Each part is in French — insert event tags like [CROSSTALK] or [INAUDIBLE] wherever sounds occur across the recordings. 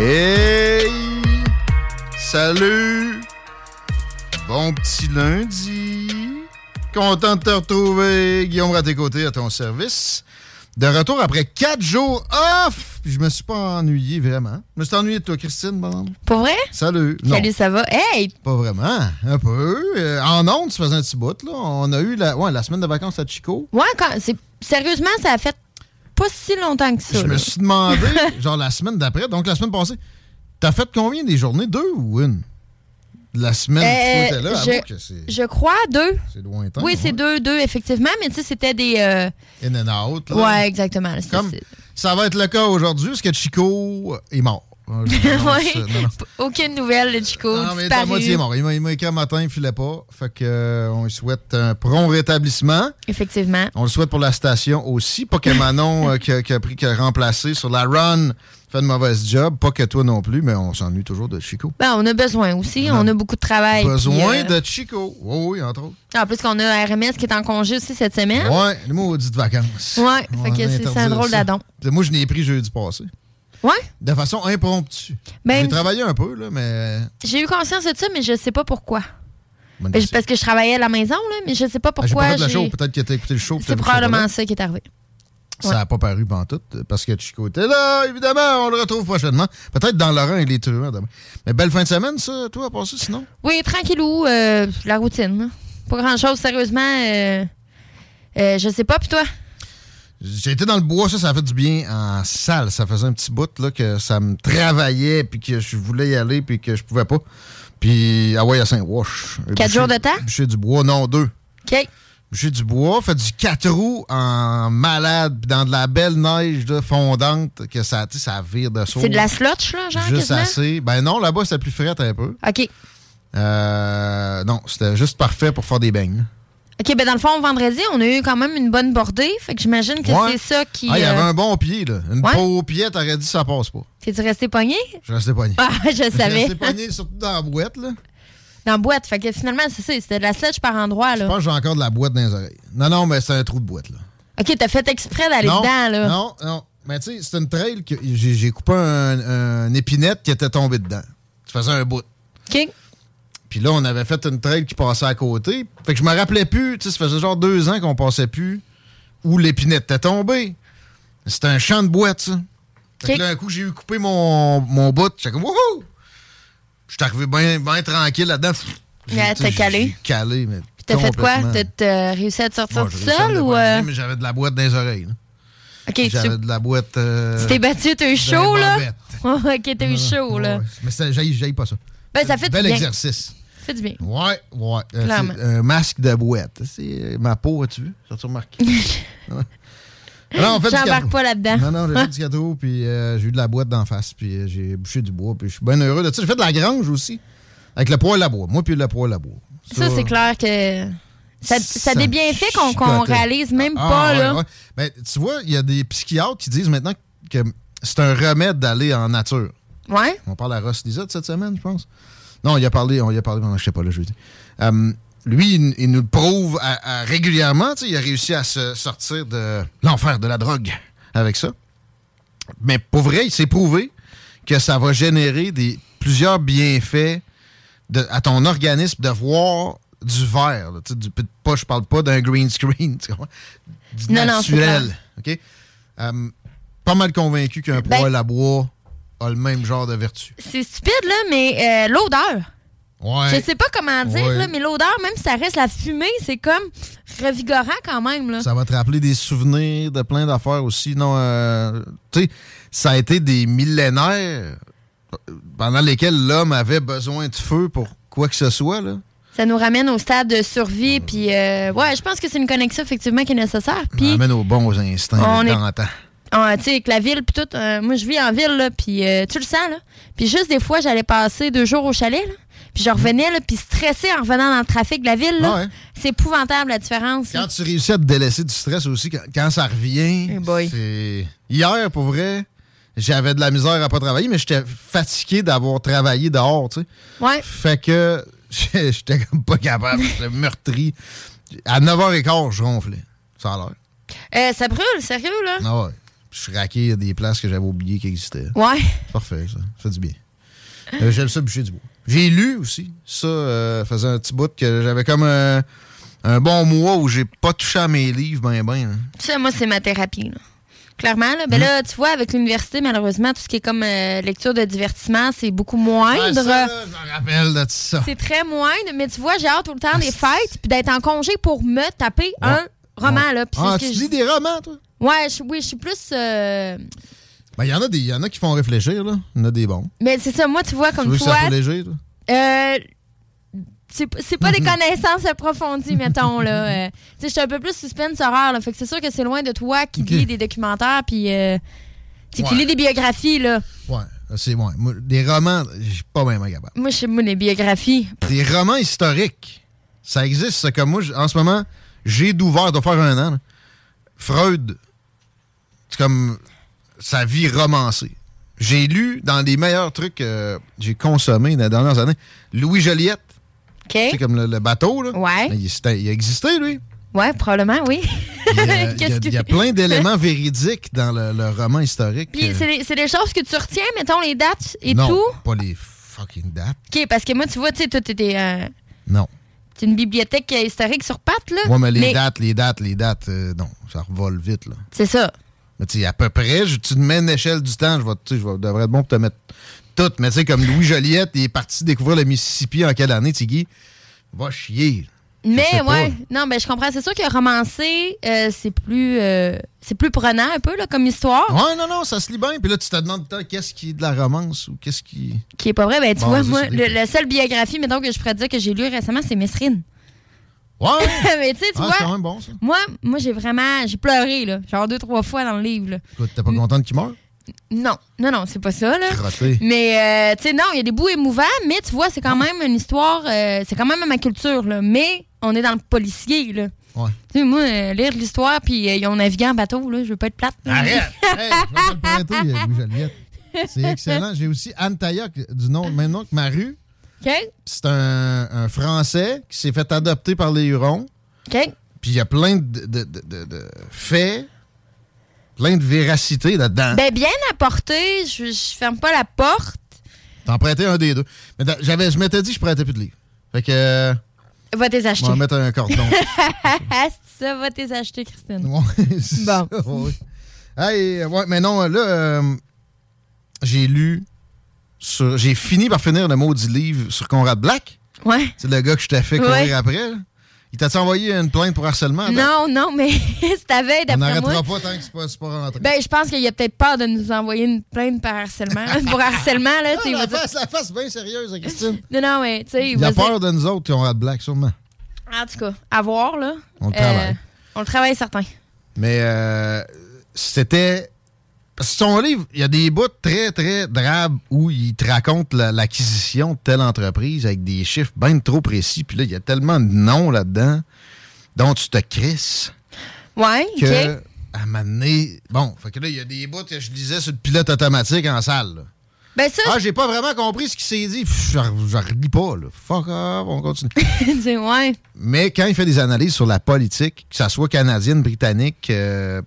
Hey! Salut! Bon petit lundi. Content de te retrouver, Guillaume Raté-Côté, à ton service. De retour après quatre jours off! Puis je me suis pas ennuyé vraiment. Je me suis ennuyé de toi, Christine. Bon. Pour vrai? Salut. Non, Salut, ça va? Hey! pas vraiment. Un peu. Euh, en ondes, tu faisais un petit bout. Là. On a eu la, ouais, la semaine de vacances à Chico. Ouais, quand, c'est, sérieusement, ça a fait pas si longtemps que ça. Je me suis demandé, [LAUGHS] genre la semaine d'après, donc la semaine passée, t'as fait combien des journées? Deux ou une? La semaine que tu étais là, Euh, je, que c'est je crois deux. c'est lointain. Oui, c'est ouais. deux, deux, effectivement, mais tu sais, c'était des. euh, In and out. Là. Ouais, exactement. là, c'est- Comme c'est- ça va être le cas aujourd'hui, parce que Chico est mort. Ouais. [LAUGHS] non, non. Aucune nouvelle de Chico. Non, mais il est disparu. à moitié mort. Il m'a- écrit un matin, il filait pas. Fait que, euh, on lui souhaite un prompt rétablissement. Effectivement. On le souhaite pour la station aussi. Pas que Manon, euh, qui, a, qui a pris, qui a remplacé sur la run, fait de mauvaise job. Pas que toi non plus, mais on s'ennuie toujours de Chico. Ben, on a besoin aussi. On a beaucoup de travail. Besoin puis, euh, de Chico. Oui, oui, entre autres. En plus qu'on a RMS qui est en congé aussi cette semaine. Ouais, les maudites vacances. Ouais, On fait que c'est- un drôle d'adon. Moi, je n'ai pris jeudi passé. Ouais? De façon impromptue. Ben- J'ai travaillé un peu, là, mais. J'ai eu conscience de ça, mais je sais pas pourquoi. Ben. Parce que je travaillais à la maison, là, mais je sais pas J'ai pourquoi. pas j'ai-. Peut-être que t'as écouté le show. C'est probablement ça qui est arrivé. Ça n'a pas paru pantoute, parce que Chico était là, évidemment. On le retrouve prochainement. Peut-être dans Laurent et les truands demain. Mais belle fin de semaine, ça, toi, à passer, sinon? Oui, tranquillou, euh, la routine. là. Pas grand-chose, sérieusement. Euh, euh, je sais pas, puis toi? J'ai été dans le bois, ça, ça a fait du bien en salle. Ça faisait un petit bout là, que ça me travaillait, puis que je voulais y aller, puis que je pouvais pas. Puis, ah ouais, à Saint-Roch. Quatre jours de temps? Bûcher du bois, non, deux. OK. Bûcher du bois, fait du quatre roues en malade, puis dans de la belle neige là, fondante, que ça, ça vire de saut. C'est de la slotch, là, genre, Juste quasiment? assez. Ben non, là-bas, c'était plus frette un peu. OK. Euh, non, c'était juste parfait pour faire des beignes. OK, ben dans le fond, vendredi, on a eu quand même une bonne bordée. Fait que j'imagine que Ouais. c'est ça qui. Ah, il y avait euh, un bon pied, là. Une Ouais. pied, t'aurais dit ça passe pas. T'es-tu resté pogné? Je restais pogné. Ah, je Je savais. restais pogné, surtout dans la boîte, là. Dans la boîte. Fait que finalement, c'est ça. C'était de la slotch par endroit, Je là. pense que j'ai encore de la boîte dans les oreilles. Non, non, mais c'est un trou de boîte, là. OK, t'as fait exprès d'aller dedans, là. Non, non. Mais tu sais, c'est une trail que j'ai coupé un, un épinette qui était tombé dedans. Ça faisait un bout. OK. Puis là, on avait fait une trail qui passait à côté. Fait que je me rappelais plus. Tu sais, ça faisait genre deux ans qu'on passait plus où l'épinette était tombée. C'était un champ de boîte, ça. Fait que là, un coup, j'ai eu coupé mon, mon bout. J'étais comme, wouhou! J'étais arrivé bien tranquille là-dedans. J'ai- tu sais, t'as calé. j'ai calé, mais. T'as fait quoi? T'as réussi à te sortir Bon, tout j'ai seul ou. euh, mais j'avais de la boîte dans les oreilles. là. OK, tu J'avais de la boîte. euh, tu t'es battu, t'as eu chaud, là? [LAUGHS] OK, t'as eu chaud, là. Mais j'aille pas ça. Ben, ça fait Bel du bien. exercice. Ça fait du bien. Ouais, ouais. Euh, Clairement. un masque de boîte. C'est ma peau, as-tu vu? Ça tu remarqué? [LAUGHS] Ouais. Non, on fait J'embarque pas là-dedans. Non, non, j'ai fait du gâteau, puis euh, j'ai eu de la boîte d'en face, puis euh, j'ai bouché du bois, puis je suis bien heureux de ça. J'ai fait de la grange aussi, avec le poêle à bois. Moi, puis le poêle à bois. Ça, c'est clair que ça, ça a des bienfaits qu'on chicotait. réalise même Ah, pas, ouais, là. ouais. Ben, tu vois, il y a des psychiatres qui disent maintenant que c'est un remède d'aller en nature. Ouais. On parle à Ross Lizotte cette semaine, je pense. Non, il a parlé, on y a parlé pendant, je sais pas, le jeudi. Euh, lui, il, il nous le prouve à- à- régulièrement. tu sais, Il a réussi à se sortir de l'enfer de la drogue avec ça. Mais pour vrai, il s'est prouvé que ça va générer des, plusieurs bienfaits de- à ton organisme de voir du vert. là, du, pas, je parle pas d'un green screen. [LAUGHS] Du Non, non, naturel. OK? Euh, pas mal convaincu qu'un Ben- poêle à bois a le même genre de vertu. C'est stupide, là, mais euh, l'odeur. Ouais. Je sais pas comment dire, Ouais. là, mais l'odeur, même si ça reste la fumée, c'est comme revigorant quand même. Là. Ça va te rappeler des souvenirs de plein d'affaires aussi. Non, euh, tu sais, ça a été des millénaires pendant lesquels l'homme avait besoin de feu pour quoi que ce soit. Là. Ça nous ramène au stade de survie, puis euh, ouais, je pense que c'est une connexion effectivement qui est nécessaire. Ça Puis, amène aux bons instincts on de est- temps en temps. Ah, tu sais, avec la ville, puis tout, euh, moi je vis en ville, là, puis euh, tu le sens, là. Puis juste des fois, j'allais passer deux jours au chalet, là, puis je revenais, là, puis stressé en revenant dans le trafic de la ville, là. Ah ouais. C'est épouvantable la différence. là. Quand tu réussis à te délaisser du stress aussi, quand, quand ça revient, Eh c'est... Hier, pour vrai, j'avais de la misère à pas travailler, mais j'étais fatigué d'avoir travaillé dehors, tu sais. Ouais. Fait que [LAUGHS] j'étais comme pas capable, j'étais meurtri. À 9h15, je ronflais. Ça a l'air. Euh, ça brûle, sérieux, là? Ah ouais. Je suis raqué à des places que j'avais oubliées qui existaient. Ouais. Parfait, ça. Ça fait du bien. Euh, J'aime ça bûcher du bois. J'ai lu aussi. Ça euh, faisait un petit bout que j'avais comme un, un bon mois où j'ai pas touché à mes livres ben ben. hein. Ça, moi, c'est ma thérapie. Là. Clairement. Là. Ben là, tu vois, avec l'université, malheureusement, tout ce qui est comme euh, lecture de divertissement, c'est beaucoup moindre. Ah, ça, là, je me rappelle de ça. c'est très moindre. Mais tu vois, j'ai hâte tout le temps des fêtes puis d'être en congé pour me taper un roman. Là, Ah, tu lis je- des romans, toi? Ouais, je- oui, je suis plus. euh, Ben, il y en a des, y en a qui font réfléchir, là. Il y en a des bons. Mais c'est ça, moi, tu vois, Tu comme veux que toi. ça léger, toi? Euh, c'est pas des [LAUGHS] connaissances approfondies, mettons, là. Euh, tu sais, je suis un peu plus suspense horreur, là. Fait que c'est sûr que c'est loin de toi qui lis des documentaires, puis euh, tu qui lis des biographies, là. Ouais, c'est ouais. Moi, des romans, je suis pas bien capable. Moi, je sais, moi, les biographies. Des romans historiques, ça existe. ça, Comme moi, en ce moment, j'ai d'ouvert, doit faire un an. là. Freud, c'est comme sa vie romancée. J'ai lu dans les meilleurs trucs que j'ai consommés dans les dernières années, Louis Joliette, OK? c'est comme le, le bateau. Là. Ouais. Il, il a existé, lui. Ouais, probablement, oui. Il y a, [LAUGHS] il y a- Qu'est-ce que- il y a plein d'éléments véridiques dans le, le roman historique. Puis euh, c'est des, c'est choses que tu retiens, mettons, les dates et non, tout? pas les fucking dates. OK, parce que moi, tu vois, tu sais, toi, des, euh, Non. t'es une bibliothèque euh, historique sur pattes, là. Ouais, mais les dates, les dates, les dates, euh, non, ça revole vite, là. C'est ça. Mais tu sais, à peu près, je- tu te mets une échelle du temps, je vais, je vais- devrais être bon pour te mettre tout. Mais tu sais, comme Louis Joliette, il est parti découvrir le Mississippi en quelle année, Tiggy? Va chier. Mais ouais, non, ben je comprends. C'est sûr que romancer, euh, c'est plus, euh, c'est plus prenant un peu là, comme histoire, Ouais, non, non, ça se lit bien. Puis là, tu te demandes qu'est-ce qui est de la romance ou qu'est-ce qui. qui est pas vrai? Ben tu Bon, vois, moi, le, la seule biographie, mettons que je pourrais te dire que j'ai lu récemment, c'est Mesrine. Ouais! [LAUGHS] Mais tu sais, tu Ah, vois, c'est quand même bon, ça. moi, moi j'ai vraiment, j'ai pleuré là, genre deux trois fois dans le livre. Là. Écoute, t'es pas contente qu'il meure? Non, non, non, c'est pas ça là. Crotté. Mais euh, tu sais, non, il y a des bouts émouvants, mais tu vois, c'est quand même une histoire, euh, c'est quand même à ma culture là. Mais on est dans le policier là. Ouais. Tu sais, moi, euh, lire l'histoire, puis euh, ils ont navigué en bateau, là, je veux pas être plate. Arrête! [LAUGHS] hey, je vais le Joliette. C'est excellent. J'ai aussi Anne Tayac, du nom, même nom que Maru. C'est un, un Français qui s'est fait adopter par les Hurons. Puis il y a plein de, de- de- de- de faits, plein de véracité là-dedans. Ben, bien apporté, je, je ferme pas la porte. T'en prêtais un des deux. Mais j'avais, je m'étais dit que je prêtais plus de livres. Fait que, euh, Va t'es on acheter. va mettre un cordon. [LAUGHS] C'est ça, va t'es acheter, Christine. Ouais, [LAUGHS] c'est Bon. ça, ouais. Hey, ouais, mais non, là, euh, j'ai lu, j'ai fini par finir le maudit livre sur Conrad Black. Ouais. C'est le gars que je t'ai fait courir Ouais. après. là. Il t'a-tu envoyé une plainte pour harcèlement? Non, non, mais [LAUGHS] c'est à veille, On d'après n'arrêtera moi. pas tant que c'est pas, pas rentré. Ben, je pense qu'il a peut-être peur de nous envoyer une plainte par harcèlement. [LAUGHS] pour harcèlement, là, tu sais, Ah, la, dire- face, la face bien sérieuse, à Christine. [LAUGHS] Non, non, mais, tu sais, il Il a va dire- peur de nous autres qui ont Rat Black, sûrement. En tout cas, à voir, là. On le travaille. on le travaille, certain. Mais euh, c'était. Parce que son livre, il y a des bouts très, très drabes où il te raconte la- l'acquisition de telle entreprise avec des chiffres bien trop précis. Puis là, il y a tellement de noms là-dedans dont tu te crisses Ouais, que, OK. à donné, Bon, fait que là, il y a des bouts que je lisais sur le pilote automatique en salle. là. Ben, ça, Ah, j'ai pas vraiment compris ce qu'il s'est dit. Je relis pas, là. Fuck off, on continue. [LAUGHS] ouais. Mais quand il fait des analyses sur la politique, que ça soit canadienne, britannique, euh,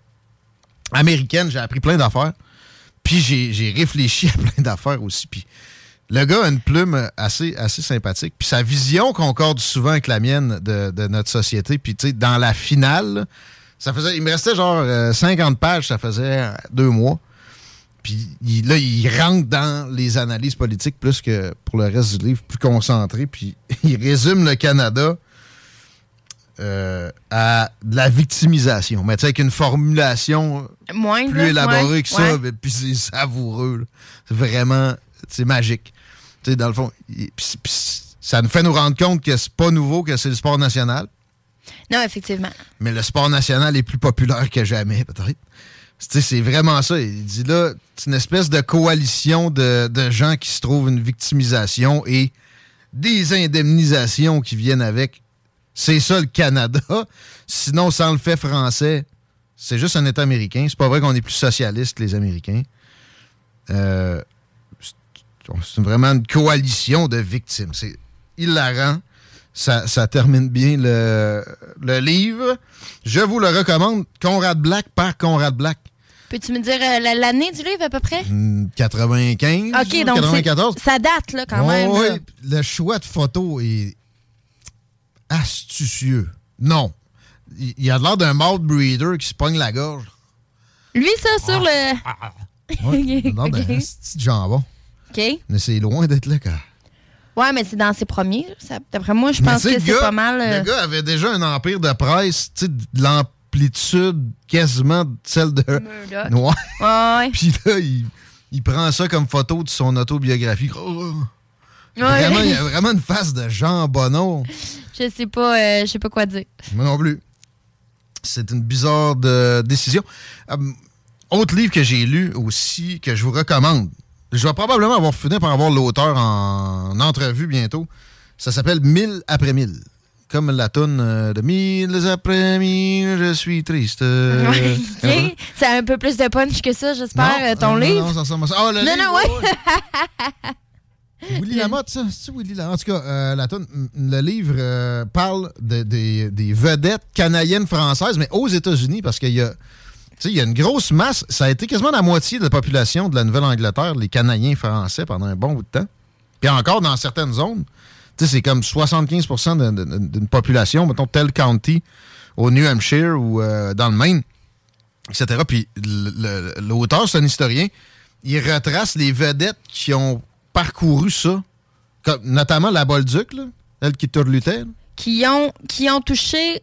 américaine, j'ai appris plein d'affaires. Puis j'ai réfléchi [LAUGHS] à plein d'affaires aussi. Puis le gars a une plume assez, assez sympathique. Puis sa vision concorde souvent avec la mienne de, notre société. Puis tu sais, dans la finale, ça faisait, il me restait genre euh, 50 pages, ça faisait euh, deux mois. Puis là, il rentre dans les analyses politiques plus que pour le reste du livre, plus concentré. Puis [LAUGHS] il résume le Canada euh, à de la victimisation. Mais tu sais, avec une formulation Moins, plus élaborée ouais, que ça, ouais. mais puis c'est savoureux. C'est vraiment, c'est magique. Tu sais, dans le fond, ça nous fait nous rendre compte que c'est pas nouveau, que c'est le sport national, Non, effectivement. mais le sport national est plus populaire que jamais, peut-être. C'est vraiment ça. Il dit là, c'est une espèce de coalition de, de gens qui se trouvent une victimisation et des indemnisations qui viennent avec. C'est ça le Canada. Sinon, sans le fait français, c'est juste un État américain. C'est pas vrai qu'on est plus socialiste que les Américains. Euh, c'est vraiment une coalition de victimes. C'est hilarant. Ça, ça termine bien le, le livre. Je vous le recommande. Conrad Black par Conrad Black. Peux-tu me dire euh, la- l'année du livre, à peu près? Hmm, 95, OK, donc 94. c'est- ça date, là, quand même. Oh, oui, le choix de photo est astucieux. Non. Il, il a l'air d'un mouth breeder qui se pogne la gorge. Lui, ça, sur le... [LAUGHS] Ouais, il a l'air d'un petit jambon. OK. Mais c'est loin d'être le cas. Ouais, mais c'est dans ses premiers. D'après moi, je pense que c'est pas mal... euh, Le gars avait déjà un empire de presse, tu sais, de l'amplitude quasiment celle de. Noir. Ouais, [LAUGHS] Puis là, il, il prend ça comme photo de son autobiographie. Oh, ouais. Vraiment, il a vraiment une face de Jean Bonneau. [LAUGHS] Je sais pas, euh, je sais pas quoi dire. Moi non plus. C'est une bizarre de- décision. Euh, autre livre que j'ai lu aussi, que je vous recommande. Je vais probablement avoir fini par avoir l'auteur en entrevue bientôt. Ça s'appelle Mille après mille. Comme la toune euh, de Mille après mille, je suis triste. [LAUGHS] Ouais, [LAUGHS] euh, ok. C'est un peu plus de punch que ça, j'espère, non, euh, ton non, livre. Non, ça ressemble à ça. Ah, le Non, livre, non, ouais, ouais. [LAUGHS] Willy Lamotte, ça? C'est Willy Lamotte? En tout cas, euh, la toune- le livre euh, parle de- des, des vedettes canadiennes françaises, mais aux États-Unis, parce qu'il y a, tu sais, il y a une grosse masse. Ça a été quasiment la moitié de la population de la Nouvelle-Angleterre, les Canadiens français, pendant un bon bout de temps. Puis encore dans certaines zones, tu sais, c'est comme 75 de- de- de- d'une population, mettons, tel county au New Hampshire ou euh, dans le Maine, etc. Puis l'auteur, c'est un historien, il retrace les vedettes qui ont parcouru ça, comme, notamment la Bolduc, là, elle qui tourlutait. là. Qui ont, qui ont touché.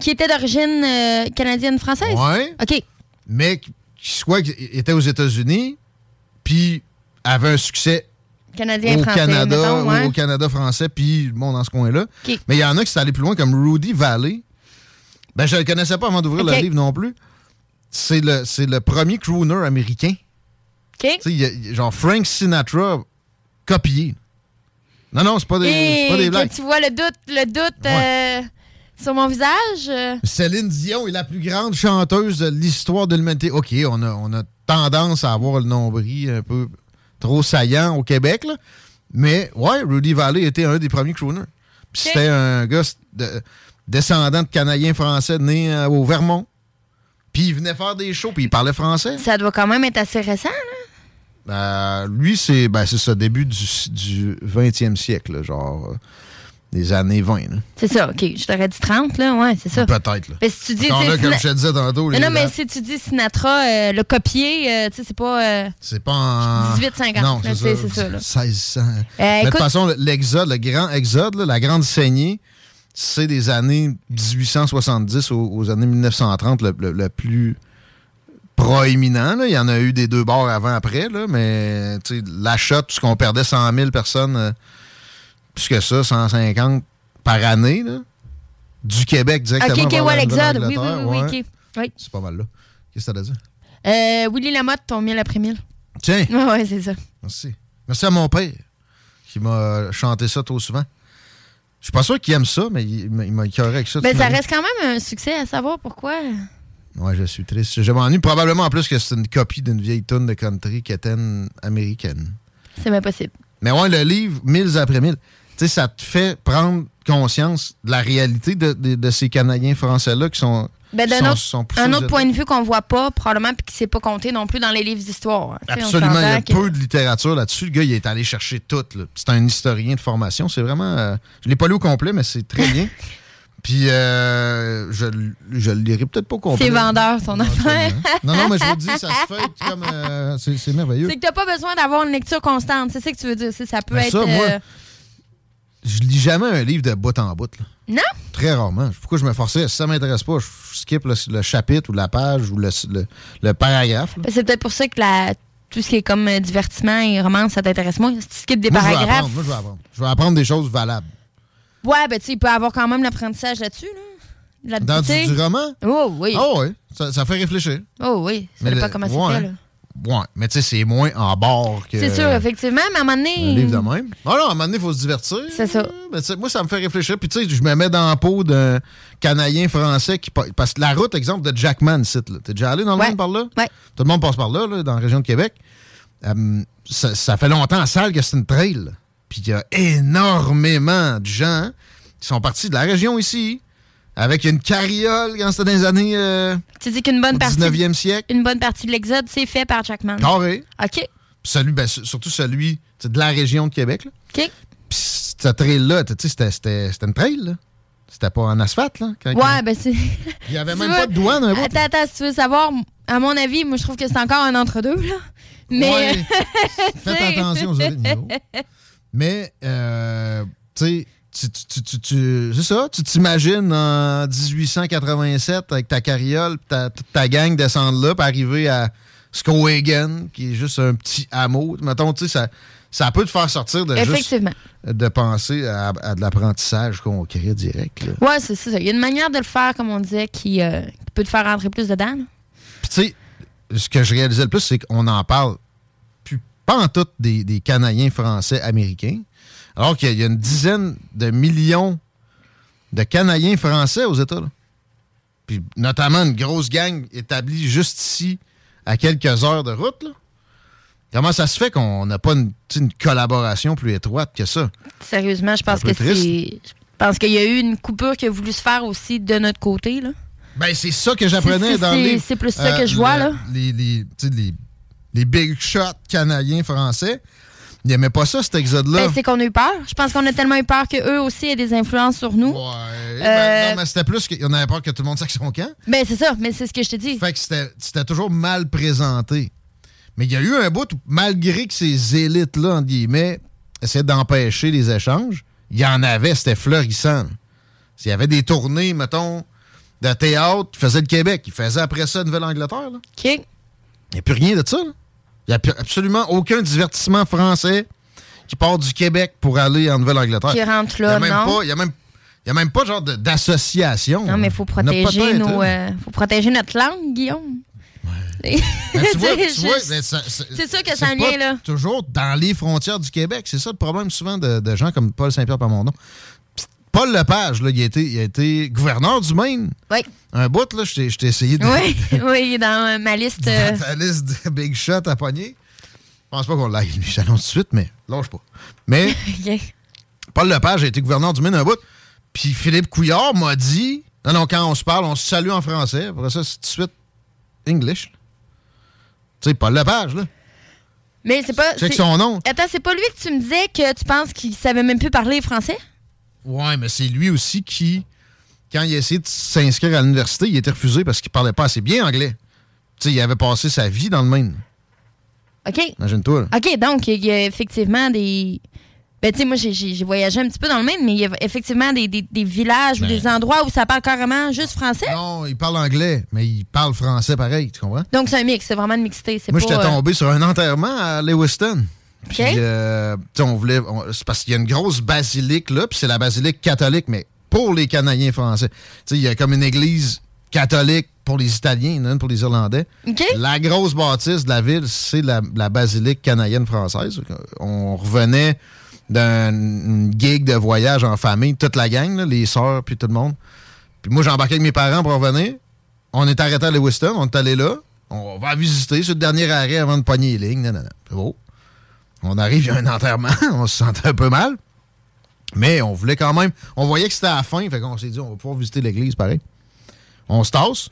Qui étaient d'origine euh, canadienne-française? Ouais. OK. Mais qui soit qui était aux États-Unis, puis avait un succès au. Canada, mettons, ouais. au Canada français, puis bon, dans ce coin-là. Mais il y en a qui sont allés plus loin, comme Rudy Valley. Ben, je ne le connaissais pas avant d'ouvrir le livre non plus. C'est le, c'est le premier crooner américain. Y a- y a genre Frank Sinatra copié. Non, non, c'est pas des, Et pas des que blagues. tu vois le doute, le doute euh, sur mon visage? Céline Dion est la plus grande chanteuse de l'histoire de l'humanité. OK, on a, on a tendance à avoir le nombril un peu trop saillant au Québec, là. mais ouais, Rudy Valley était un des premiers crooners. C'était un gars de- descendant de Canadiens français né euh, au Vermont. Puis il venait faire des shows, puis il parlait français. ça doit quand même être assez récent, là. Euh, lui, c'est ben, c'est ça, début du, du 20e siècle, là, genre euh, des années 20. là. C'est ça, OK. Je t'aurais dit 30, là. Ouais, c'est ça. Peut-être. là. Mais si tu dis. Là, comme je te disais tantôt, non, les non, mais si tu dis Sinatra, euh, le copier, euh, tu sais, c'est pas. euh, c'est pas en... 1850, Non, c'est ça. là. 1600. Euh, Mais de toute façon, le- l'exode, le grand exode, là, la grande saignée, c'est des années 1870 aux, aux années 1930 le, le- le plus proéminent. là. Il y en a eu des deux bords avant, après, là, mais l'achat, tout ce qu'on perdait 100 000 personnes, euh, plus que ça, 150 par année, là, du Québec directement. Ok, l'exode. Oui, oui, oui, ouais. Oui. C'est pas mal là. Qu'est-ce que t'as à dire? Euh, Willy Lamotte, ton mille après mille. Tiens, Ouais, ouais, c'est ça. merci. Merci à mon père qui m'a chanté ça trop souvent. Je suis pas sûr qu'il aime ça, mais il, m'a- écœuré avec ça. Ben, tu ça dit. reste quand même un succès à savoir pourquoi. Ouais, je suis triste. Je m'ennuie probablement en plus que c'est une copie d'une vieille tune de country quétaine américaine. C'est bien possible. Mais ouais, le livre, mille après mille, tu sais, ça te fait prendre conscience de la réalité de, de- de ces Canadiens français-là qui sont. Ben, d'un sont- autre, sont un autre point de vue qu'on voit pas, probablement, puis qui s'est pas compté non plus dans les livres d'histoire. Absolument, il y a peu de littérature là-dessus. Le gars, il est allé chercher tout. C'est un historien de formation. C'est vraiment. euh, je l'ai pas lu au complet, mais c'est très bien. [LAUGHS] Puis, euh, je, je le lirai peut-être pas complet. C'est vendeur, son affaire. Non, non, mais je vous dis, ça se fait comme. euh, c'est merveilleux. C'est que t'as pas besoin d'avoir une lecture constante. C'est ça que tu veux dire. Ça peut Ben être. ça, moi, euh, Je lis jamais un livre de bout en bout. là. Non? Très rarement. Pourquoi je me forçais? Si ça m'intéresse pas, je skip le, le chapitre ou la page ou le, le- le paragraphe. Ben, C'est peut-être pour ça que la, tout ce qui est comme divertissement et romance, ça t'intéresse moins. Si tu skippes des Moi, je veux paragraphes. apprendre. Moi, je veux apprendre. Je veux apprendre des choses valables. Ouais, ben tu sais, il peut avoir quand même l'apprentissage là-dessus. Là. Là- Dans du, du roman? Oh oui. Ah oui. Ça, ça fait réfléchir. Oh oui. Ça Mais dépend comment c'est ouais. fait. Là. Ouais, mais tu sais, c'est moins en bord que. C'est sûr, effectivement, mais à un moment donné. Un livre de même. Ah non, à un moment donné, il faut se divertir. C'est ça. Mais moi, ça me fait réfléchir. Puis tu sais, je me mets dans la peau d'un Canadien français qui. pa- Parce que la route, exemple, de Jackman, site, là. T'es déjà allé dans le Ouais. monde par là? Ouais. Tout le monde passe par là, là, dans la région de Québec. Euh, ça, ça fait longtemps en salle que c'est une trail. Puis il y a énormément de gens qui sont partis de la région ici, avec une carriole quand c'était dans les années euh, Tu dis qu'une bonne au partie. 19e siècle. Une bonne partie de l'exode, c'est fait par Jackman. Carré. OK. Celui, ben, su- surtout celui de la région de Québec. Là. OK. Puis cette trail-là, tu sais, c'était- une trail. là. C'était pas en asphalte. Là, quand- Ouais, ben c'est. [LAUGHS] Il y avait même vois, pas de douane. Un. Attends, attends, si tu veux savoir, à mon avis, moi, je trouve que c'est encore un entre-deux, là. Mais. Ouais. [LAUGHS] Faites attention aux autres niveaux. [LAUGHS] Mais, euh, tu sais, tu, tu, tu, c'est ça, tu t'imagines en 1887 avec ta carriole, ta, ta gang descendre là, puis arriver à Skowhegan, qui est juste un petit hameau. Mettons, tu sais, ça, ça peut te faire sortir de juste Effectivement. de penser à, à de l'apprentissage concret direct. Là. Ouais, c'est ça. Il y a une manière de le faire, comme on disait, qui, euh, qui peut te faire rentrer plus dedans. Puis tu sais, ce que je réalisais le plus, c'est qu'on en parle pas en tout des, des Canadiens français américains, alors qu'il y a- il y a une dizaine de millions de Canadiens français aux États. là. Puis notamment une grosse gang établie juste ici, à quelques heures de route. là. Comment ça se fait qu'on n'a pas une, collaboration plus étroite que ça? Sérieusement, je pense que c'est. Je pense qu'il y a eu une coupure qui a voulu se faire aussi de notre côté, là. Ben, c'est ça que j'apprenais dans c'est- le livre. c'est plus ça que je le- vois, là. Les, les, les, les big shots canadiens français, ils n'aimaient pas ça, cet exode-là. Ben, c'est qu'on a eu peur. Je pense qu'on a tellement eu peur qu'eux aussi aient des influences sur nous. Ouais, ben, Euh, non, mais c'était plus qu'il y en avait peur que tout le monde saque son camp. Ben, c'est ça, mais c'est ce que je te dis. Fait que c'était toujours mal présenté. Mais il y a eu un bout où, malgré que ces élites-là, entre guillemets, essayaient d'empêcher les échanges, il y en avait, c'était florissant. S'il y avait des tournées, mettons, de théâtre qui faisaient le Québec, ils faisaient après ça Nouvelle-Angleterre. OK. Il n'y a plus rien de ça. là. Il n'y a absolument aucun divertissement français qui part du Québec pour aller en Nouvelle-Angleterre. Qui rentre Il y a là, même non? pas- Il n'y a, même- a pas genre d'association. Non, mais il faut protéger nos. là. euh, faut protéger notre langue, Guillaume. Ben, [LAUGHS] tu vois, C'est ça- que ça vient, là. Toujours dans les frontières du Québec. C'est ça le problème souvent de, de gens comme Paul Saint-Pierre Plamondon. Paul Lepage, là, il, a été, il a été gouverneur du Maine. Oui. Un bout, là, je t'ai- essayé de. Oui, [LAUGHS] oui, il est dans euh, ma liste. euh, dans ta liste de big shot à pogner. Je pense pas qu'on l'aille, lui. Je t'annonce tout de suite, mais lâche pas. Mais. [LAUGHS] Paul Lepage a été gouverneur du Maine un bout. Puis Philippe Couillard m'a dit Non, non, quand on se parle, on se salue en français. Après ça, c'est tout de suite English. Tu sais, Paul Lepage, là. Mais c'est pas. C'est- son nom. Attends, c'est pas lui que tu me disais que tu penses qu'il savait même plus parler français? Ouais, mais c'est lui aussi qui, quand il a essayé de s'inscrire à l'université, il a été refusé parce qu'il parlait pas assez bien anglais. Tu sais, il avait passé sa vie dans le Maine. OK. Imagine-toi, là. OK, donc il y a effectivement des. Ben, tu sais, moi, j'ai- voyagé un petit peu dans le Maine, mais il y a effectivement des, des- des villages ou Ben. des endroits où ça parle carrément juste français? Non, il parle anglais, mais il parle français pareil, tu comprends? Donc, c'est un mix, c'est vraiment une mixité. Moi, pas, j'étais euh, tombé sur un enterrement à Lewiston. Puis, OK. euh, tu sais, on voulait. c'est parce qu'il y a une grosse basilique là, puis c'est la basilique catholique, mais pour les Canadiens français. Tu sais, il y a comme une église catholique pour les Italiens, une pour les Irlandais. La grosse bâtisse de la ville, c'est la, la basilique canadienne française. On revenait d'un gig de voyage en famille, toute la gang, là, les sœurs, puis tout le monde. Puis moi, j'ai embarqué avec mes parents pour revenir. On est arrêté à Lewiston, on est allé là. On va visiter, le dernier arrêt avant de pogner les lignes. Non, non, non. C'est beau. On arrive, il y a un enterrement, [LAUGHS] on se sentait un peu mal. Mais on voulait quand même. On voyait que c'était à la fin, fait qu'on s'est dit, on va pouvoir visiter l'église pareil. On se tasse.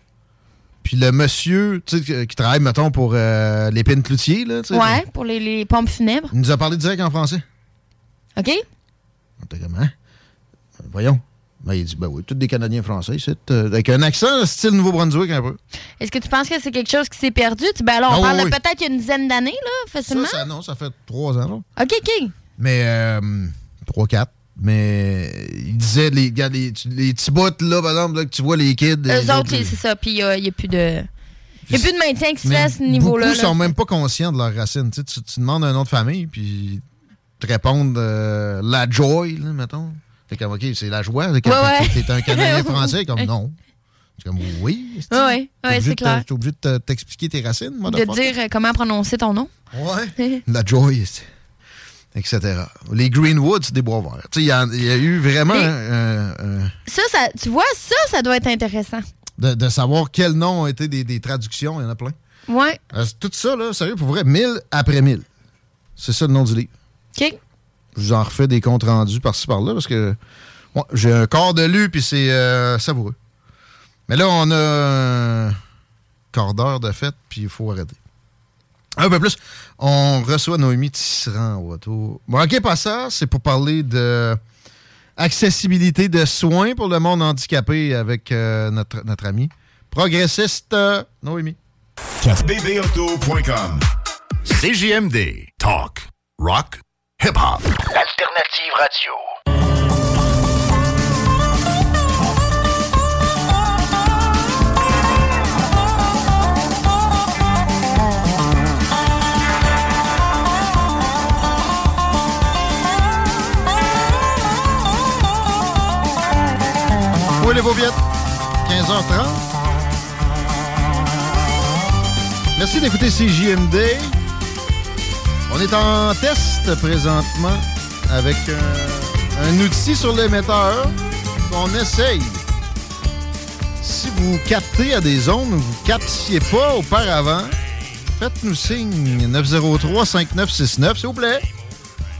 Puis le monsieur tu sais, qui- travaille, mettons, pour euh, l'épine cloutier, là, Ouais, pour les, les pompes funèbres. il nous a parlé direct en français. OK? On était comme, hein? Voyons. Ben, il dit, ben oui, tous des Canadiens français, c'est euh, avec un accent style Nouveau-Brunswick un peu. Est-ce que tu penses que c'est quelque chose qui s'est perdu? Tu- Ben alors, on Ah, parle oui, peut-être il y a une dizaine d'années, là, Ça, facilement. ça, non, ça fait trois ans, là. OK, OK. Mais, euh, trois, quatre. Mais il disait, les, les, les petits bouts, là, par exemple, là, que tu vois les kids. les Eux autres, c'est c'est ça. Puis il n'y a plus de. Il n'y a plus de maintien qui se fait à ce niveau-là. Beaucoup là. sont même pas conscients de leurs racines. Tu, sais, tu, tu demandes un nom de famille, puis ils te répondent euh, la joy, là, mettons. Fait comme, OK, c'est la joie. Ouais. T'es un Canadien [LAUGHS] français, comme non. C'est comme, oui. c'est- Ouais, ouais, t'es c'est te- clair. T'es obligé de te- t'expliquer tes racines, De motherfucker. dire euh, comment prononcer ton nom. Ouais. [LAUGHS] La joy, etc. Les Greenwoods des bois verts. Il y, y a eu vraiment Ça, ça, tu vois, ça, ça doit être intéressant. de, de savoir quels noms ont été des, des traductions. Il y en a plein. Ouais. Euh, tout ça, là, sérieux, pour vrai, mille après mille. C'est ça le nom du livre. OK. Je vous en refais des comptes rendus par-ci par-là parce que j'ai un quart de lu puis c'est euh, savoureux. Mais là, on a un quart d'heure de fête puis il faut arrêter. Un peu plus, on reçoit Noémie Tisserand au retour. Bon, OK, pas ça, c'est pour parler de accessibilité de soins pour le monde handicapé avec euh, notre, notre ami progressiste euh, Noémie. bbauto.com CJMD. Talk. Rock. Hip-hop. Alternative radio. Oui, les Vauviettes, 15h30. Merci d'écouter CJMD. On est en test présentement avec un, outil sur l'émetteur qu'on essaye. Si vous captez à des zones où vous ne captiez pas auparavant, faites-nous signe 903-5969, s'il vous plaît.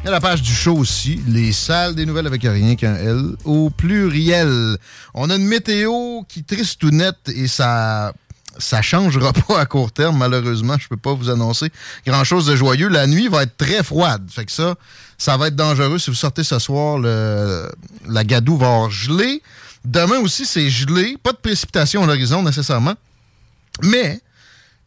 Il y a la page du show aussi, les salles des nouvelles avec rien qu'un L au pluriel. On a une météo qui triste ou nette et ça ça changera [LAUGHS] pas à court terme malheureusement, je peux pas vous annoncer grand-chose de joyeux. La nuit va être très froide, fait que ça ça va être dangereux si vous sortez ce soir la gadoue va gelé. Demain aussi c'est gelé, pas de précipitation à l'horizon nécessairement. Mais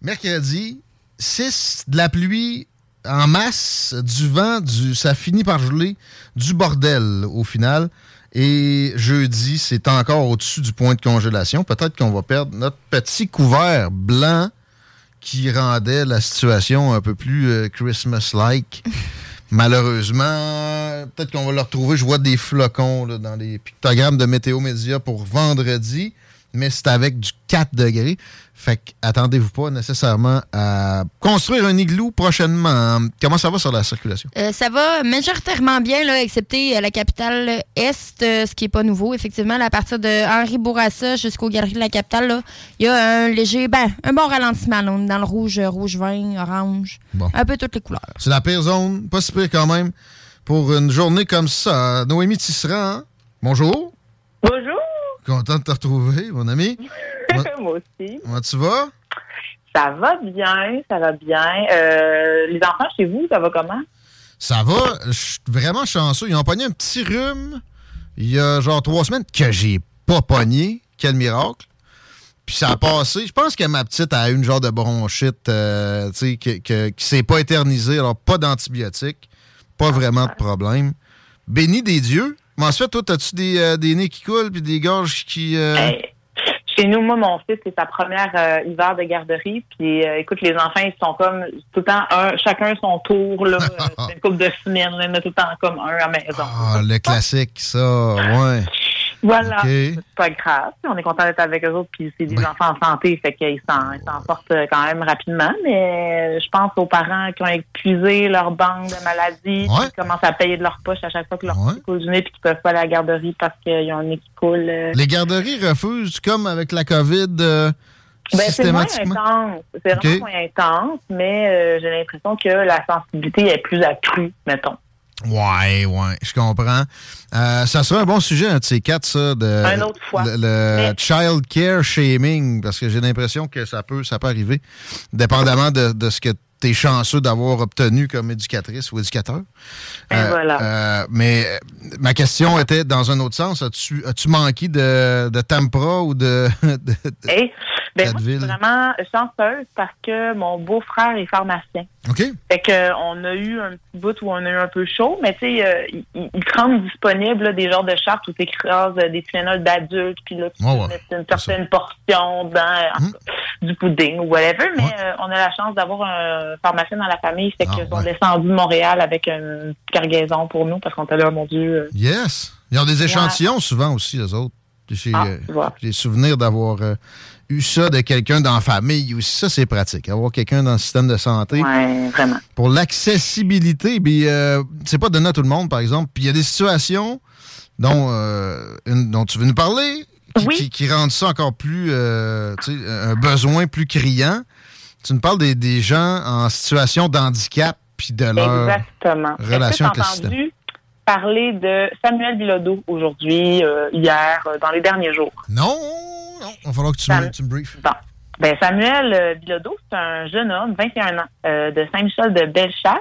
mercredi, 6 de la pluie en masse, du vent, du, ça finit par geler, du bordel au final. Et jeudi, c'est encore au-dessus du point de congélation. Peut-être qu'on va perdre notre petit couvert blanc qui rendait la situation un peu plus euh, Christmas-like. [LAUGHS] Malheureusement, peut-être qu'on va le retrouver. Je vois des flocons là, dans les pictogrammes de Météo Média pour vendredi, mais c'est avec du 4 degrés. Fait que attendez-vous pas nécessairement à construire un igloo prochainement. Comment ça va sur la circulation? Euh, ça va majoritairement bien, là, excepté euh, la capitale Est, euh, ce qui est pas nouveau. Effectivement, là, à partir de Henri Bourassa jusqu'aux galeries de la capitale, là, il y a un léger, ben, un bon ralentissement. là. On est dans le rouge, rouge vin, orange, Bon. un peu toutes les couleurs. C'est la pire zone, pas si pire quand même, pour une journée comme ça. Noémie Tisserand, hein? bonjour. Bonjour, Content de te retrouver, mon ami. [LAUGHS] Moi aussi. comment tu vas? Ça va bien, ça va bien. Euh, les enfants chez vous, ça va comment? Ça va, je suis vraiment chanceux. Ils ont pogné un petit rhume il y a genre trois semaines que j'ai pas pogné. Quel miracle. Puis ça a passé. Je pense que ma petite a eu une genre de bronchite euh, que- que- qui s'est pas éternisée. Alors, pas d'antibiotiques, pas vraiment de problème. béni des dieux. Mais ensuite, toi, as-tu des, euh, des nez qui coulent puis des gorges qui. euh, Hey, Chez nous, moi, mon fils, c'est sa première euh, hiver de garderie. Puis, écoute, les enfants, ils sont comme tout le temps, un, chacun son tour. là. C'est [LAUGHS] une couple de semaines. là, tout le temps comme un à la maison. Ah, le classique, ça, ouais. Voilà. C'est pas grave. On est content d'être avec eux autres. Puis, c'est des enfants en santé. Fait qu'ils s'en, ils s'en sortent euh, quand même rapidement. Mais euh, je pense aux parents qui ont épuisé leur banque de maladies. Ouais. Qui commencent à payer de leur poche à chaque fois que leur petit coule du nez. Puis qu'ils peuvent pas aller à la garderie parce qu'ils ont un nez qui coule. euh, Les garderies refusent, comme avec la COVID, euh, Ben, c'est moins intense. C'est vraiment moins intense, mais euh, j'ai l'impression que la sensibilité est plus accrue, mettons. Ouais, ouais, je comprends. Euh, ça serait un bon sujet, un de ces quatre, ça, de Un autre fois. le, le Mais- child care shaming, parce que j'ai l'impression que ça peut, ça peut arriver, dépendamment de, de ce que tu es chanceux d'avoir obtenu comme éducatrice ou éducateur. Et voilà. euh, mais euh, ma question était dans un autre sens. As-tu as manqué de, de Tampra ou de, [LAUGHS] de- de- Et, ben, moi, je suis vraiment chanceuse parce que mon beau-frère est pharmacien. OK? Fait que on a eu un petit bout où on a eu un peu chaud, mais tu sais, euh, il, il- il te rend disponible là, des genres de chartes où tu écrases euh, des Tylenol d'adultes, puis là, tu Ouais, ouais, mettre une certaine portion dans euh, cas, du pudding ou whatever. Mais euh, on a la chance d'avoir un pharmacien dans la famille, fait qu'ils sont descendus de Montréal avec une cargaison pour nous parce qu'on était là, mon Dieu. euh, Yes. Ils ont des échantillons souvent aussi, les autres. J'ai Ah, euh, tu vois. j'ai souvenir d'avoir euh, eu ça de quelqu'un dans la famille aussi. Ça, c'est pratique. Avoir quelqu'un dans le système de santé. Ouais, vraiment. Pour l'accessibilité, puis euh, c'est pas donné à tout le monde, par exemple. Puis il y a des situations dont, euh, une- dont tu veux nous parler qui, qui- qui rendent ça encore plus, euh, tu sais, un besoin plus criant. Tu nous parles des, des gens en situation d'handicap puis de leur Exactement. relation avec le système. Parler de Samuel Bilodeau aujourd'hui, euh, hier, euh, dans les derniers jours? Non, non. Il va falloir que tu, me, tu me briefes. Bon. Ben, Samuel euh, Bilodeau, c'est un jeune homme, 21 ans, euh, de Saint-Michel de Bellechasse.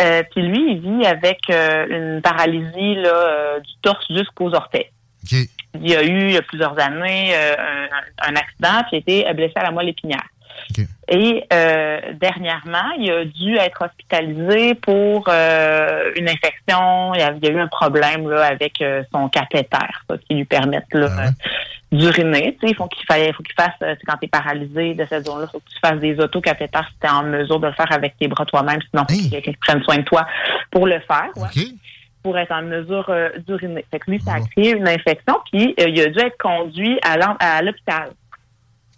Euh, Puis lui, il vit avec une paralysie là, du torse jusqu'aux orteils. Il y a eu, il y a plusieurs années, un, un accident, puis il a été blessé à la moelle épinière. Et euh, dernièrement, il a dû être hospitalisé pour euh, une infection. Il y, a, il y a eu un problème là, avec euh, son cathéter, ça, qui lui permettent là, euh, d'uriner. Tu sais, il faut qu'il faut qu'il fasse, quand tu es paralysé de cette zone-là, il faut que tu fasses des autocathéters si tu es en mesure de le faire avec tes bras toi-même. Sinon, il faut qu'il y ait quelqu'un qui prenne soin de toi pour le faire. ouais. Pour être en mesure euh, d'uriner. Fait que lui, ça a créé une infection, puis euh, il a dû être conduit à l'en-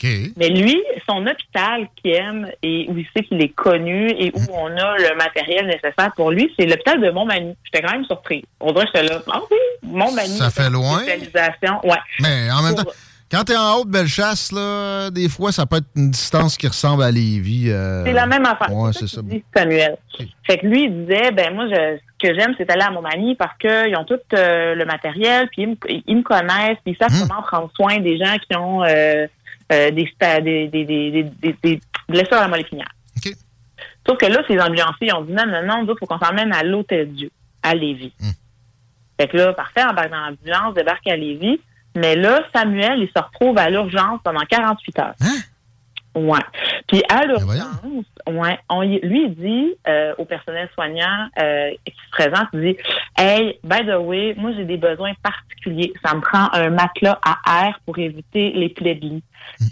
Mais lui, son hôpital qu'il aime et où il sait qu'il est connu et où on a le matériel nécessaire pour lui, c'est l'hôpital de Montmagny. J'étais quand même surprise. On dirait que j'étais là. Ah oui, Montmagny. Ça fait loin. Ouais. Mais en même Pour- temps, quand t'es en haute Bellechasse, là, des fois, ça peut être une distance qui ressemble à Lévis. euh, C'est la même affaire. Ouais, C'est ça. dit Samuel. Fait que lui, il disait, ben moi, je- ce que j'aime, c'est aller à Montmagny parce qu'ils ont tout euh, le matériel, puis ils me, ils me connaissent, puis ils savent Hum. comment prendre soin des gens qui ont euh, euh, des, des, des, blessures à la moelle épinière. Sauf que là, ces ambulanciers, ils ont dit, non, non, non, il faut qu'on s'emmène à l'Hôtel Dieu, à Lévis. Hum. Fait que là, parfait, embarque dans l'ambulance, débarque à Lévis. Mais là, Samuel, il se retrouve à l'urgence pendant 48 heures. Ouais. Puis à l'urgence, ouais, on y- lui, il dit euh, au personnel soignant euh, qui se présente, il dit Hey, by the way, moi j'ai des besoins particuliers. Ça me prend un matelas à air pour éviter les plaies de lit.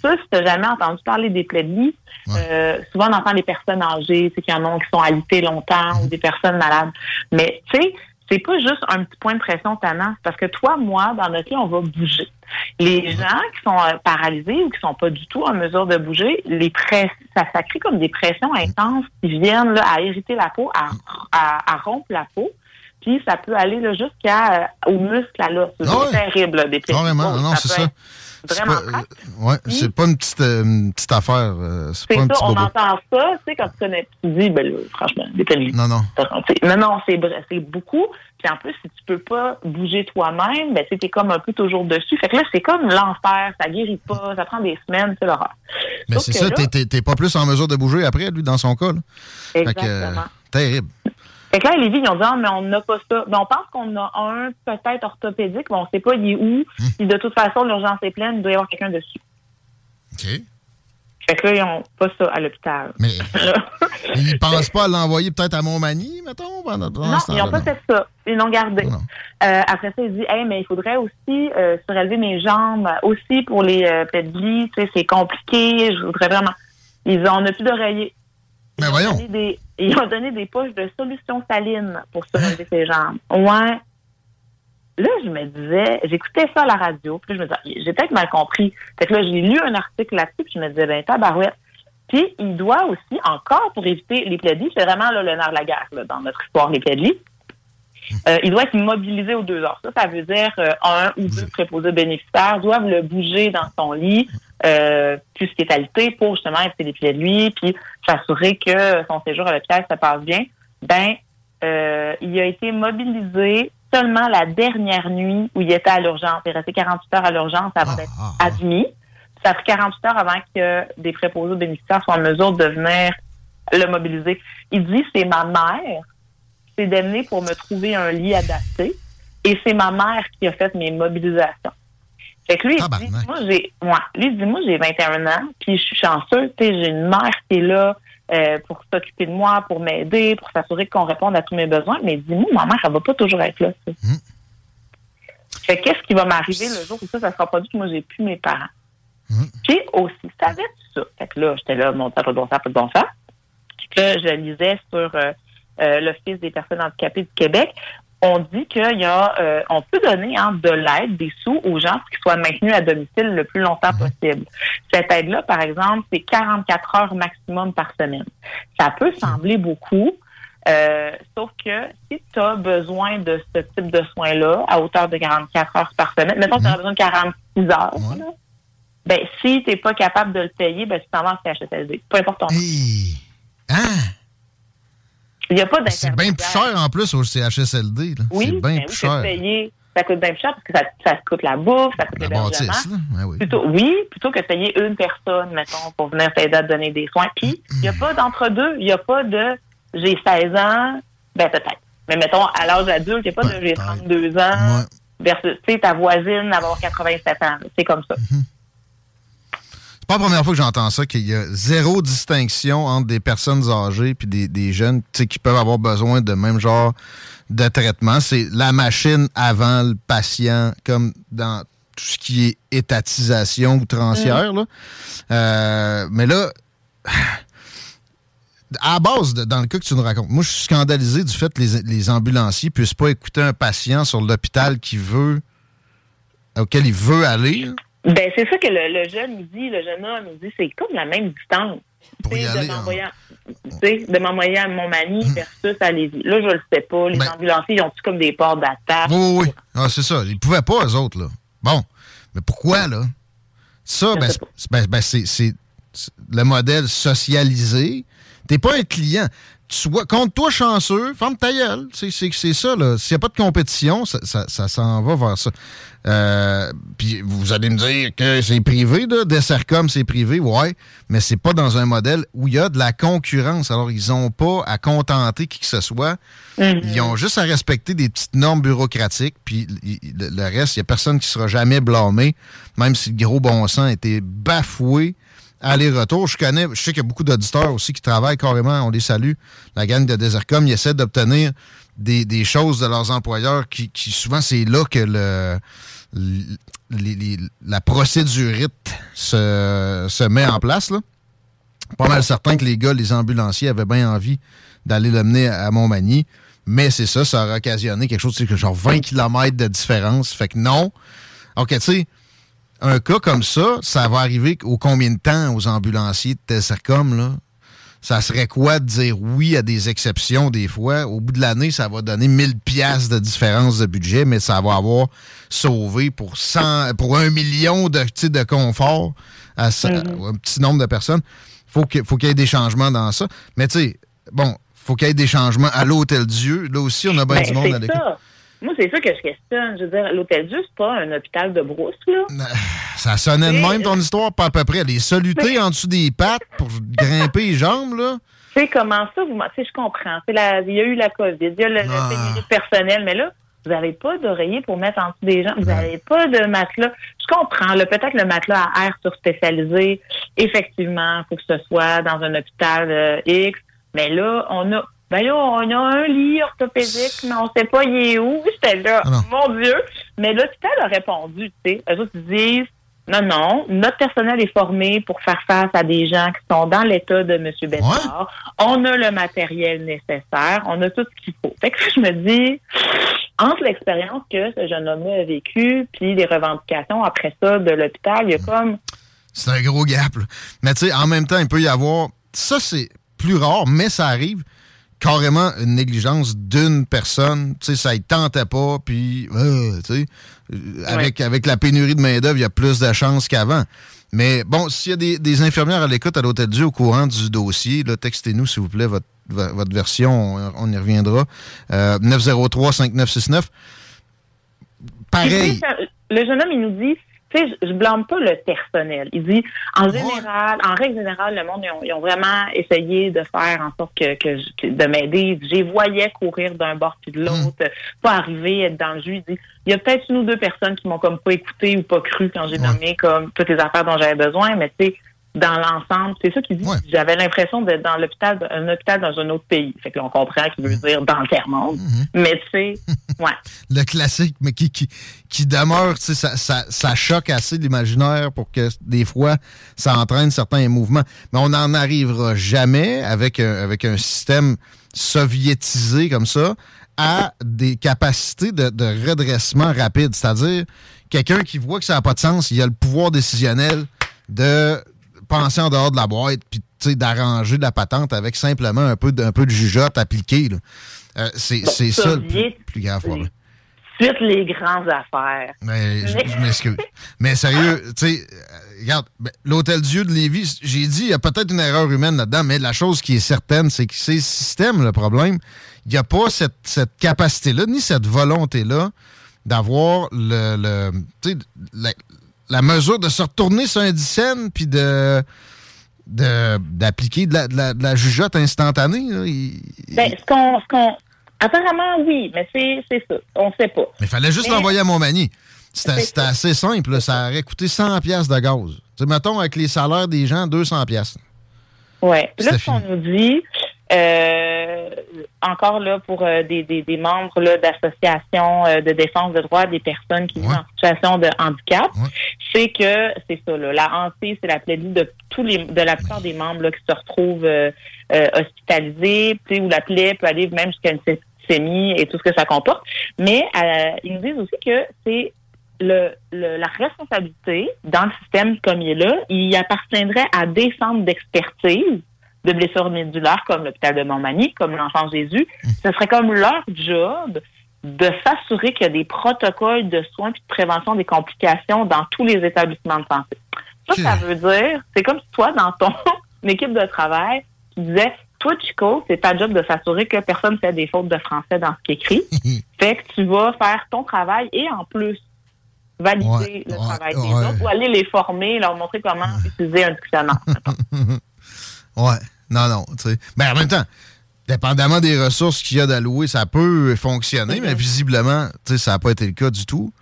Ça, si tu jamais entendu parler des plaies de lit, euh, souvent on entend des personnes âgées, tu sais, qui en ont qui sont alitées longtemps ou des personnes malades. Mais tu sais, c'est pas juste un petit point de pression tannant, parce que toi, moi, dans notre lit, on va bouger. Les gens qui sont euh, paralysés ou qui sont pas du tout en mesure de bouger, les press ça, ça crée comme des pressions intenses qui viennent là, à irriter la peau, à, à, à rompre la peau. Puis ça peut aller là, jusqu'à euh, au muscle à l'os. C'est Ah ouais. terrible, là, des plaies. Carrément, non, non, c'est ça. Vraiment pas, euh, ouais, c'est pas une petite, euh, une petite affaire. c'est pas un ça, petit on bobo. entend ça, tu sais, quand tu connais, tu dis, ben là, franchement, des. Non, non. Non, non, c'est beaucoup. Puis en plus, si tu peux pas bouger toi-même, ben tu es comme un peu toujours dessus. Fait que là, c'est comme l'enfer, ça guérit pas, ça prend des semaines, c'est l'horreur. Mais c'est ça, t'es- pas plus en mesure de bouger après, lui, dans son cas. Là. Fait que, Exactement. terrible. Fait que là, les ils ont dit, ah, mais on n'a pas ça. Mais on pense qu'on a un peut-être orthopédique, mais on sait pas il est où. Hmm. Puis de toute façon, l'urgence est pleine, il doit y avoir quelqu'un dessus. OK. Fait que là, ils n'ont pas ça à l'hôpital. Mais [LAUGHS] ils pensent pas à l'envoyer peut-être à Montmagny, mettons? Pendant, pendant Non, ils n'ont pas fait ça. Ils l'ont gardé. Euh, après ça, il dit, hey, mais il faudrait aussi euh, surélever mes jambes, aussi pour les euh, tu sais, c'est compliqué, je voudrais vraiment. Ils ont, on n'a plus d'oreiller. Mais voyons. des- ils ont donné des poches de solution saline pour surélever ses jambes. Ouais. Là, je me disais, j'écoutais ça à la radio, puis là, je me disais, j'ai peut-être mal compris. Fait que là, j'ai lu un article là-dessus, puis je me disais, ben, tabarouette. Puis, il doit aussi, encore pour éviter les plaidis, c'est vraiment là, le nerf de la guerre là, dans notre histoire, les plaidis. Euh, il doit être immobilisé aux deux heures. Ça, ça veut dire euh, un ou deux préposés bénéficiaires doivent le bouger dans son lit, euh, plus qu'il est alité, pour justement éviter pieds de lui, puis s'assurer que son séjour à l'hôpital se passe bien. Ben, euh, il a été mobilisé seulement la dernière nuit où il était à l'urgence. Il est resté 48 heures à l'urgence avant d'être admis. Ça a pris 48 heures avant que des préposés bénéficiaires soient en mesure de venir le mobiliser. Il dit, c'est ma mère qui s'est démenée pour me trouver un lit adapté et c'est ma mère qui a fait mes mobilisations. Fait que lui, il dit, moi, j'ai, moi, lui, il dit, moi, j'ai 21 ans, puis je suis chanceux, tu sais, j'ai une mère qui est là euh, pour s'occuper de moi, pour m'aider, pour s'assurer qu'on réponde à tous mes besoins, mais il dit, moi, ma mère, elle va pas toujours être là, sais. Fait que qu'est-ce qui va m'arriver le jour où ça, ça sera pas du tout, moi, j'ai plus mes parents? Puis aussi, savais-tu ça? Fait que là, j'étais là, mon ça, pas de bon sens, pas de bon sens. Puis là, je lisais sur euh, euh, l'Office des personnes handicapées du Québec. On dit qu'il y a, euh, on peut donner hein, de l'aide, des sous aux gens pour qu'ils soient maintenus à domicile le plus longtemps possible. Cette aide-là, par exemple, c'est 44 heures maximum par semaine. Ça peut sembler beaucoup, euh, sauf que si tu as besoin de ce type de soins-là à hauteur de 44 heures par semaine, mettons que tu as besoin de 46 heures, là, ben, si tu n'es pas capable de le payer, ben, tu t'en vas en CHSLD. Peu importe ton Il n'y a pas C'est bien plus cher en plus au CHSLD. là. Oui, c'est bien ben plus cher. Ça coûte bien plus cher parce que ça, ça te coûte la bouffe, ça coûte l'hébergement. Ouais, oui. Plutôt, oui, plutôt que de payer une personne, mettons, pour venir t'aider à te donner des soins. Puis, il n'y a pas d'entre-deux. Il n'y a pas de j'ai 16 ans, ben peut-être. Mais mettons, à l'âge adulte, il n'y a pas de j'ai 32 ans versus, tu sais, ta voisine avoir 87 ans. C'est comme ça. C'est pas la première fois que j'entends ça, qu'il y a zéro distinction entre des personnes âgées puis des, des jeunes tu sais, qui peuvent avoir besoin de même genre de traitement. C'est la machine avant le patient, comme dans tout ce qui est étatisation outrancière. Là. Euh, mais là, à la base, de- dans le cas que tu nous racontes, moi, je suis scandalisé du fait que les, les ambulanciers puissent pas écouter un patient sur l'hôpital qui veut, auquel il veut aller. Ben, c'est ça que le, le jeune nous dit, le jeune homme nous dit, c'est comme la même distance. Tu sais, de m'envoyer à- tu sais, de m'envoyer à Montmagny versus à Lévis. Là, je le sais pas. Les ambulanciers, ils ont-tu comme des ports d'attaque? Oui, oui, oui. Ah, c'est ça. Ils pouvaient pas, eux autres, là. Bon. Mais pourquoi, là? Ça, ben, c'est- ben, ben, c'est- c'est le modèle socialisé. T'es pas un client. Sois, compte-toi chanceux, ferme ta gueule. C'est c'est- c'est ça, là. S'il n'y a pas de compétition, ça, ça- ça s'en va vers ça. Euh, Puis vous allez me dire que c'est privé, là. Dessercom, c'est privé, ouais. Mais c'est pas dans un modèle où il y a de la concurrence. Alors, ils ont pas à contenter qui que ce soit. Ils ont juste à respecter des petites normes bureaucratiques, puis le, le reste, il n'y a personne qui sera jamais blâmé, même si le gros bon sens a été bafoué aller-retour. Je connais, je sais qu'il y a beaucoup d'auditeurs aussi qui travaillent carrément, on les salue. La gang de Desercom, ils essaient d'obtenir des, choses de leurs employeurs qui, souvent, c'est là que le, la procédurite se, se met en place. Là. Pas mal certain que les gars, les ambulanciers, avaient bien envie d'aller le mener à Montmagny. Mais c'est ça, ça aurait occasionné quelque chose, tu sais, genre 20 km de différence. Fait que non. OK, tu sais, un cas comme ça, ça va arriver au combien de temps aux ambulanciers de Tessercom, là? Ça serait quoi de dire oui à des exceptions des fois? Au bout de l'année, ça va donner 1000 pièces de différence de budget, mais ça va avoir sauvé pour 100, pour un million de, de confort à, ça- à un petit nombre de personnes. Faut faut qu'il y ait des changements dans ça. Mais tu sais, bon, faut qu'il y ait des changements à l'Hôtel Dieu. Là aussi, on a bien Ben, du monde à ça. Moi, c'est ça que je questionne. Je veux dire, l'Hôtel Dieu, c'est pas un hôpital de brousse, là. Ça sonnait de même ton histoire, pas à peu près. Les solutés en dessous des pattes pour grimper les jambes, là. Tu sais, comment ça, vous m'en- tu sais, je comprends. La- Il y a eu la COVID, il y a le, Ah. personnel, mais là, Vous n'avez pas d'oreiller pour mettre en dessous des gens. Vous n'avez pas de matelas. Je comprends. là, Peut-être le matelas à air surspécialisé. Effectivement, il faut que ce soit dans un hôpital euh, X. Mais là, on a ben là, on a un lit orthopédique, mais on sait pas il est où. [LAUGHS] J'étais là, Ah mon Dieu. Mais l'hôpital a répondu, tu sais. Eux autres, ils disent, non, non, notre personnel est formé pour faire face à des gens qui sont dans l'état de M. Bédard. On a le matériel nécessaire, on a tout ce qu'il faut. Fait que je me dis, entre l'expérience que ce jeune homme a vécue, puis les revendications après ça de l'hôpital, il y a comme C'est un gros gap. là. Mais tu sais, en même temps, il peut y avoir. Ça, c'est plus rare, mais ça arrive. Carrément une négligence d'une personne. Tu sais, ça ne tentait pas, puis. euh, tu sais, euh, avec, avec la pénurie de main-d'œuvre, il y a plus de chances qu'avant. Mais bon, s'il y a des, des infirmières à l'écoute à l'Hôtel Dieu au courant du dossier, là, textez-nous, s'il vous plaît, votre, vo- votre version. On, on y reviendra. Euh, 903-5969. Pareil. Puis, tu sais, Le jeune homme, il nous dit, tu sais, je, blâme pas le personnel. Il dit, en général, en règle générale, le monde, ils ont, ils ont vraiment essayé de faire en sorte que, que je- de m'aider. J'ai voyais courir d'un bord puis de l'autre, pas arriver, être dans le jus. Il dit, il y a peut-être une ou deux personnes qui m'ont comme pas écouté ou pas cru quand j'ai nommé comme toutes les affaires dont j'avais besoin, mais tu sais, dans l'ensemble, c'est ça qu'il dit. J'avais l'impression d'être dans l'hôpital, un hôpital dans un autre pays. Fait que là, on comprend qu'il veut dire dans le tiers-monde. Mais tu sais, [LAUGHS] ouais. le classique, mais qui, qui, qui demeure, tu sais, ça, ça, ça choque assez l'imaginaire pour que des fois, ça entraîne certains mouvements. Mais on n'en arrivera jamais avec un, avec un système soviétisé comme ça à des capacités de, de redressement rapide. C'est-à-dire, quelqu'un qui voit que ça n'a pas de sens, il a le pouvoir décisionnel de penser en dehors de la boîte, puis d'arranger de la patente avec simplement un peu de, un peu de jugeote appliquée. Euh, c'est ça le plus, grave problème. Suite les grandes affaires. Mais je, Mais- je m'excuse. Mais sérieux, tu sais, euh, regarde, ben, l'Hôtel Dieu de Lévis, j'ai dit, il y a peut-être une erreur humaine là-dedans, mais la chose qui est certaine, c'est que c'est le système, le problème. Il n'y a pas cette, cette capacité-là, ni cette volonté-là d'avoir le, le tu sais, la, la mesure de se retourner sur un dixaine puis de d'appliquer de la, de, la, de la jugeote instantanée. là. Il- Ben, ce qu'on, apparemment, oui, mais c'est, ça. On sait pas. Mais il fallait juste Mais- l'envoyer à Montmagny. C'était assez simple. là. Ça aurait coûté 100 pièces de gaz. Mettons, avec les salaires des gens, 200 pièces. Ouais. Puis Là, ce qu'on nous dit, euh, encore là pour euh, des, des, des membres là, d'associations euh, de défense des droits des personnes qui vivent en situation de handicap, c'est que c'est ça. Là, la hanté, c'est la plaidie de tous les de la plupart des membres là, qui se retrouvent euh, euh, hospitalisés, où la plaie peut aller même jusqu'à une septicémie et tout ce que ça comporte. Mais euh, ils nous disent aussi que c'est le, le- la responsabilité dans le système comme il est là, il appartiendrait à des centres d'expertise de blessures médulaires comme l'hôpital de Montmagny, comme l'Enfant Jésus. Ce serait comme leur job de s'assurer qu'il y a des protocoles de soins et de prévention des complications dans tous les établissements de santé. Ça, ça veut dire, c'est comme si toi, dans ton [LAUGHS] équipe de travail, tu disais, toi, Chico, c'est ta job de s'assurer que personne fait des fautes de français dans ce qui est écrit. [LAUGHS] fait que tu vas faire ton travail et en plus, valider Ouais, le ouais, travail des autres ou aller les former, leur montrer comment utiliser un dictionnaire. [LAUGHS] Ouais. Non, non. tu sais. Ben, en même temps, dépendamment des ressources qu'il y a d'allouer, ça peut fonctionner, mais visiblement, tu sais, ça n'a pas été le cas du tout.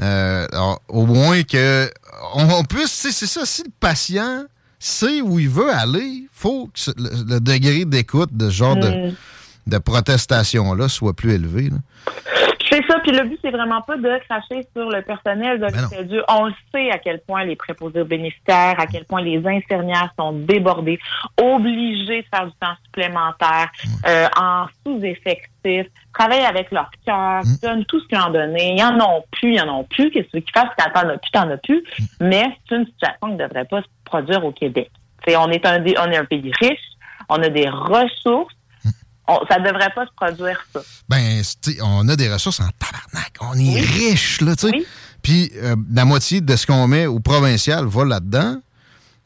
Euh, alors, au moins que on, on puisse, c'est ça, si le patient sait où il veut aller, faut que le, le degré d'écoute de ce genre de, Mm. de protestation-là soit plus élevé. là. C'est ça, puis le but, c'est vraiment pas de cracher sur le personnel de Ben Dieu. On le sait à quel point les préposés aux bénéficiaires, à quel point les infirmières sont débordées, obligées de faire du temps supplémentaire, euh, en sous-effectif, travaillent avec leur cœur, donnent tout ce qu'ils ont donné. Ils en ont plus, ils en ont plus. Qu'est-ce qu'ils fassent? Quand t'en as plus, t'en as plus. Mais c'est une situation qui ne devrait pas se produire au Québec. T'sais, on est un, on est un pays riche, on a des ressources. On, ça devrait pas se produire ça. Ben, on a des ressources en tabarnak. On est riche, là, tu sais. Puis euh, la moitié de ce qu'on met au provincial va là-dedans.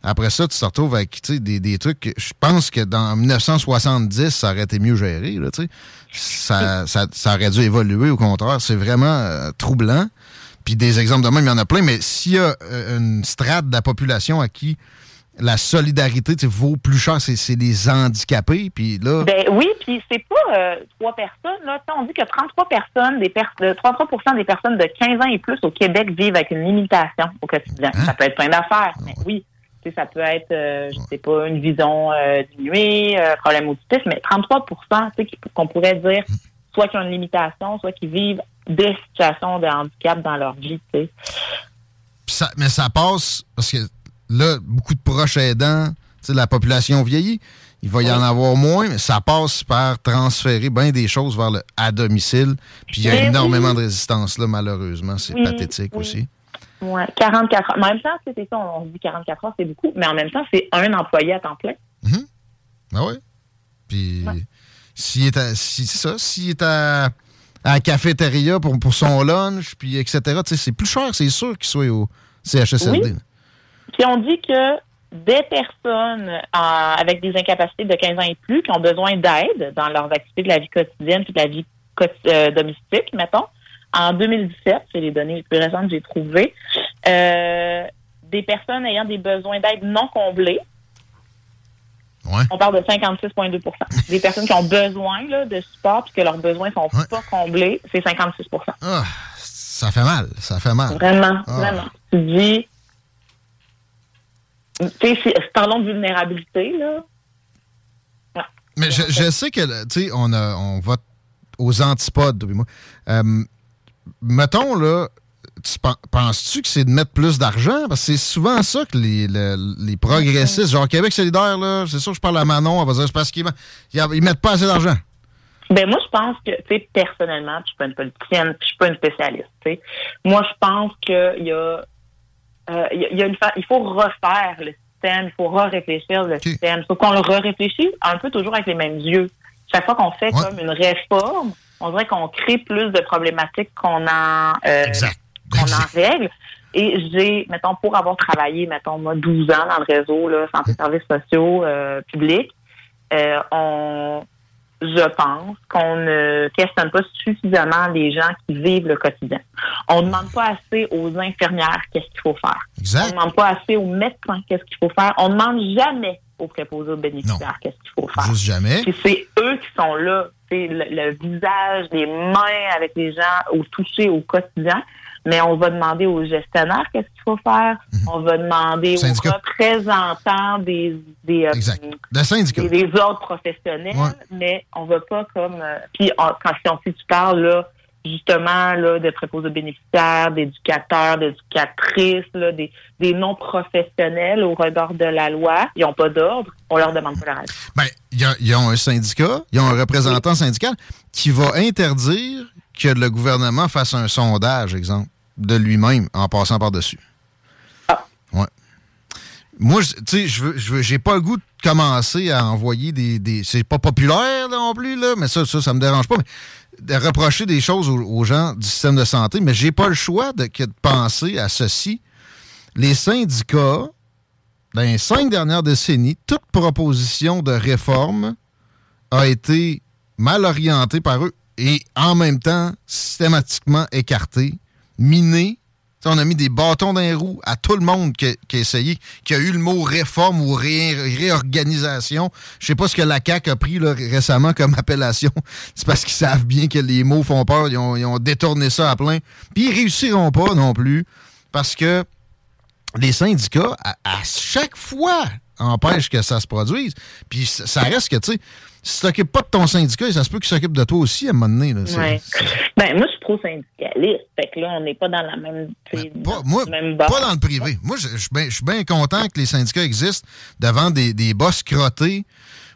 Après ça, tu te retrouves avec tu sais, des, des trucs. Je pense que dans 1970, ça aurait été mieux géré. Là, tu sais. ça, ça, ça aurait dû évoluer, au contraire. C'est vraiment euh, troublant. Puis des exemples de même, il y en a plein. Mais s'il y a euh, une strate de la population à qui la solidarité tu sais, vaut plus cher, c'est les handicapés. Puis là, Ben oui, puis c'est pas euh, trois personnes. Là. On dit que 33 personnes, des pers euh, 33 des personnes de 15 ans et plus au Québec vivent avec une limitation au quotidien. Hein? Ça peut être plein d'affaires, mais oui. Ça peut être, euh, je sais pas, une vision euh, diminuée, problème auditif, mais 33 tu sais, qui- qu'on pourrait dire soit qui ont une limitation, soit qui vivent des situations de handicap dans leur vie. Tu sais. Puis ça- mais ça passe parce que là, beaucoup de proches aidants, la population vieillit. Il va y en avoir moins, mais ça passe par transférer bien des choses vers le à domicile. Puis il y a Mais énormément oui. de résistance là, malheureusement. C'est Oui, pathétique aussi. Ouais, 44 heures. En même temps, c'est ça, on dit 44 heures, c'est beaucoup, mais en même temps, c'est un employé à temps plein. Ah ouais? Puis s'il est à, si, ça, s'il est à, à la cafétéria pour, pour son lunch, puis etc., c'est plus cher, c'est sûr qu'il soit au CHSLD. Puis on dit que des personnes euh, avec des incapacités de 15 ans et plus qui ont besoin d'aide dans leurs activités de la vie quotidienne puis de la vie euh, domestique, mettons, en 2017, c'est les données les plus récentes que j'ai trouvées, euh, des personnes ayant des besoins d'aide non comblés, on parle de 56,2% Des personnes qui ont besoin là, de support puis que leurs besoins sont pas comblés, c'est 56 Ah, ça fait mal, ça fait mal. Vraiment, Ah. vraiment. Tu dis. Tu sais, c'est- parlons de vulnérabilité, là. Mais je, je sais que, tu sais, on, a- on vote aux antipodes, moi. Euh, mettons, là, tu pen- penses-tu que c'est de mettre plus d'argent? Parce que c'est souvent ça que les, le- les progressistes, genre Québec solidaire, là, c'est sûr que je parle à Manon, elle va dire c'est parce qu'ils ils- ils mettent pas assez d'argent. Ben moi, je pense que, tu sais, personnellement, puis je suis pas une politicienne, puis je suis pas une spécialiste, tu sais. Moi, je pense qu'il y a, euh, il y a- il y a une fa- il faut refaire le système, il faut re-réfléchir le système. Sauf qu'on le re-réfléchit un peu toujours avec les mêmes yeux. Chaque fois qu'on fait comme une réforme, on dirait qu'on crée plus de problématiques qu'on en, euh, qu'on en règle. Et j'ai, mettons, pour avoir travaillé, mettons, moi, 12 ans dans le réseau, là, santé, services sociaux, euh, publics, euh, on, je pense qu'on ne questionne pas suffisamment les gens qui vivent le quotidien. On ne demande pas assez aux infirmières qu'est-ce qu'il faut faire. On ne demande pas assez aux médecins qu'est-ce qu'il faut faire. On ne demande jamais aux préposés aux bénéficiaires qu'est-ce qu'il faut faire. Juste jamais. Puis c'est eux qui sont là, c'est le, le visage, les mains avec les gens au toucher au quotidien. Mais on va demander aux gestionnaires qu'est-ce qu'il faut faire. On va demander aux Mhm. Représentants des des, euh, des, des ordres professionnels, mais on va pas comme euh, puis quand si, on, si tu parles là justement là de préposés aux bénéficiaires, d'éducateurs, d'éducatrices, là, des, des non professionnels au regard de la loi, ils n'ont pas d'ordre, on leur demande pas leur avis. Ben, ils ont un syndicat, ils ont un représentant syndical qui va interdire que le gouvernement fasse un sondage, exemple, de lui-même en passant par-dessus. Ouais. Moi, je- tu sais, je veux, je veux- j'ai pas le goût de commencer à envoyer des. des c'est pas populaire là, non plus, là, mais ça, ça, ça me dérange pas. Mais de reprocher des choses aux, aux gens du système de santé, mais j'ai pas le choix de, que de penser à ceci. Les syndicats, dans les cinq dernières décennies, toute proposition de réforme a été mal orientée par eux et en même temps systématiquement écartée, sais, on a mis des bâtons dans les roues à tout le monde qui, a- essayé, qui a eu le mot réforme ou ré- réorganisation. Je sais pas ce que la CAQ a pris là, récemment comme [LAUGHS] appellation. C'est parce qu'ils savent bien que les mots font peur. Ils ont, détourné ça à plein. Puis ils réussiront pas non plus parce que les syndicats, à, à chaque fois, empêchent que ça se produise. Puis ça reste que, tu sais, si tu t'occupes pas de ton syndicat, ça se peut qu'il s'occupe de toi aussi à un moment donné. là. C'est- Ouais. Ben, moi, je suis pro-syndicaliste. Fait que là, on n'est pas dans la même, tu sais, dans moi, le même bar. Pas dans le privé. Moi, je suis bien- content que les syndicats existent devant des, des boss crottés,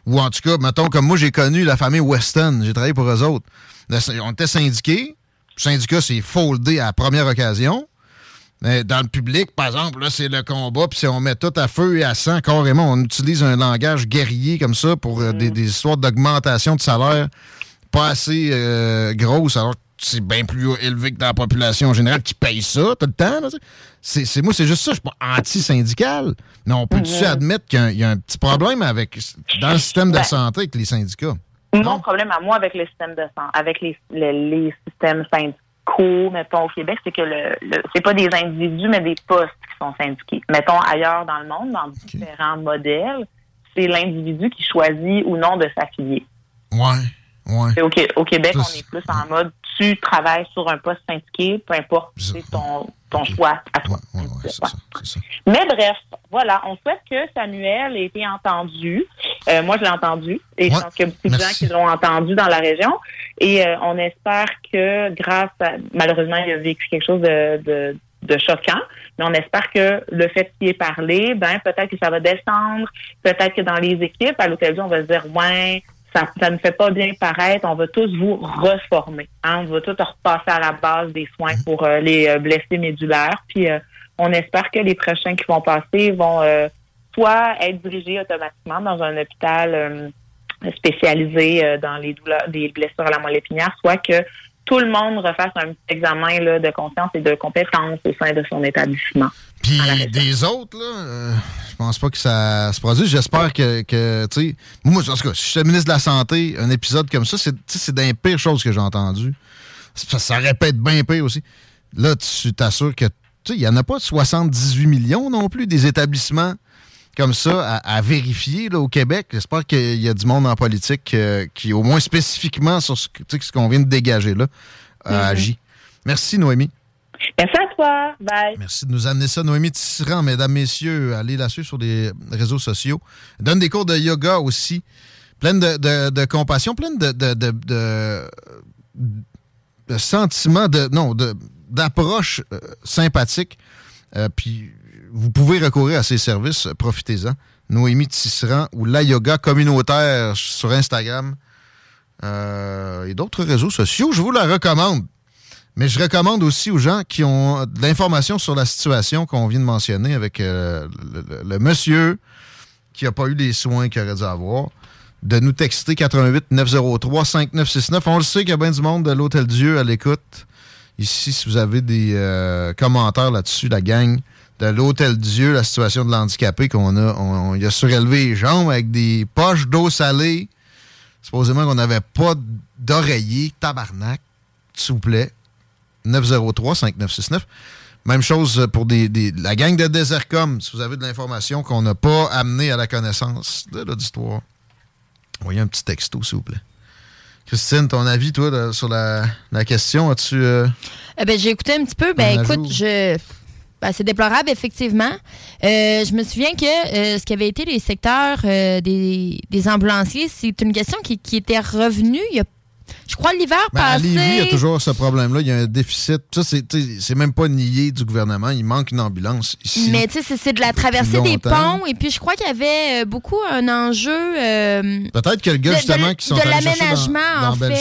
ou en tout cas, mettons, comme moi, j'ai connu la famille Weston, j'ai travaillé pour eux autres. Le- on était syndiqués. Le syndicat s'est foldé à la première occasion. Mais dans le public, par exemple, là, c'est le combat, puis c'est- on met tout à feu et à sang carrément. On utilise un langage guerrier comme ça pour euh, des, des histoires d'augmentation de salaire pas assez euh, grosse, alors que c'est bien plus élevé que dans la population en général qui paye ça tout le temps. là, c'est, c'est- moi, c'est juste ça. Je suis pas anti-syndical. Mais on peut-tu Mhm. admettre qu'il y a un- il y, a un petit problème avec dans le système de Ben, santé avec les syndicats? Mon problème à moi avec le système de santé, avec les, les, les systèmes synd- mettons, au Québec, c'est que le, le c'est pas des individus, mais des postes qui sont syndiqués. Mettons, ailleurs dans le monde, dans différents modèles, c'est l'individu qui choisit ou non de s'affilier. Ouais, ouais. Au, au Québec, Ça, on est plus en mode tu travailles sur un poste syndiqué, peu importe c'est ton, ton choix à toi. Ouais. Mais bref, voilà, on souhaite que Samuel ait été entendu. Euh, moi, je l'ai entendu et je pense qu'il y a beaucoup de gens qui l'ont entendu dans la région. Et euh, on espère que grâce à... Malheureusement, il a vécu quelque chose de, de, de choquant, mais on espère que le fait qu'il ait parlé, ben peut-être que ça va descendre, peut-être que dans les équipes, à l'hôtel on va se dire, ouais, ça, ça ne fait pas bien paraître, on va tous vous reformer. Hein? On va tous repasser à la base des soins pour euh, les euh, blessés médulaires. Puis euh, on espère que les prochains qui vont passer vont euh, soit être dirigés automatiquement dans un hôpital spécialisé euh, dans les douleurs, des blessures à la moelle épinière, soit que tout le monde refasse un petit examen là, de conscience et de compétence au sein de son établissement. Puis des autres, là, euh, je pense pas que ça se produise. J'espère que, que tu sais, moi, en tout cas, si je suis ministre de la Santé, un épisode comme ça, c'est des pires choses que j'ai entendues. Ça, ça répète bien pire aussi. Là, tu t'assures que, tu sais, il n'y en a pas 78 millions non plus des établissements comme ça à, à vérifier là, au Québec. J'espère qu'il y a du monde en politique euh, qui, au moins spécifiquement sur ce, ce qu'on vient de dégager là, a Mhm. agi. Merci, Noémie. Merci à toi. Bye. Merci de nous amener ça. Noémie Tisserand, mesdames, messieurs, allez la suivre sur les réseaux sociaux. Elle donne des cours de yoga aussi, pleine de, de- de compassion, pleine de, de, de, sentiments, de, non, de- d'approches euh, sympathiques. Euh, puis vous pouvez recourir à ses services, profitez-en. Noémie Tisserand ou La Yoga communautaire sur Instagram euh, et d'autres réseaux sociaux. Je vous la recommande. Mais je recommande aussi aux gens qui ont de l'information sur la situation qu'on vient de mentionner avec euh, le monsieur qui n'a pas eu les soins qu'il aurait dû avoir, de nous texter 88 903 5969. On le sait qu'il y a bien du monde de l'Hôtel Dieu à l'écoute. Ici, si vous avez des euh, commentaires là-dessus, la gang de l'Hôtel Dieu, la situation de l'handicapé qu'on a, on, on- il a surélevé les jambes avec des poches d'eau salée. Supposément qu'on n'avait pas d'oreiller, tabarnak, s'il vous plaît. 903-5969. Même chose pour des, des- la gang de Desercom, si vous avez de l'information qu'on n'a pas amenée à la connaissance de l'auditoire. Envoyez un petit texto, s'il vous plaît. Christine, ton avis, toi, de- sur la, la question, as-tu... euh, Eh ben, j'ai écouté un petit peu. Ben, écoute, je. Ben, c'est déplorable, effectivement. Euh, je me souviens que euh, ce qui avait été les secteurs euh, des, des ambulanciers, c'est une question qui, qui était revenue, il y a, je crois, l'hiver Ben, à passé. Lévis, il y a toujours ce problème-là. Il y a un déficit. Ça, c'est même pas nié du gouvernement. Il manque une ambulance ici. Mais tu sais, c'est- de la traversée des ponts. Et puis, je crois qu'il y avait euh, beaucoup un enjeu. euh, Peut-être que le gars, de- justement, qui sont de l'aménagement, dans, en fait.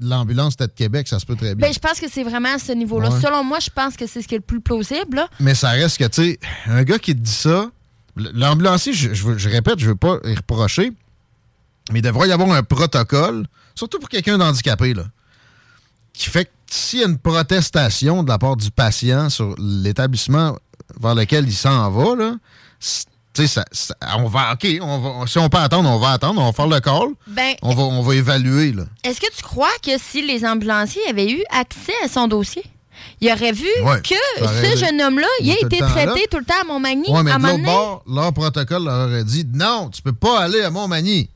L'ambulance était de Québec, ça se peut très bien. Ben, je pense que c'est vraiment à ce niveau-là. Ouais. Selon moi, je pense que c'est ce qui est le plus plausible. là. Mais ça reste que, tu sais, un gars qui te dit ça, l'ambulancier, je, je je répète, je veux pas y reprocher, mais il devrait y avoir un protocole, surtout pour quelqu'un d'handicapé, là, qui fait que s'il y a une protestation de la part du patient sur l'établissement vers lequel il s'en va, là, ça- ça- on va, OK, on va, si on peut attendre, on va attendre, on va faire le call, Ben, on va, on va évaluer, là. Est-ce que tu crois que si les ambulanciers avaient eu accès à son dossier, il aurait vu Ouais, que ce jeune homme-là, il a été là. traité tout le temps à Montmagny? Oui, mais à de l'autre bord, leur protocole leur aurait dit non, tu peux pas aller à Montmagny.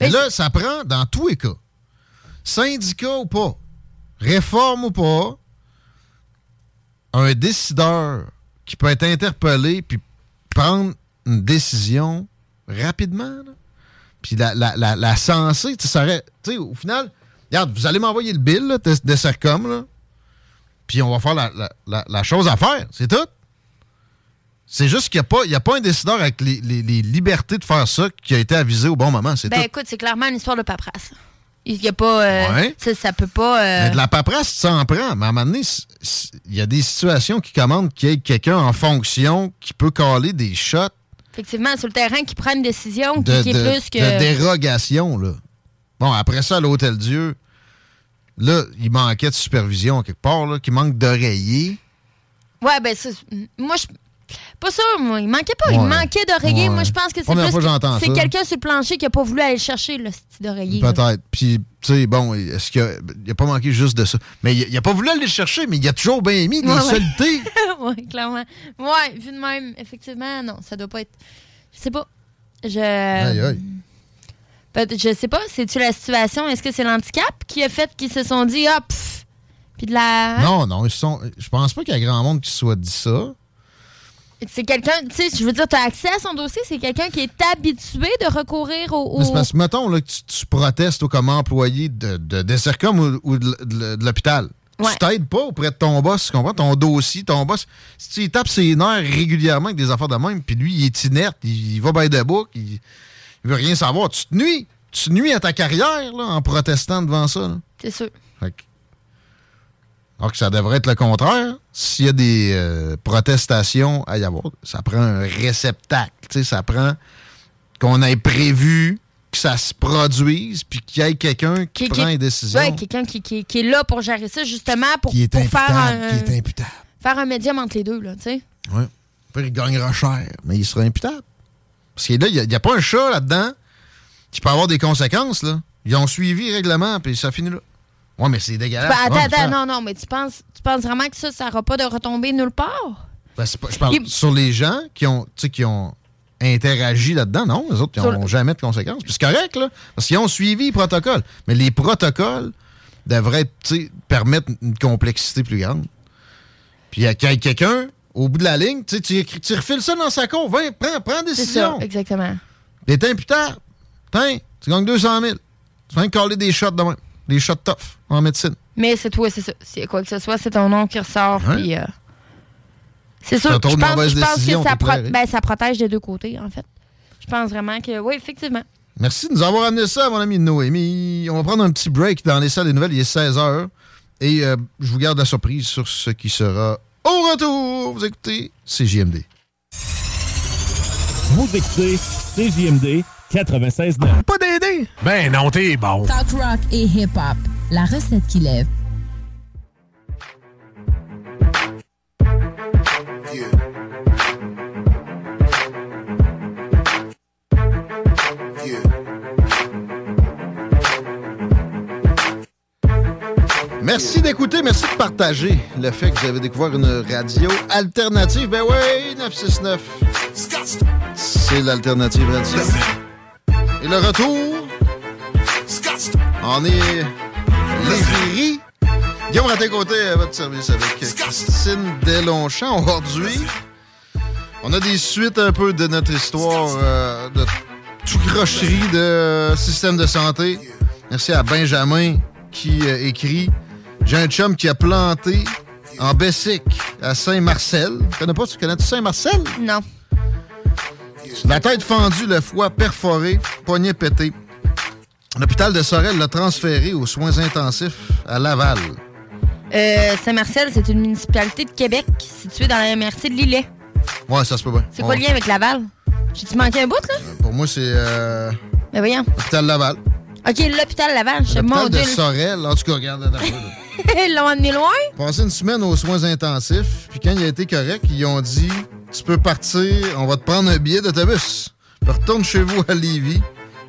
Mais là, ça prend dans tous les cas. Syndicat ou pas, réforme ou pas, un décideur qui peut être interpellé puis prendre une décision rapidement. là. Puis la, la, la, la sensée, tu sais, au final, regarde, vous allez m'envoyer le bill là, de, de Sercom, là, puis on va faire la, la- chose à faire, c'est tout. C'est juste qu'il n'y a, a pas un décideur avec les, les- les libertés de faire ça qui a été avisé au bon moment, c'est Ben tout. écoute, c'est clairement une histoire de paperasse. Il y a pas. euh, Ouais. ça, peut pas. euh, Mais de la paperasse, tu s'en prends. Mais à un moment donné, il y a des situations qui commandent qu'il y ait quelqu'un en fonction qui peut caler des shots Effectivement, sur le terrain, qui prend une décision qui, de, est plus que. de dérogation. Là. Bon, après ça, l'Hôtel Dieu, là, il manquait de supervision quelque part, là, qui manque d'oreiller. Ouais, ben, moi, je. Pas ça, moi. Il manquait pas. Il Ouais. manquait d'oreiller. Ouais. Moi, je pense que c'est Première plus fois que que- j'entends C'est ça. quelqu'un sur le plancher qui a pas voulu aller le chercher, le style d'oreiller. là. Peut-être. Puis, tu sais, bon, est-ce qu'il a, pas manqué juste de ça? Mais il n'a pas voulu aller le chercher, mais il a toujours bien mis des Ouais, ouais. saletés. [LAUGHS] oui, clairement. Ouais, vu de même, effectivement, non, ça doit pas être. Je sais pas. Je. Aïe, aïe. Peut- Je sais pas, c'est-tu la situation? Est-ce que c'est l'handicap qui a fait qu'ils se sont dit, ah, pff, puis de la. Non, non, ils sont. Je pense pas qu'il y a grand monde qui se soit dit ça. C'est quelqu'un, tu sais, je veux dire, tu as accès à son dossier, c'est quelqu'un qui est habitué de recourir au. C'est parce que, mettons, là, que tu, tu protestes ou comme employé de, de, ou, ou de, de- de l'hôpital. Ouais. Tu t'aides pas auprès de ton boss, tu comprends? Ton dossier, ton boss. Si tu tapes ses nerfs régulièrement avec des affaires de même, puis lui, il est inerte, il, il va by the book, il, il veut rien savoir. Tu te nuis. Tu te nuis à ta carrière là, en protestant devant ça. C'est sûr. Fait que- Alors que ça devrait être le contraire. S'il y a des euh, protestations à y avoir, ça prend un réceptacle. Ça prend qu'on ait prévu que ça se produise, puis qu'il y ait quelqu'un qui, prend les décisions. Ouais, quelqu'un qui, est là pour gérer ça, justement, pour, qui est pour faire, un, qui est imputable. faire un médium entre les deux, là, tu sais. Puis il gagnera cher, mais il sera imputable. Parce que là, il n'y a, pas un chat là-dedans qui peut avoir des conséquences. Là. Ils ont suivi le règlement, puis ça finit là. Ouais, mais c'est dégueulasse. Ben, attends, attends, non, non, mais tu penses, tu penses vraiment que ça, ça n'aura pas de retombée nulle part? Ben, pas- je parle Il- sur les gens qui ont, tu sais, qui ont interagi là-dedans. Non, les autres, ils n'ont le- jamais de conséquences. Puis c'est correct, là, parce qu'ils ont suivi les protocoles. Mais les protocoles devraient permettre une complexité plus grande. Puis il y a quelqu'un, au bout de la ligne, tu tu, refiles ça dans sa cour. Va, prends, prends C'est ça, décision. exactement. Est imputable. Tiens, tu gagnes 200 000. Tu viens de coller des shots de même. Des shots tough en médecine. Mais c'est toi, c'est ça. C'est quoi que ce soit, c'est ton nom qui ressort. Ouais. puis, euh, c'est sûr. Je de pense, je pense que ça, pro- ben, ça protège des deux côtés, en fait. Je pense vraiment que, oui, effectivement. Merci de nous avoir amené ça, mon ami Noémie. On va prendre un petit break dans les salles des nouvelles. Il est 16 h. Et euh, je vous garde la surprise sur ce qui sera au retour. Vous écoutez CJMD. Vous écoutez CJMD 96.9. Pas d'aider! Ben non, t'es bon. Talk rock et hip-hop. La recette qui lève. Merci d'écouter, merci de partager le fait que vous avez découvert une radio alternative. Ben oui, 969. C'est l'alternative radio. Et le retour, on est l'égérie. Guillaume Raté-Côté à votre service avec Christine Delonchamp. Aujourd'hui, on a des suites un peu de notre histoire euh, de tout crocherie de système de santé. Merci à Benjamin qui euh, écrit J'ai un chum qui a planté en Bessic à Saint-Marcel. Tu connais pas, tu connais Saint-Marcel? Non. La tête fendue, le foie perforé, poignet pété. L'hôpital de Sorel l'a transféré aux soins intensifs à Laval. Euh, Saint-Marcel, c'est une municipalité de Québec située dans la MRC de Lillet. Ouais, ça se peut bien. C'est quoi le lien avec Laval? J'ai-tu manqué un bout, là? Pour moi, c'est euh, Mais voyons. l'hôpital Laval. OK, l'hôpital Laval. Je L'hôpital mon de Dieu. Sorel. En tout cas, regarde. attends. Ils l'ont amené loin? Passé une semaine aux soins intensifs, puis quand il a été correct, ils ont dit Tu peux partir, on va te prendre un billet d'autobus. Retourne chez vous à Lévis.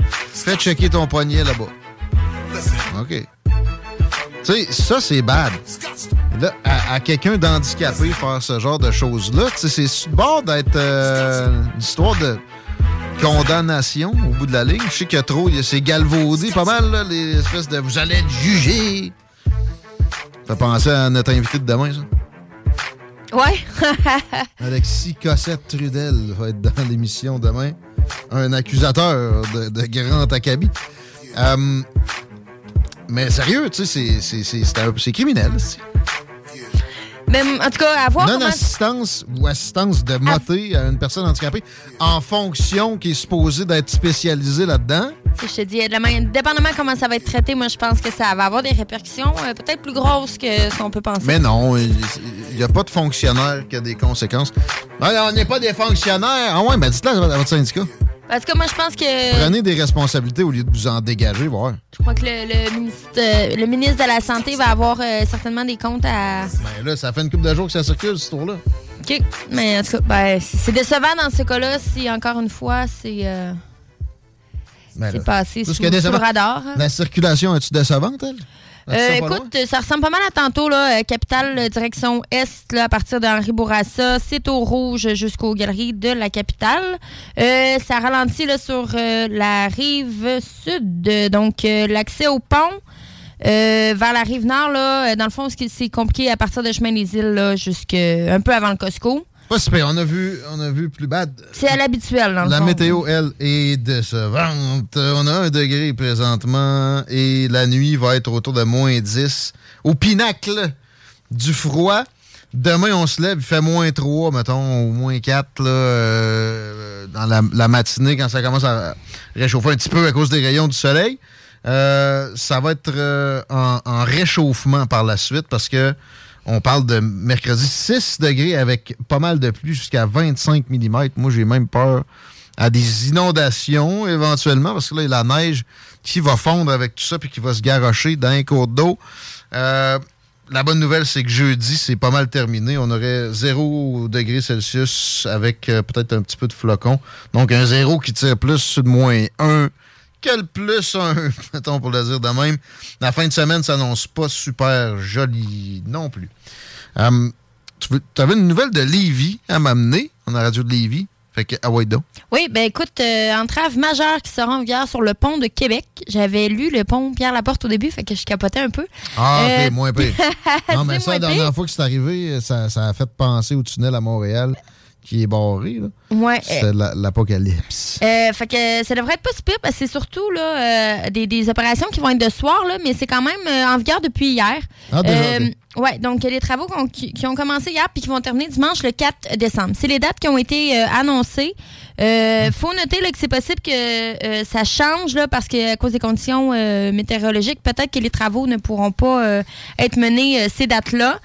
Fais checker ton poignet là-bas. OK. Tu sais, ça, c'est bad. Là, à, quelqu'un d'handicapé faire ce genre de choses-là, c'est sur bord d'être euh, une histoire de condamnation au bout de la ligne. Je sais qu'il y a trop, c'est galvaudé pas mal, là, les espèces de vous allez être jugé. Fait penser à notre invité de demain, ça. Ouais. [LAUGHS] Alexis Cossette-Trudel va être dans l'émission demain. Un accusateur de, grand acabit. Euh, mais sérieux, tu sais, c'est- criminel. Mais en tout cas, à voir comment... Non-assistance ou assistance de moté à une personne handicapée en fonction qui est supposée d'être spécialisée là-dedans. Si je te dis, de la main- dépendamment comment ça va être traité, moi, je pense que ça va avoir des répercussions euh, peut-être plus grosses que ce qu'on peut penser. Mais non, il n'y a pas de fonctionnaire qui a des conséquences. Non, on n'est pas des fonctionnaires. Ah ouais, ben dites-le à votre syndicat. Parce que moi, je pense que... Prenez des responsabilités au lieu de vous en dégager, voir. Je crois que le, le ministre, euh, le ministre de la Santé va avoir euh, certainement des comptes à... Ben là, ça fait une couple de jours que ça circule, cette histoire-là. OK. Mais en tout cas, ben, c'est décevant dans ce cas-là si, encore une fois, c'est euh, Ben c'est passé tout sous, ce sous le radar. hein. La circulation, est-tu décevante, elle? Euh, écoute, ça ressemble pas mal à tantôt, là. euh, capitale, euh, direction Est, là, à partir d'Henri Bourassa. C'est au rouge jusqu'aux galeries de la capitale. Euh, ça ralentit, là, sur euh, la rive sud. Donc, euh, l'accès au pont. euh, vers la rive nord, là, dans le fond, c'est compliqué à partir de chemin des îles, là, jusque un peu avant le Costco. Pas super. On a vu, on a vu plus bad. C'est à l'habituel, dans le La fond. météo, elle, est décevante. On a un degré présentement et la nuit va être autour de moins 10. Au pinacle du froid. Demain, on se lève, il fait moins 3, mettons, ou moins 4 là, euh, dans la, la matinée quand ça commence à réchauffer un petit peu à cause des rayons du soleil. Euh, ça va être euh, en, en réchauffement par la suite parce que on parle de mercredi 6 degrés avec pas mal de pluie jusqu'à 25 mm. Moi, j'ai même peur à des inondations éventuellement parce que là, il y a la neige qui va fondre avec tout ça puis qui va se garrocher dans un cours d'eau. Euh, la bonne nouvelle, c'est que jeudi, c'est pas mal terminé. On aurait 0 degré Celsius avec euh, peut-être un petit peu de flocon. Donc, un 0 qui tire plus sur le moins 1 que le plus 1, [LAUGHS] mettons pour le dire de même. La fin de semaine s'annonce pas super jolie non plus. Euh, tu avais une nouvelle de Lévis à m'amener, on a radio de Lévis. Fait que, ah ouais, donc. Oui, ben écoute, euh, entrave majeure qui sera en vigueur sur le pont de Québec. J'avais lu le pont Pierre-Laporte au début, fait que je capotais un peu. Ah, Euh, ok, moins pire. [LAUGHS] non, mais ça, la dernière pire. fois que c'est arrivé, ça, ça a fait penser au tunnel à Montréal qui est barré. là. Ouais. La- l'apocalypse. Euh, fait que ça devrait être pas si pire parce que c'est surtout là, euh, des, des opérations qui vont être de soir, là, mais c'est quand même euh, en vigueur depuis hier. Ah, déjà, ok. Ouais, donc il y a des travaux qu'on- qui, qui ont commencé hier puis qui vont terminer dimanche le 4 décembre. C'est les dates qui ont été annoncées. Euh, faut noter là, que c'est possible que euh, ça change là, parce qu'à cause des conditions euh, météorologiques, peut-être que les travaux ne pourront pas être menés ces dates-là.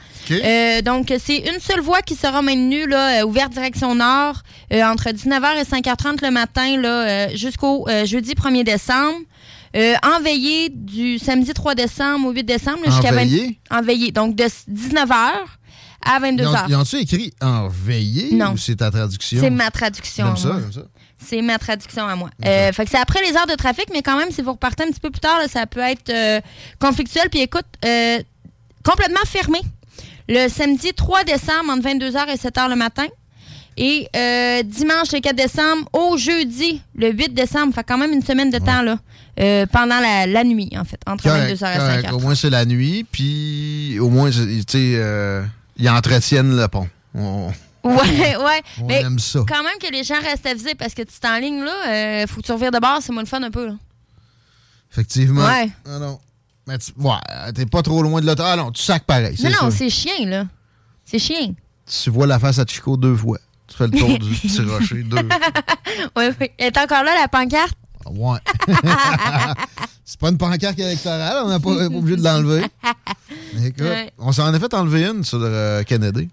Donc, c'est une seule voie qui sera maintenue, là, ouverte direction nord, entre 19h et 5h30 le matin, là, euh, jusqu'au euh, jeudi 1er décembre. Euh, en veillée du samedi 3 décembre au 8 décembre. là, En jusqu'à 20 veillée? En veillée. Donc, de 19h à Ils 22h. ont- Ils ont-tu écrit en veillé Non. ou c'est ta traduction? C'est ma traduction. J'aime ça, j'aime ça. C'est ma traduction à moi. Euh, fait que c'est après les heures de trafic, mais quand même, si vous repartez un petit peu plus tard, là, ça peut être euh, conflictuel. Puis écoute, euh, complètement fermé. Le samedi 3 décembre, entre 22h et 7h le matin. Et euh, dimanche le 4 décembre au jeudi le 8 décembre. Fait quand même une semaine de temps là. euh, pendant la, la nuit, en fait, entre Correct, 22h et correct. 5h. Au moins, c'est la nuit, puis au moins, tu sais, euh, ils entretiennent le pont. On- Ouais, ouais. On mais aime ça. quand même que les gens restent avisés parce que tu t'enlignes là, euh, faut que tu revires de bord, c'est moins le fun un peu. Là. Effectivement. Ouais. Ah non. Mais tu, ouais, t'es pas trop loin de l'auto. Ah non, tu sacs pareil. Non, non, c'est chien, là. C'est chien. Tu vois la face à Chico deux fois. Tu fais le tour du petit [LAUGHS] rocher deux oui, oui. Elle est encore là, la pancarte? Ouais. [LAUGHS] c'est pas une pancarte électorale, on n'a pas, pas obligé de l'enlever. Écoute, Ouais. on s'en est fait enlever une sur euh, Kennedy.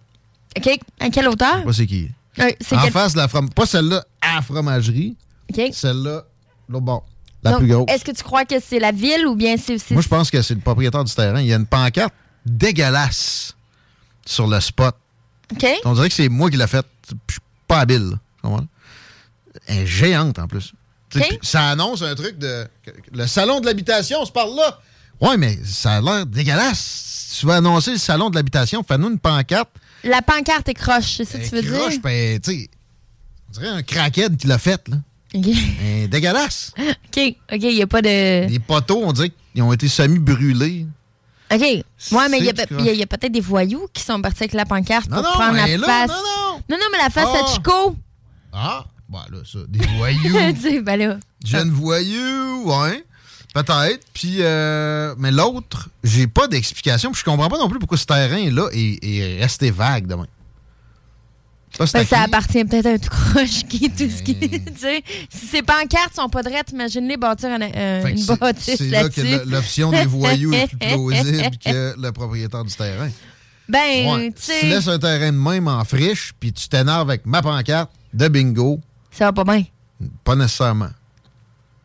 OK. À quelle hauteur? Je sais pas c'est qui. C'est En quel- face de la fromagerie. Pas celle-là à la fromagerie. OK. Celle-là, l'autre bord. La Donc, plus grosse. Est-ce que tu crois que c'est la ville ou bien c'est. c'est- Moi, je pense que c'est le propriétaire du terrain. Il y a une pancarte dégueulasse sur le spot. OK. On dirait que c'est moi qui l'ai faite. Je suis pas habile. Elle est géante en plus. Ça annonce un truc de. Le salon de l'habitation, on se parle là. Ouais, mais ça a l'air dégueulasse. Si tu veux annoncer le salon de l'habitation, fais-nous une pancarte. La pancarte est croche, c'est ça que tu veux Croche, dire? ben, tu sais. On dirait un crackhead qui l'a faite, là. OK. Elle est dégueulasse. OK. OK, il n'y a pas de. Les poteaux, on dirait qu'ils ont été semi-brûlés. OK. Ouais, mais il y a, peut-être des voyous qui sont partis avec la pancarte Non, pour non, prendre la là, face. non, non. Non, non, mais la face Ah. à Chico. Ah, bah là, ça, des voyous. [LAUGHS] tu ben là. Jeune voyou, ouais. Peut-être. Puis, euh, mais l'autre, j'ai pas d'explication. Puis je comprends pas non plus pourquoi ce terrain-là est, est resté vague demain. Ben, ça appartient peut-être à un tout croche qui tout ce qui. [LAUGHS] Tu sais, si ces pancartes sont pas drettes, imagine-les bâtir un- que une bâtisse C'est là que l'option des voyous est plus [LAUGHS] plausible que le propriétaire du terrain. Ben, Ouais. tu sais, laisses un terrain de même en friche, puis tu t'énerves avec ma pancarte de bingo, ça va pas bien. pas nécessairement.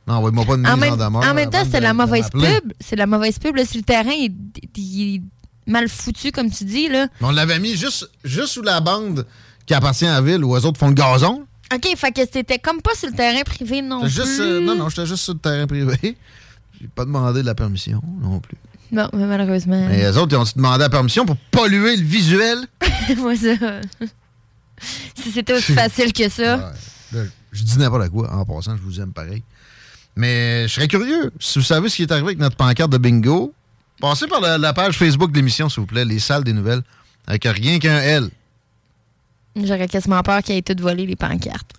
Non, envoie-moi pas mise En en, même, demeure. en même temps, c'est la mauvaise pub. C'est la mauvaise pub. Là, si le terrain est, il est mal foutu, comme tu dis, là. On l'avait mis juste, juste sous la bande qui appartient à la ville où eux autres font le gazon. OK, fait que c'était comme pas sur le terrain privé non plus. juste, euh, non, non, j'étais juste sur le terrain privé. J'ai pas demandé de la permission non plus. Non, mais malheureusement. Mais les autres, ils ont demandé la permission pour polluer le visuel? [LAUGHS] Moi, ça. si c'était aussi [LAUGHS] facile que ça. Là, je dis n'importe quoi. En passant, je vous aime pareil. Mais je serais curieux. Si vous savez ce qui est arrivé avec notre pancarte de bingo, passez par la, la page Facebook de l'émission, s'il vous plaît, les salles des nouvelles, avec rien qu'un L. J'aurais quasiment peur qu'il ait tout volé les pancartes.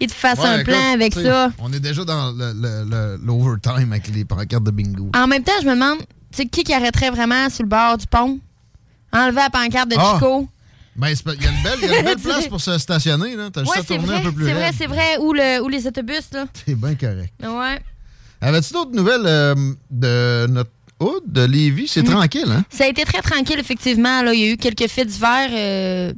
Il te fasse Ouais, un écoute, plan avec ça. On est déjà dans l'overtime avec les pancartes de bingo. En même temps, je me demande, tu sais, qui qui arrêterait vraiment sur le bord du pont? Enlever la pancarte de Ah! Chico. Ben, c'est pas- il y a une belle, y a une belle [LAUGHS] place pour se stationner. là. T'as juste à c'est tourner vrai, un peu plus c'est vrai, c'est vrai. Ou, le, ou les autobus, là. [LAUGHS] C'est bien correct. Ouais. Avais-tu d'autres nouvelles euh, de notre hood, de Lévis? C'est Mm. tranquille, hein? Ça a été très tranquille, effectivement. Là. Il y a eu quelques faits divers euh,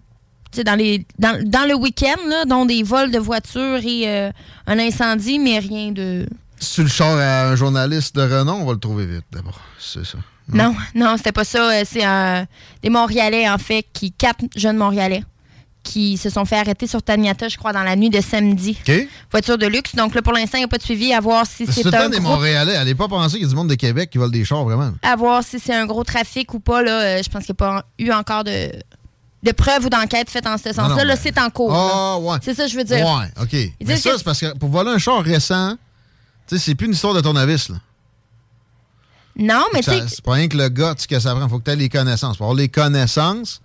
dans, les, dans, dans le week-end, dont des vols de voitures et euh, un incendie, mais rien de. Si tu le chars à un journaliste de renom, on va le trouver vite, d'abord. C'est ça. Non, non, c'était pas ça. Euh, C'est des Montréalais, en fait, qui quatre jeunes Montréalais qui se sont fait arrêter sur Taniata, je crois, dans la nuit de samedi. OK? Voiture de luxe. Donc là, pour l'instant, il n'y a pas de suivi à voir si C'est un temps des gros Montréalais. Allez pas penser qu'il y a du monde de Québec qui vole des chars, vraiment. à voir si c'est un gros trafic ou pas. Là, Euh, je pense qu'il n'y a pas eu encore de, de preuves ou d'enquêtes faites en ce Non, sens-là. non, Là, ben- c'est en cours. Ah, ouais. C'est ça que je veux dire. Ouais, OK. Mais ça, que- c'est parce que pour voler un char récent, tu sais, c'est plus une histoire de tournevis, là. Non, mais tu C'est pas rien que le gars, tu sais, que ça prend. Faut que tu aies les connaissances. Pour avoir les connaissances,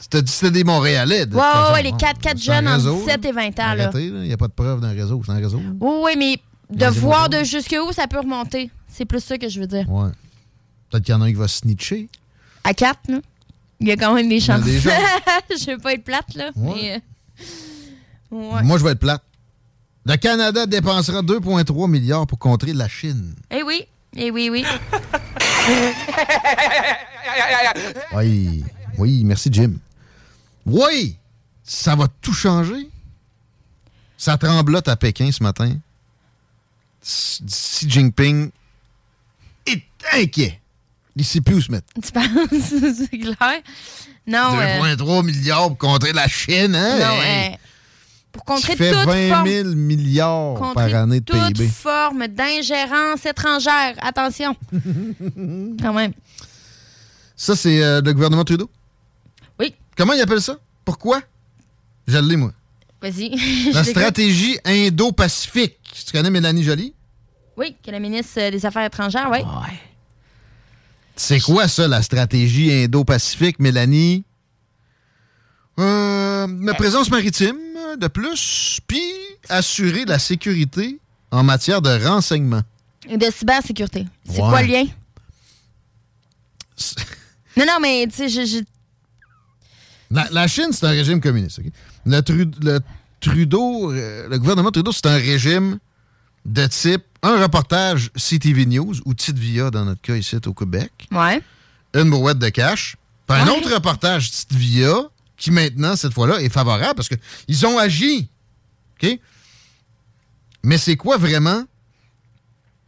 tu t'as dit que c'était des Montréalais. de ouais, ouais, ouais, les 4, 4 C'est un jeunes en réseau, 17 et 20 ans. Là. Arrêtez, là. Il n'y a pas de preuve d'un réseau. C'est un réseau. Oui, oui, mais de voir de jusqu'où ça peut remonter. C'est plus ça que je veux dire. Ouais. Peut-être qu'il y en a un qui va snitcher. À 4, là, il y a quand même des chances. des [LAUGHS] je veux pas être plate, là. Ouais. Mais, euh, ouais. Moi, je vais être plate. Le Canada dépensera 2,3 milliards pour contrer la Chine. Eh oui, eh oui, oui. [LAUGHS] Oui, oui, merci Jim. Oui, ça va tout changer. Ça tremblote à Pékin ce matin. Xi Jinping est inquiet. Il sait plus où se mettre. [LAUGHS] Tu penses, [LAUGHS] c'est clair? Non, euh, 2,3 milliards pour contrer la Chine, hein? non, Hey! euh, pour contrer Qui fait toute 20 forme, 000 milliards contrer par année de toute PIB. forme d'ingérence étrangère. Attention. [LAUGHS] quand même. Ça, c'est euh, le gouvernement Trudeau? Oui. Comment il appelle ça? Pourquoi? Je l'ai, moi. Vas-y. La stratégie Indo-Pacifique. Tu connais Mélanie Joly? Oui, que la ministre euh, des Affaires étrangères, oui. C'est quoi ça, la stratégie Indo-Pacifique, Mélanie? Euh, ma présence maritime, de plus, puis assurer la sécurité en matière de renseignement. De cybersécurité. C'est Ouais. quoi le lien? [LAUGHS] Non, non, mais tu sais, je, je- La, la Chine, c'est un régime communiste. Le, le Trudeau, euh, le gouvernement Trudeau, c'est un régime de type un reportage CTV News ou Titvia dans notre cas ici au Québec. Ouais. Une brouette de cash. Puis un Ouais. autre reportage Titvia qui maintenant, cette fois-là, est favorable parce qu'ils ont agi. OK? Mais c'est quoi vraiment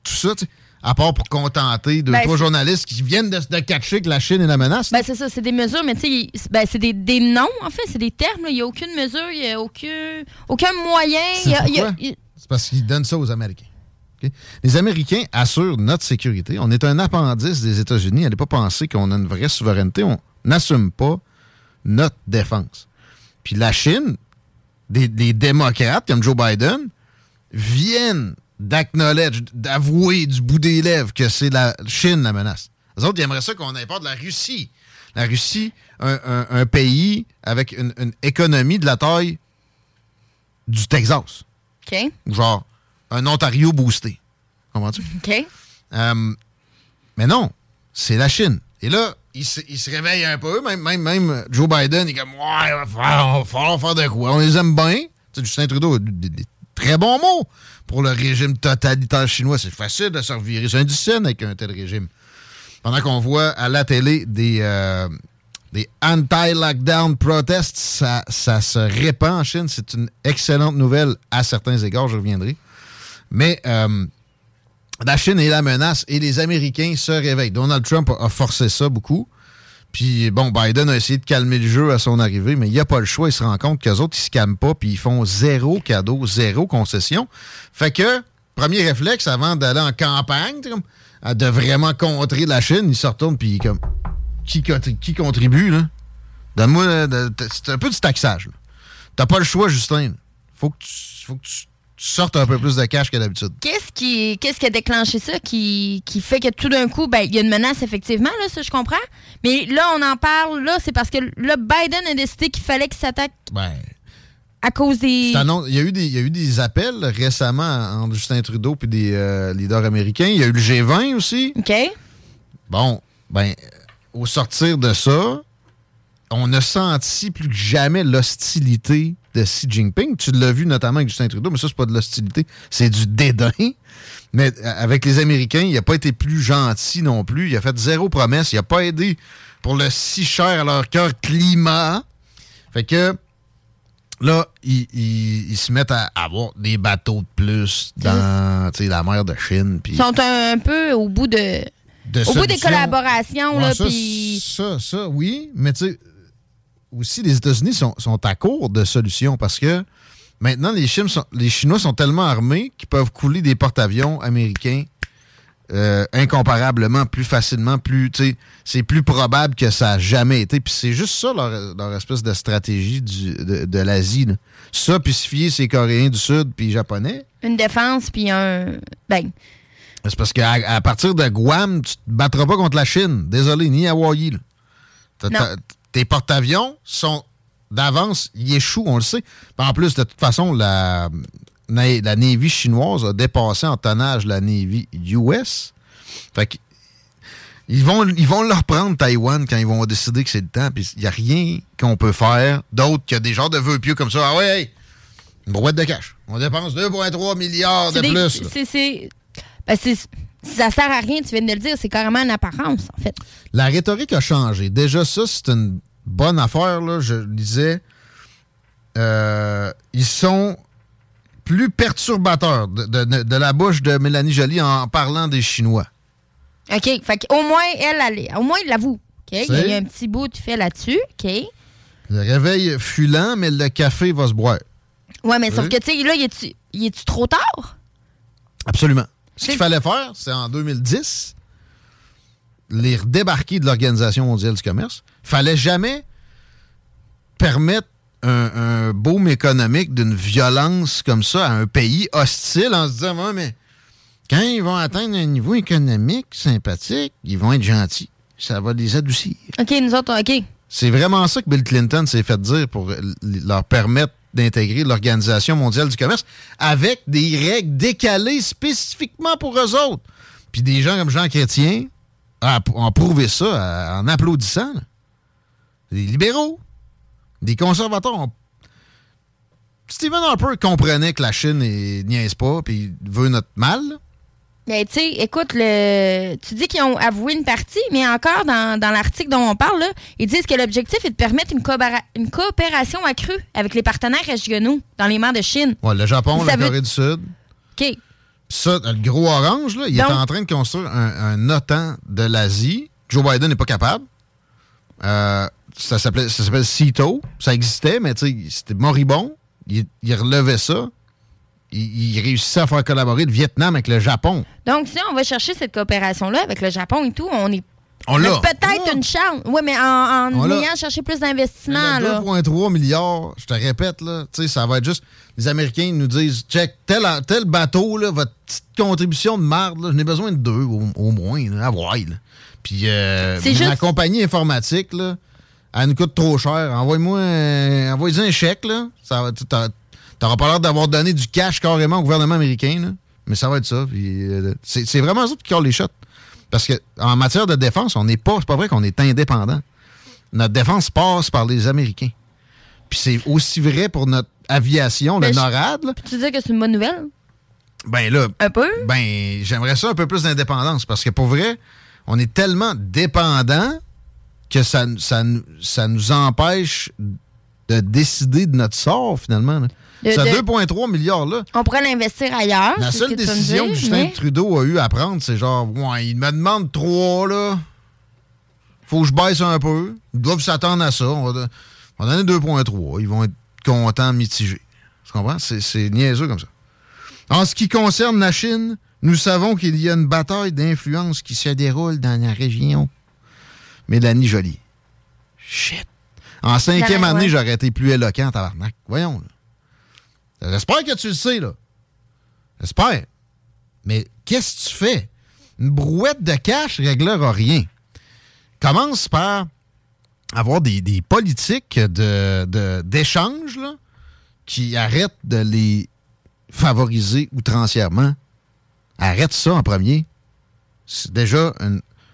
tout ça, tu sais, à part pour contenter deux, Ben, trois journalistes qui viennent de, de catcher que la Chine est la menace? Ben, c'est ça, c'est des mesures, mais tu sais, ben, c'est des, des noms, en fait, c'est des termes. Il n'y a aucune mesure, il n'y a aucun, aucun moyen. y a- y a- parce qu'ils donnent ça aux Américains. Les Américains assurent notre sécurité. On est un appendice des États-Unis. Allez pas penser qu'on a une vraie souveraineté. On n'assume pas notre défense. Puis la Chine, des, démocrates comme Joe Biden, viennent d'acknowledge, d'avouer du bout des lèvres que c'est la Chine la menace. Les autres, ils aimeraient ça qu'on importe la Russie. La Russie, un, pays avec une économie de la taille du Texas. OK. Genre, un Ontario boosté. Comprends-tu? OK. Euh, mais non, c'est la Chine. Et là, il se, il se réveille un peu. Même, même, même Joe Biden, il est comme, ouais, il va falloir, faire de quoi. On les aime bien. Tu sais, Justin Trudeau a des, des très bons mots pour le régime totalitaire chinois. C'est facile de se revirer. C'est un scène avec un tel régime. Pendant qu'on voit à la télé des, euh, des anti-lockdown protests, ça, ça se répand en Chine. C'est une excellente nouvelle à certains égards, je reviendrai. Mais euh, la Chine est la menace et les Américains se réveillent. Donald Trump a, forcé ça beaucoup. Puis bon, Biden a essayé de calmer le jeu à son arrivée, mais il n'y a pas le choix. Il se rend compte qu'eux autres, ils se calment pas, puis ils font zéro cadeau, zéro concession. Fait que, premier réflexe, avant d'aller en campagne, de vraiment contrer la Chine, il se retourne, puis comme, qui, qui contribue, là? Donne-moi, euh, c'est un peu du taxage. T'as pas le choix, Justin. Faut que tu, faut que tu sortes un peu plus de cash que d'habitude. Qu'est-ce qui, qu'est-ce qui a déclenché ça, qui, qui fait que tout d'un coup, ben, il y a une menace, effectivement, là, ça, je comprends. Mais là, on en parle, là, c'est parce que là, Biden a décidé qu'il fallait qu'il s'attaque Ben, à cause des. Il y, a eu des, il y a eu des appels récemment entre Justin Trudeau et des euh, leaders américains. Il y a eu le G20 aussi. OK. Bon, ben, au sortir de ça, on a senti plus que jamais l'hostilité de Xi Jinping. Tu l'as vu notamment avec Justin Trudeau, mais ça, c'est pas de l'hostilité, c'est du dédain. Mais euh, avec les Américains, il n'a pas été plus gentil non plus. Il a fait zéro promesse. Il n'a pas aidé pour le si cher à leur cœur climat. Fait que là, ils, se mettent à avoir des bateaux de plus dans la mer de Chine. Ils sont un peu au bout de. De au bout des collaborations, Ouais, là, ça, puis. Ça, ça, oui. Mais tu sais, aussi, les États-Unis sont, sont à court de solutions parce que maintenant, les, Chinois sont, les Chinois sont tellement armés qu'ils peuvent couler des porte-avions américains euh, incomparablement plus facilement, plus, tu sais, c'est plus probable que ça a jamais été. Puis c'est juste ça leur, leur espèce de stratégie du- de, de l'Asie. Ça, puis se fier, c'est Coréens du Sud puis Japonais. Une défense, puis un. Ben, C'est parce qu'à à partir de Guam, tu te battras pas contre la Chine. Désolé, ni Hawaii. Tes porte-avions sont d'avance, ils échouent, on le sait. En plus, de toute façon, la, la Navy chinoise a dépassé en tonnage la Navy US. Fait que ils vont, ils vont leur prendre Taïwan quand ils vont décider que c'est le temps. Puis il n'y a rien qu'on peut faire d'autre que des genres de vœux pieux comme ça. Ah ouais, hey, une brouette de cash. On dépense 2,3 milliards de des- plus. c'est- ben, c'est- ça sert à rien, tu viens de le dire, c'est carrément une apparence, en fait. La rhétorique a changé. Déjà, ça, c'est une bonne affaire. Là. Je disais, euh, ils sont plus perturbateurs de, de- de la bouche de Mélanie Joly en parlant des Chinois. OK. Fait qu'au moins, elle, elle, au moins, il l'avoue. OK? Il y a un petit bout de fait là-dessus. OK? Le réveil fut lent, mais le café va se boire. Ouais, mais sauf que, tu sais, là, il est-tu il est-tu trop tard? Absolument. Ce qu'il fallait faire, c'est en 2010, les redébarquer de l'Organisation mondiale du commerce. fallait jamais permettre un, un boom économique d'une violence comme ça à un pays hostile en se disant, Ouais, mais quand ils vont atteindre un niveau économique sympathique, ils vont être gentils. Ça va les adoucir. OK, nous autres, OK. C'est vraiment ça que Bill Clinton s'est fait dire pour leur permettre d'intégrer l'Organisation mondiale du commerce avec des règles décalées spécifiquement pour eux autres. Puis des gens comme Jean Chrétien ont prouvé ça euh, en applaudissant. Des libéraux, des conservateurs. ont- Stephen Harper comprenait que la Chine ne niaise pas puis veut notre mal. Mais tu sais, écoute, le... tu dis qu'ils ont avoué une partie, mais encore dans, dans l'article dont on parle, là, ils disent que l'objectif est de permettre une, coopéra- une coopération accrue avec les partenaires régionaux dans les mers de Chine. Ouais, le Japon, la veut- Corée du Sud. OK. Ça, le gros orange, là, il est en train de construire un, un OTAN de l'Asie. Joe Biden n'est pas capable. Euh, ça s'appelle CETO. Ça existait, mais c'était moribond. Il, il relevait ça. Il, il réussissait à faire collaborer le Vietnam avec le Japon. Donc, si on va chercher cette coopération-là avec le Japon et tout, on est On a l'a. peut-être une chance. Oui, mais en, en ayant cherché plus d'investissement, Le là. 2,3 milliards, je te répète, là, tu sais, ça va être juste. Les Américains nous disent check, tel, tel bateau, là, votre petite contribution de marde, là, j'en ai besoin de deux au, au moins, là, à voir, là. Puis euh, ma juste- compagnie informatique, là, elle nous coûte trop cher. Envoie-moi euh, envoyez un chèque, là. Ça va, T'auras pas l'air d'avoir donné du cash carrément au gouvernement américain, là. Mais ça va être ça. euh, c'est vraiment ça qui colle les shots. Parce que en matière de défense, on n'est pas. C'est pas vrai qu'on est indépendant. Notre défense passe par les Américains. Puis c'est aussi vrai pour notre aviation, le Ben, NORAD. là. Tu dis que c'est une bonne nouvelle? Ben là, Un peu? ben j'aimerais ça un peu plus d'indépendance parce que pour vrai, on est tellement dépendant que ça, ça, nous- ça nous empêche de décider de notre sort finalement. là. De- Ce de- 2,3 milliards-là, On pourrait l'investir ailleurs. la seule décision que Justin mais- Trudeau a eu à prendre, c'est genre, ouais, il me demande trois, là. faut que je baisse un peu. Ils doivent s'attendre à ça. On va, on va donner 2,3. Ils vont être contents, mitigés. Tu comprends? C'est, niaiseux comme ça. En ce qui concerne la Chine, nous savons qu'il y a une bataille d'influence qui se déroule dans la région. Mélanie Jolie. Shit. En cinquième année, ouais. j'aurais été plus éloquent, tabarnak. Voyons, là. J'espère que tu le sais, là. J'espère. Mais qu'est-ce que tu fais? Une brouette de cash réglera rien. Commence par avoir des, des politiques de- de- d'échange là, qui arrêtent de les favoriser outrancièrement. Arrête ça en premier. C'est déjà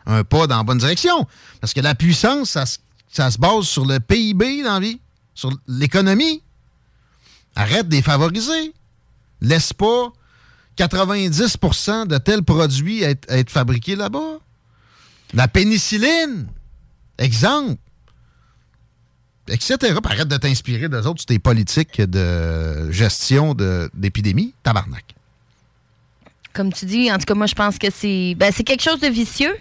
un, pas dans la bonne direction. Parce que la puissance, ça, ça se base sur le PIB dans la vie, sur l'économie. Arrête de les favoriser. Laisse pas 90% de tels produits être, fabriqués là-bas. La pénicilline, exemple, etc. Arrête de t'inspirer des autres sur tes politiques de gestion d'épidémie. Tabarnak. Comme tu dis, en tout cas, moi, je pense que c'est ben, quelque chose de vicieux.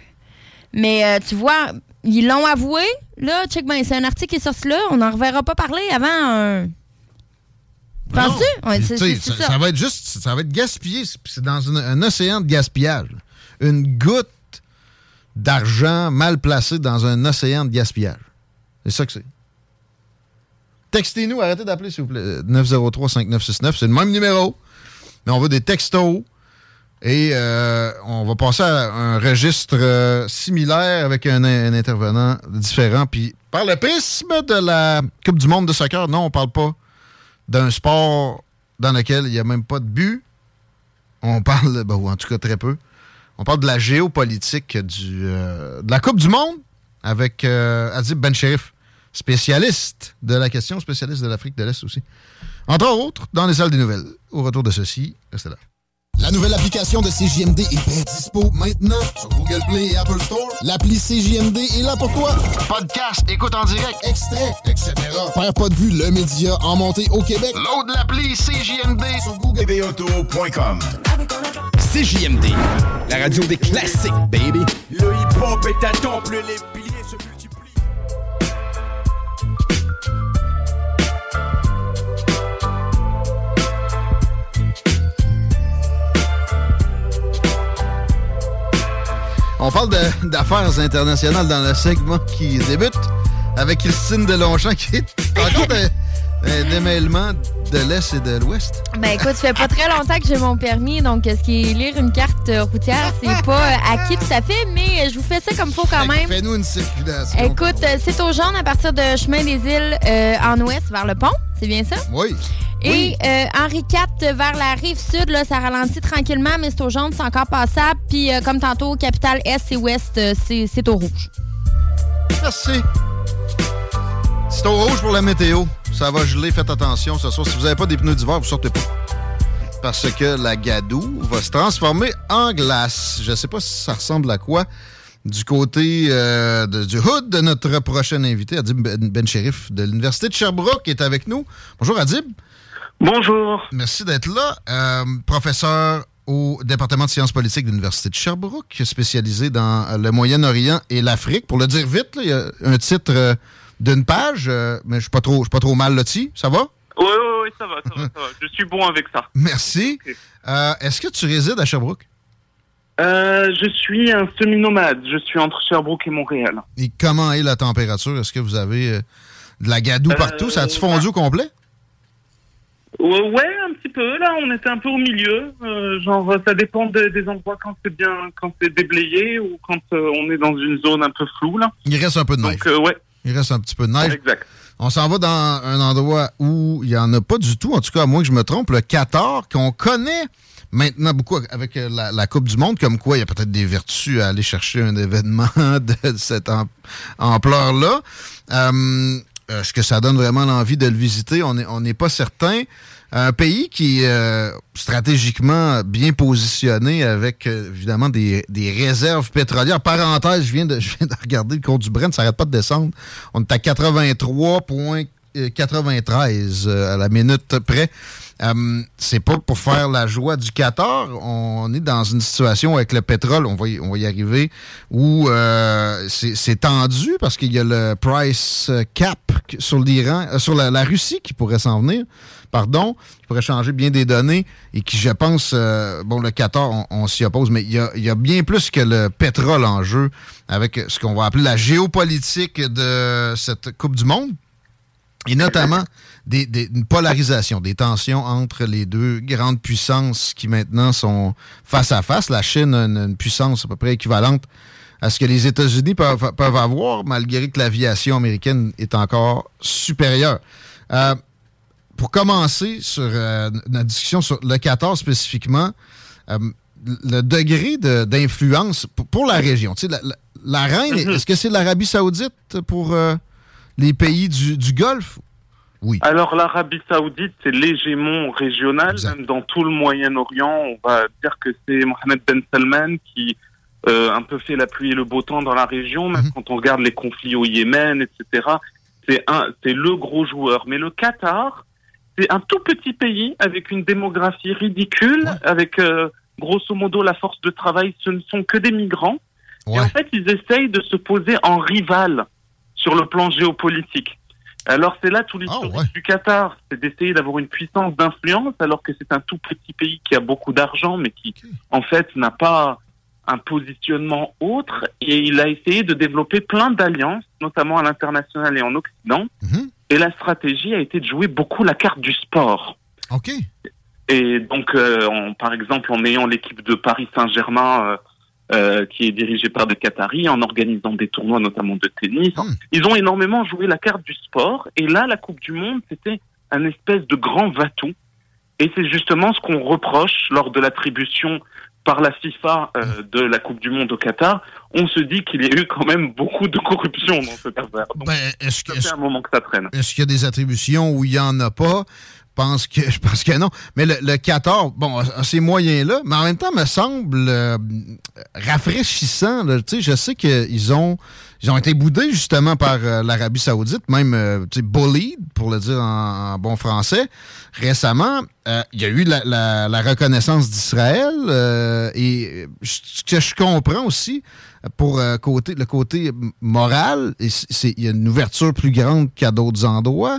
Mais euh, tu vois, ils l'ont avoué. Là, check c'est un article qui est sorti là. On n'en reverra pas parler avant un. Penses-tu? Ouais, ça, ça va être juste, ça va être gaspillé. C'est- C'est dans une- un océan de gaspillage. Une goutte d'argent mal placée dans un océan de gaspillage. C'est ça que c'est. Textez-nous, arrêtez d'appeler, s'il vous plaît. 903-5969, c'est le même numéro. Mais on veut des textos. Et euh, on va passer à un registre euh, similaire avec un, un intervenant différent. Puis par le prisme de la Coupe du monde de soccer, non, on parle pas d'un sport dans lequel il n'y a même pas de but. On parle, [LAUGHS] ben, ou en tout cas très peu, on parle de la géopolitique du, euh, de la Coupe du Monde avec euh, Adib Ben Sherif, spécialiste de la question, spécialiste de l'Afrique de l'Est aussi. Entre autres, dans les salles des nouvelles. Au retour de ceci, restez là. La nouvelle application de CJMD est bien dispo maintenant sur Google Play et Apple Store. L'appli CJMD est là pour toi. Podcast, écoute en direct, extrait, etc. Père pas de vue, le média en montée au Québec. Load l'appli CJMD sur Google. CJMD, la radio des classiques, baby. Le hip-hop est un temple, les On parle d'affaires internationales dans le segment qui débute avec Christine Delonchamp qui est encore un démêlement de l'Est et de l'Ouest. Ben écoute, ça fait pas très longtemps que j'ai mon permis, donc euh, ce qui est lire une carte euh, routière, c'est [LAUGHS] pas euh, acquis tout à fait, mais euh, je vous fais ça comme faut quand même. Fais-nous une circulation. Écoute, euh, c'est au jaune à partir de Chemin des Îles euh, en ouest vers le pont, c'est bien ça? Oui. Et euh, Henri IV vers la rive sud, là, ça ralentit tranquillement, mais c'est au jaune, c'est encore passable. Puis euh, comme tantôt, capitale est et ouest, euh, c'est c'est au rouge. Merci. C'est au rouge pour la météo. Ça va geler, faites attention ce soir. Si vous n'avez pas des pneus d'hiver, vous sortez pas. Parce que la gadoue va se transformer en glace. Je sais pas si ça ressemble à quoi. Du côté euh, de- du hood de notre prochain invité, Adib Ben Ben Sherif de l'Université de Sherbrooke est avec nous. Bonjour Adib. Bonjour. Merci d'être là. Euh, professeur au département de sciences politiques de l'Université de Sherbrooke, spécialisé dans le Moyen-Orient et l'Afrique. Pour le dire vite, là, il y a un titre euh, d'une page, euh, mais je suis pas trop, je suis pas trop mal loti. Ça va? Oui, oui, oui, ça va, ça va, ça va. Je suis bon avec ça. [LAUGHS] Merci. Euh, Est-ce que tu résides à Sherbrooke? Euh, je suis un semi-nomade. Je suis entre Sherbrooke et Montréal. Et comment est la température? Est-ce que vous avez de la gadoue partout? Ça a-tu fondu au complet? Ouais, ouais, un petit peu. Là, on était un peu au milieu. Euh, genre, ça dépend de- des endroits quand c'est bien, quand c'est déblayé ou quand euh, on est dans une zone un peu floue là. Il reste un peu de neige. Donc, euh, ouais. Il reste un petit peu de neige. Exact. On s'en va dans un endroit où il n'y en a pas du tout, en tout cas, à moins que je me trompe, le Qatar, qu'on connaît maintenant beaucoup avec euh, la, la Coupe du Monde, comme quoi il y a peut-être des vertus à aller chercher un événement [LAUGHS] de cette am- ampleur-là. Euh, Est-ce que ça donne vraiment l'envie de le visiter? On n'est on n'est pas certain. Un pays qui est euh, stratégiquement bien positionné avec euh, évidemment des, des réserves pétrolières. Parenthèse, je viens, de, [LAUGHS] je viens de regarder le cours du Brent, ça n'arrête pas de descendre. On est à 83,93 euh, à la minute près. Euh, c'est pas pour faire la joie du Qatar. On est dans une situation avec le pétrole, on va y, on va y arriver, où euh, c'est tendu parce qu'il y a le price cap sur l'Iran, euh, sur la, la Russie qui pourrait s'en venir pardon, qui pourrait changer bien des données et qui, je pense, euh, bon, le Qatar, on, s'y oppose, mais il y, a, bien plus que le pétrole en jeu avec ce qu'on va appeler la géopolitique de cette Coupe du Monde et notamment des, une polarisation, des tensions entre les deux grandes puissances qui maintenant sont face à face. La Chine a une, puissance à peu près équivalente à ce que les États-Unis peuvent, peuvent avoir, malgré que l'aviation américaine est encore supérieure. Euh, pour commencer sur euh, notre discussion sur le Qatar spécifiquement, euh, le degré de- d'influence pour, pour la région. Tu sais, la, la- la reine, Mhm. est-ce que c'est l'Arabie Saoudite pour euh, les pays du, du Golfe? Oui. Alors l'Arabie Saoudite, c'est l'hégémon régional, même dans tout le Moyen-Orient. On va dire que c'est Mohamed Ben Salman qui euh, un peu fait la pluie et le beau temps dans la région, même quand on regarde les conflits au Yémen, etc. C'est un, c'est le gros joueur. Mais le Qatar, c'est un tout petit pays avec une démographie ridicule, avec euh, grosso modo la force de travail, ce ne sont que des migrants. Et en fait, ils essayent de se poser en rival sur le plan géopolitique. Alors c'est là tout l'historique du Qatar, c'est d'essayer d'avoir une puissance d'influence alors que c'est un tout petit pays qui a beaucoup d'argent mais qui en fait n'a pas un positionnement autre. Et il a essayé de développer plein d'alliances, notamment à l'international et en Occident. Et la stratégie a été de jouer beaucoup la carte du sport. OK. Et donc, euh, en- par exemple, en ayant l'équipe de Paris Saint-Germain euh, euh, qui est dirigée par des Qataris, en organisant des tournois notamment de tennis, ils ont énormément joué la carte du sport. Et là, la Coupe du Monde, c'était un espèce de grand va-tout. Et c'est justement ce qu'on reproche lors de l'attribution par la FIFA euh, de la Coupe du Monde au Qatar. On se dit qu'il y a eu quand même beaucoup de corruption dans cette affaire. Donc, est-ce que, un moment que ça traîne. Est-ce qu'il y a des attributions où il n'y en a pas? Je pense que, [LAUGHS] je pense que non. Mais le, le Qatar, bon, a ces moyens-là, mais en même temps, me semble euh, rafraîchissant. là. Je sais qu'ils ont, ils ont été boudés justement par euh, l'Arabie Saoudite, même euh, bullied, pour le dire en, bon français. Récemment, euh, il y a eu la, la- la reconnaissance d'Israël euh, et ce que je comprends aussi pour côté, le côté moral, il y a une ouverture plus grande qu'à d'autres endroits.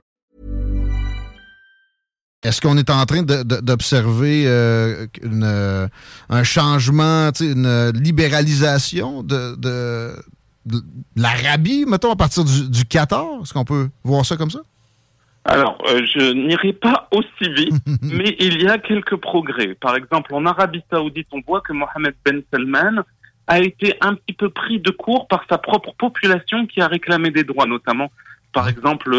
Est-ce qu'on est en train d'observer euh, euh, un changement, une libéralisation de, de- de l'Arabie, mettons, à partir du, du Qatar? Est-ce qu'on peut voir ça comme ça? Alors, euh, je n'irai pas aussi vite, [LAUGHS] mais il y a quelques progrès. Par exemple, en Arabie Saoudite, on voit que Mohamed Ben Salman a été un petit peu pris de court par sa propre population qui a réclamé des droits, notamment, par exemple,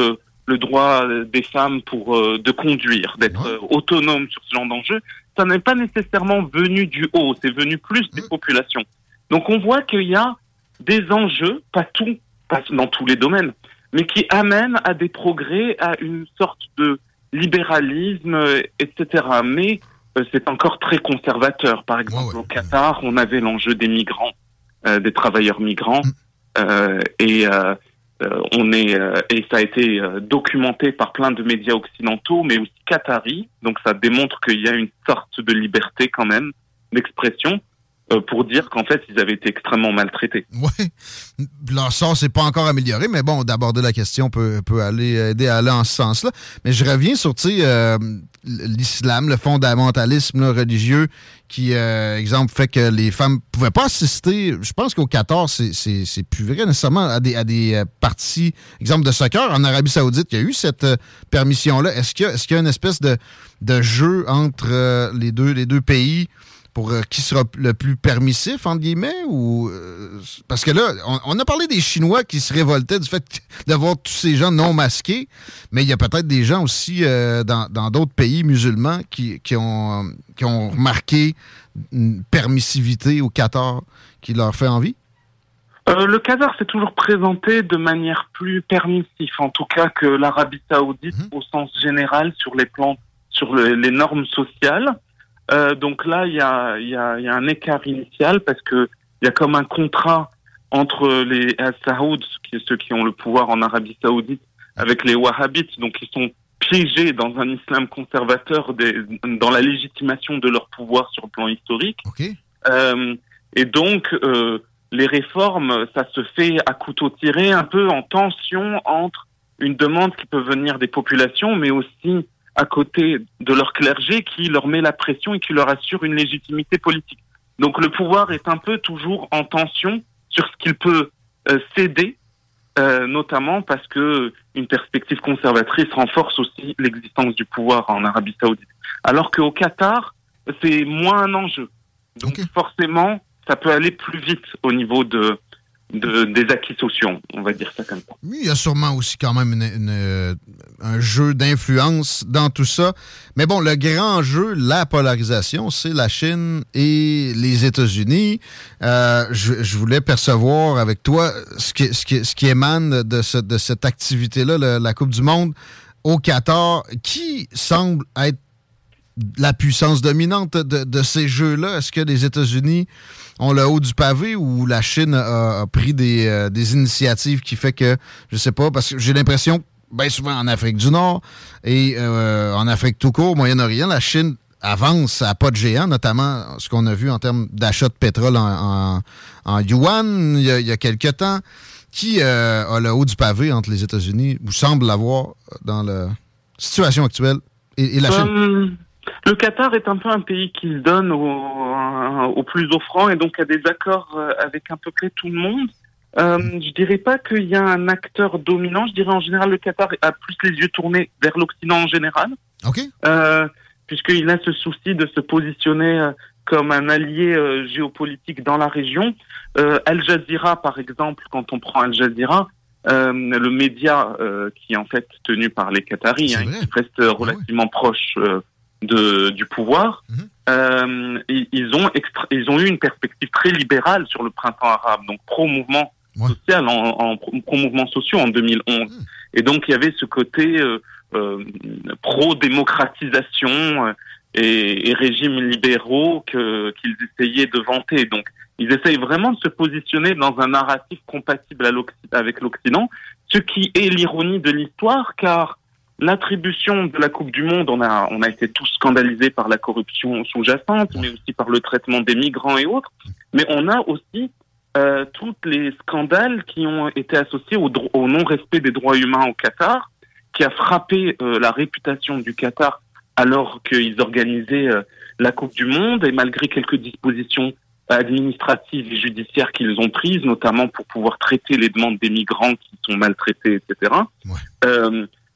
le droit des femmes pour euh, de conduire, d'être euh, autonome sur ce genre d'enjeu. Ça n'est pas nécessairement venu du haut, c'est venu plus des populations. Donc, on voit qu'il y a des enjeux, pas tout, pas dans tous les domaines, mais qui amènent à des progrès, à une sorte de libéralisme, etc. Mais euh, c'est encore très conservateur. Par exemple, au Qatar, on avait l'enjeu des migrants, euh, des travailleurs migrants, euh, et euh, on est euh, et ça a été euh, documenté par plein de médias occidentaux, mais aussi qataris. Donc ça démontre qu'il y a une sorte de liberté quand même d'expression. Euh, pour dire qu'en fait, ils avaient été extrêmement maltraités. Oui. Leur sort s'est pas encore amélioré, mais bon, d'aborder la question peut, peut aller aider à aller en ce sens-là. Mais je reviens sur, euh, l'islam, le fondamentalisme religieux qui, euh, exemple, fait que les femmes pouvaient pas assister. Je pense qu'au 14, c'est- plus vrai nécessairement à des, à des euh, parties, exemple de soccer en Arabie Saoudite. Il y a eu cette permission-là. Est-ce qu'il y, y a une espèce de, de jeu entre les, deux, les deux pays? Pour euh, qui sera le plus permissif, entre guillemets, ou... euh, parce que là, on, on a parlé des Chinois qui se révoltaient du fait de voir tous ces gens non masqués, mais il y a peut-être des gens aussi euh, dans d'autres pays musulmans qui, qui, ont, qui ont remarqué une permissivité au Qatar qui leur fait envie? Euh, le Qatar s'est toujours présenté de manière plus permissive, en tout cas que l'Arabie Saoudite au sens général sur les plans, sur le- les normes sociales. Euh, donc là, il y a, y, a, y a un écart initial parce que il y a comme un contrat entre les Saouds, qui ceux qui ont le pouvoir en Arabie Saoudite, avec les Wahhabites, donc ils sont piégés dans un islam conservateur des- dans la légitimation de leur pouvoir sur le plan historique. Euh, et donc, euh, les réformes, ça se fait à couteau tiré, un peu en tension entre une demande qui peut venir des populations, mais aussi à côté de leur clergé qui leur met la pression et qui leur assure une légitimité politique. Donc le pouvoir est un peu toujours en tension sur ce qu'il peut euh, céder, euh, notamment parce que une perspective conservatrice renforce aussi l'existence du pouvoir en Arabie Saoudite. Alors qu'au Qatar, c'est moins un enjeu. Donc forcément, ça peut aller plus vite au niveau de, de des acquis on va dire ça comme ça. Oui, il y a sûrement aussi quand même euh, un jeu d'influence dans tout ça. Mais bon, le grand jeu, la polarisation, c'est la Chine et les États-Unis. Euh, je, voulais percevoir avec toi ce qui, émane de, ce- de cette activité-là, la Coupe du Monde au Qatar, qui semble être la puissance dominante de, de ces jeux-là? Est-ce que les États-Unis ont le haut du pavé ou la Chine a, a pris des, euh, des initiatives qui fait que, je sais pas, parce que j'ai l'impression, bien souvent en Afrique du Nord et euh, en Afrique tout court, au Moyen-Orient, la Chine avance à pas de géant, notamment ce qu'on a vu en termes d'achat de pétrole en, en, en yuan il y, a, il y a quelques temps. Qui euh, a le haut du pavé entre les États-Unis ou semble l'avoir dans la situation actuelle et, et la Chine? Le Qatar est un peu un pays qui se donne au, au plus offrant et donc a des accords euh, avec à peu près tout le monde. Euh, je dirais pas qu'il y a un acteur dominant. Je dirais en général le Qatar a plus les yeux tournés vers l'Occident en général. OK. Euh, puisqu'il a ce souci de se positionner euh, comme un allié euh, géopolitique dans la région. Euh, Al Jazeera, par exemple, quand on prend Al Jazeera, euh, le média euh, qui est en fait tenu par les Qataris, hein, qui reste relativement proche de, du pouvoir, euh, ils, ils ont extra- ils ont eu une perspective très libérale sur le printemps arabe, donc pro-mouvement social, en, en pro- pro-mouvement sociaux en 2011. Et donc il y avait ce côté euh, euh, pro-démocratisation euh, et, et régimes libéraux que qu'ils essayaient de vanter. Donc ils essayent vraiment de se positionner dans un narratif compatible à avec l'Occident, ce qui est l'ironie de l'histoire, car l'attribution de la Coupe du Monde, on a, on a été tous scandalisés par la corruption sous-jacente, mais aussi par le traitement des migrants et autres. Mais on a aussi euh, tous les scandales qui ont été associés au, au non-respect des droits humains au Qatar, qui a frappé euh, la réputation du Qatar alors qu'ils organisaient euh, la Coupe du Monde et malgré quelques dispositions administratives et judiciaires qu'ils ont prises, notamment pour pouvoir traiter les demandes des migrants qui sont maltraités, etc.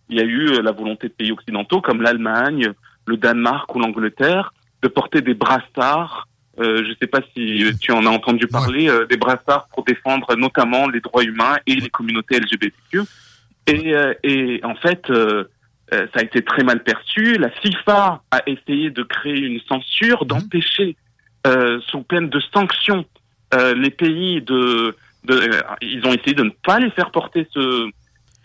il y a eu euh, la volonté de pays occidentaux comme l'Allemagne, le Danemark ou l'Angleterre de porter des brassards. Euh, je ne sais pas si euh, tu en as entendu parler, euh, des brassards pour défendre notamment les droits humains et les communautés LGBTQ. Et, euh, et en fait, euh, ça a été très mal perçu. La FIFA a essayé de créer une censure, d'empêcher, euh, sous peine de sanctions, euh, les pays de, de ils ont essayé de ne pas les faire porter ce,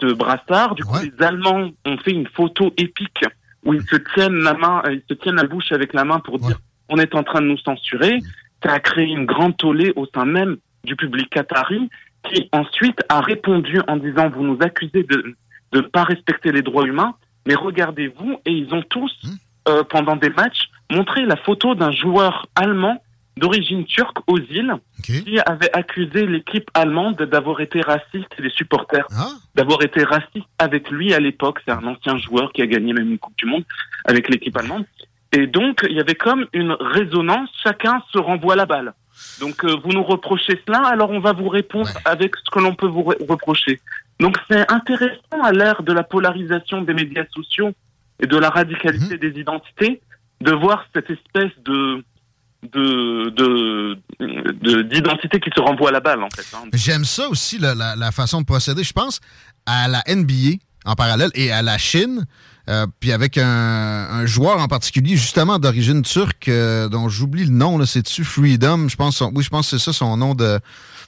brassard. Du coup, les Allemands ont fait une photo épique où ils se tiennent la main, euh, ils se tiennent la bouche avec la main pour dire on est en train de nous censurer. Ça a créé une grande tollée au sein même du public qatari qui ensuite a répondu en disant vous nous accusez de de ne pas respecter les droits humains, mais regardez-vous et ils ont tous euh, pendant des matchs montré la photo d'un joueur allemand d'origine turque aux îles qui avait accusé l'équipe allemande d'avoir été raciste les supporters d'avoir été racistes avec lui à l'époque. C'est un ancien joueur qui a gagné même une Coupe du Monde avec l'équipe allemande. Et donc, il y avait comme une résonance, chacun se renvoie la balle. Donc, euh, vous nous reprochez cela, alors on va vous répondre avec ce que l'on peut vous re- reprocher. Donc, c'est intéressant à l'ère de la polarisation des médias sociaux et de la radicalité des identités de voir cette espèce de de de de- d'identité qui se renvoie la balle en fait. hein. J'aime ça aussi, la, la- la façon de procéder. Je pense à la NBA en parallèle et à la Chine, euh, puis avec un, un joueur en particulier, justement d'origine turque, euh, dont j'oublie le nom, c'est-tu Freedom? Je pense, oui, je pense que c'est ça son nom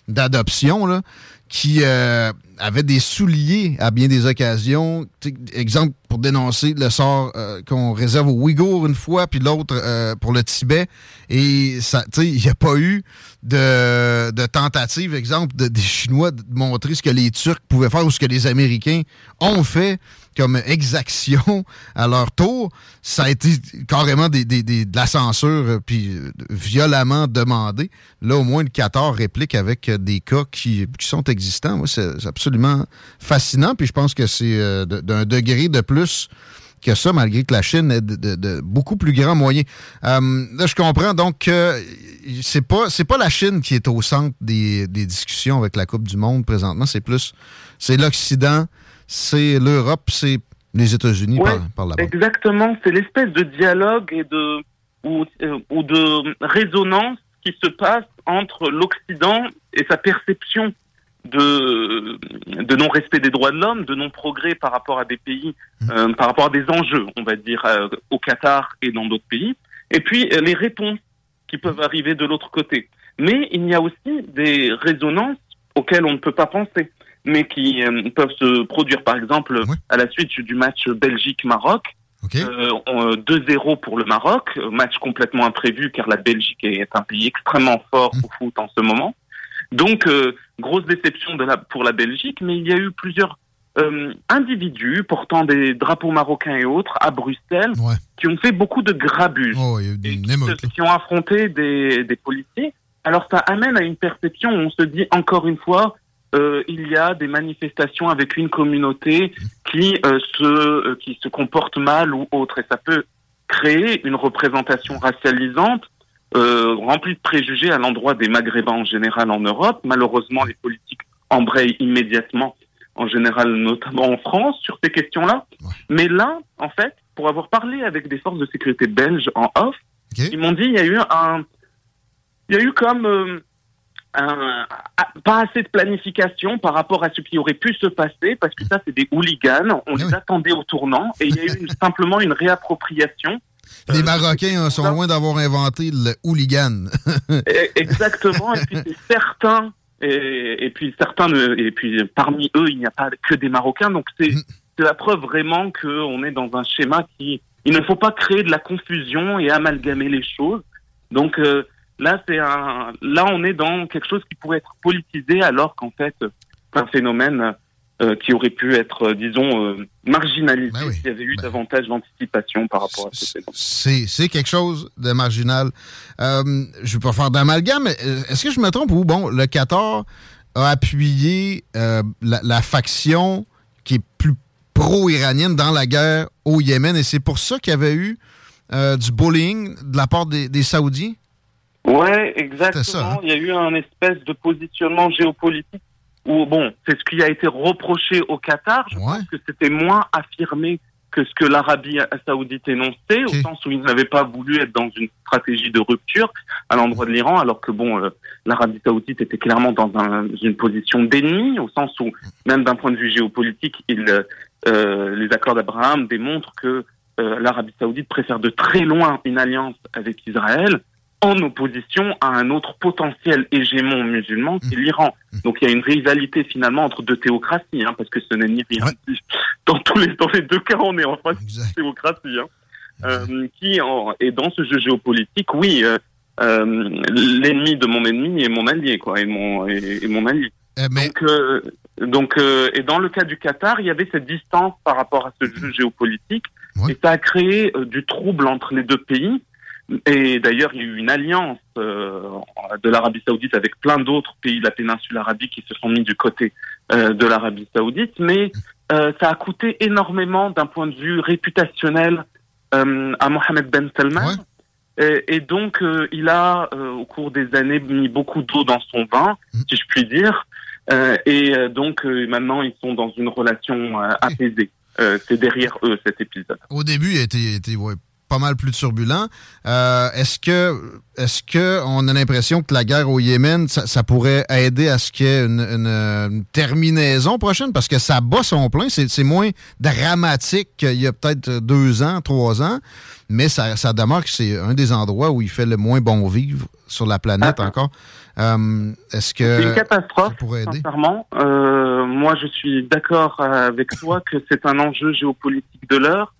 d'adoption, qui euh, avait des souliers à bien des occasions. Exemple, pour dénoncer le sort euh, qu'on réserve aux Ouïghours une fois, puis l'autre euh, pour le Tibet. Et ça, il n'y a pas eu de, tentative, exemple, de- des Chinois de montrer ce que les Turcs pouvaient faire ou ce que les Américains ont fait comme exaction à leur tour. Ça a été carrément de la censure, euh, puis violemment demandé. Là, au moins, le Qatar réplique avec des cas qui, qui sont existants. Moi, c'est c'est absolument fascinant. Puis je pense que c'est euh, d'un degré de plus que ça, malgré que la Chine est de, de- de beaucoup plus grands moyens. Euh, là, je comprends donc que c'est pas c'est pas la Chine qui est au centre des, des discussions avec la Coupe du Monde présentement. C'est plus c'est l'Occident, c'est l'Europe, c'est les États-Unis Ouais, par, par là-bas. Exactement, c'est l'espèce de dialogue et de ou, euh, ou de résonance qui se passe entre l'Occident et sa perception de, de non-respect des droits de l'homme, de non-progrès par rapport à des pays, euh, par rapport à des enjeux, on va dire, euh, au Qatar et dans d'autres pays, et puis euh, les réponses qui peuvent arriver de l'autre côté. Mais il y a aussi des résonances auxquelles on ne peut pas penser, mais qui peuvent se produire, par exemple, à la suite du match Belgique-Maroc. On- 2-0 pour le Maroc, match complètement imprévu car la Belgique est un pays extrêmement fort au foot en ce moment. Donc, euh, grosse déception de la, pour la Belgique, mais il y a eu plusieurs euh, individus portant des drapeaux marocains et autres à Bruxelles qui ont fait beaucoup de grabuge et qui, se- qui ont affronté des, des policiers. Alors, ça amène à une perception où on se dit encore une fois, euh, il y a des manifestations avec une communauté qui euh, se euh, qui se comporte mal ou autre, et ça peut créer une représentation racialisante euh, remplie de préjugés à l'endroit des Maghrébins en général en Europe. Malheureusement, les politiques embrayent immédiatement, en général, notamment en France, sur ces questions-là. Mais là, en fait, pour avoir parlé avec des forces de sécurité belges en off, ils m'ont dit il y a eu un, il y a eu comme euh, un- ah, pas assez de planification par rapport à ce qui aurait pu se passer, parce que ça, c'est des hooligans. On les attendait au tournant et il y a eu une- [LAUGHS] simplement une réappropriation. Les Marocains euh, sont loin d'avoir inventé le hooligan. [LAUGHS] Exactement. et puis c'est certains, et, et puis certains, et puis parmi eux, il n'y a pas que des Marocains. Donc c'est c'est la preuve vraiment qu'on est dans un schéma qui, il ne faut pas créer de la confusion et amalgamer les choses. Donc euh, là, c'est un, là, on est dans quelque chose qui pourrait être politisé, alors qu'en fait, c'est un phénomène euh, qui aurait pu être, euh, disons, euh, marginalisé s'il y avait eu davantage d'anticipation par rapport à ce. C'est quelque chose de marginal. Euh, je ne vais pas faire d'amalgame, mais est-ce que je me trompe ou bon, le Qatar a appuyé la, la faction qui est plus pro-iranienne dans la guerre au Yémen et c'est pour ça qu'il y avait eu du bullying de la part des, des Saoudiens? Ouais, exactement. ça, hein? Il y a eu un espèce de positionnement géopolitique où, bon, c'est ce qui a été reproché au Qatar. Je pense que c'était moins affirmé que ce que l'Arabie saoudite énonçait, au sens où ils n'avaient pas voulu être dans une stratégie de rupture à l'endroit de l'Iran, alors que, bon, euh, l'Arabie saoudite était clairement dans un- une position d'ennemi, au sens où, même d'un point de vue géopolitique, il, euh, euh, les accords d'Abraham démontrent que euh, l'Arabie saoudite préfère de très loin une alliance avec Israël en opposition à un autre potentiel hégémon musulman qui est l'Iran. Donc il y a une rivalité finalement entre deux théocraties, hein, parce que ce n'est ni rien. [LAUGHS] Dans tous les dans les deux cas, on est en face de théocratie. Hein. Euh, qui en, et dans ce jeu géopolitique, oui, euh, euh, l'ennemi de mon ennemi est mon allié, quoi, et mon et, et mon allié. Donc, donc et dans le cas du Qatar, il y avait cette distance par rapport à ce jeu géopolitique, et ça a créé du trouble entre les deux pays. Et d'ailleurs, il y a eu une alliance euh, de l'Arabie saoudite avec plein d'autres pays de la péninsule arabique qui se sont mis du côté euh, de l'Arabie saoudite, mais euh, ça a coûté énormément d'un point de vue réputationnel à Mohamed Ben Salman. Et, et donc, il a, au cours des années, mis beaucoup d'eau dans son vin, si je puis dire. Et donc, maintenant, ils sont dans une relation apaisée. C'est derrière eux, cet épisode. Au début, il était, était, ouais, pas mal plus turbulent. Euh, est-ce que est-ce que on a l'impression que la guerre au Yémen, ça, ça pourrait aider à ce qu'il y ait une, une, une terminaison prochaine? Parce que ça bat son plein. C'est moins dramatique qu'il y a peut-être deux ans, trois ans, mais ça, ça demeure que c'est un des endroits où il fait le moins bon vivre sur la planète encore. Euh, est-ce que C'est une catastrophe, ça pourrait aider? sincèrement. Euh, moi, je suis d'accord avec toi que c'est un enjeu géopolitique de l'heure,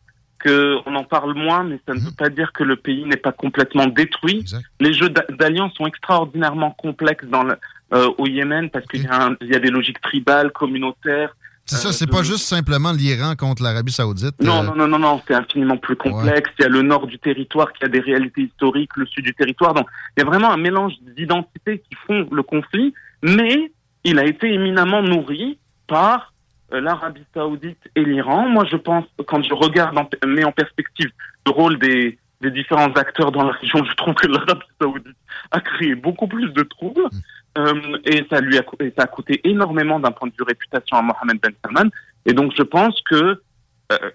que on en parle moins, mais ça ne veut pas dire que le pays n'est pas complètement détruit. Les jeux d'a- d'alliance sont extraordinairement complexes dans le, euh, au Yémen parce qu'il y, a y des logiques tribales, communautaires. C'est ça, euh, c'est de- pas juste simplement l'Iran contre l'Arabie Saoudite. Non, euh, non, non, non, non, c'est infiniment plus complexe. Il y a le nord du territoire qui a des réalités historiques, le sud du territoire. Donc, il y a vraiment un mélange d'identités qui font le conflit, mais il a été éminemment nourri par l'Arabie Saoudite et l'Iran. Moi, je pense, quand je regarde, en, mets en perspective le rôle des, des différents acteurs dans la région, [LAUGHS] je trouve que l'Arabie Saoudite a créé beaucoup plus de troubles. Euh, et ça lui a, et ça a coûté énormément d'un point de vue réputation à Mohamed Ben Salman. Et donc, je pense que euh,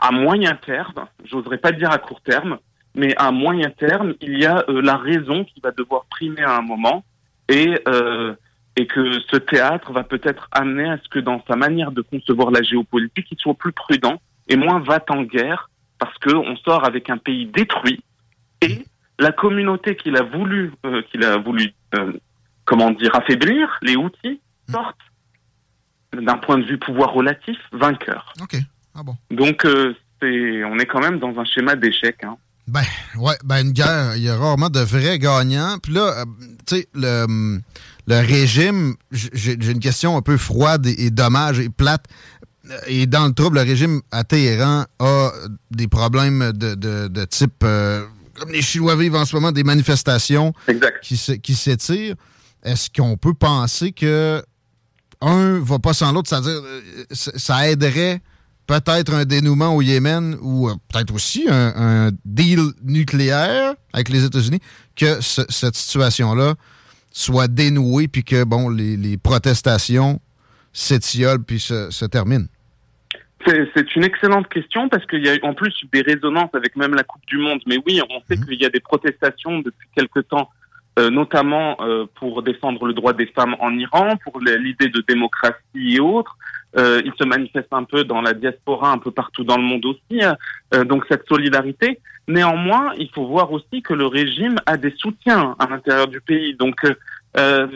à moyen terme, j'oserais pas dire à court terme, mais à moyen terme, il y a euh, la raison qui va devoir primer à un moment et euh, et que ce théâtre va peut-être amener à ce que dans sa manière de concevoir la géopolitique, il soit plus prudent et moins va en guerre parce que on sort avec un pays détruit et la communauté qu'il a voulu euh, qu'il a voulu euh, comment dire affaiblir les outils sortent d'un point de vue pouvoir relatif vainqueur. OK. Ah bon. Donc euh, c'est on est quand même dans un schéma d'échec. Hein. Ben, ouais, ben une guerre, il y a rarement de vrais gagnants. Puis là, euh, tu sais, le, le régime, j'ai une question un peu froide et, et dommage et plate. Euh, Et dans le trouble, le régime à Téhéran a des problèmes de, de, de type, euh, comme les Chinois vivent en ce moment, des manifestations qui se- qui s'étirent. Est-ce qu'on peut penser que un va pas sans l'autre, c'est-à-dire ça ça aiderait peut-être un dénouement au Yémen ou euh, peut-être aussi un, un deal nucléaire avec les États-Unis, que ce- cette situation-là soit dénouée puis que bon les, les protestations s'étiolent puis se, se terminent. C'est une excellente question parce qu'il y a en plus des résonances avec même la Coupe du Monde. Mais oui, on sait qu'il y a des protestations depuis quelque temps, euh, notamment euh, pour défendre le droit des femmes en Iran, pour l'idée de démocratie et autres. Euh, il se manifeste un peu dans la diaspora, un peu partout dans le monde aussi. euh, donc cette solidarité. Néanmoins, il faut voir aussi que le régime a des soutiens à l'intérieur du pays. Donc euh, euh,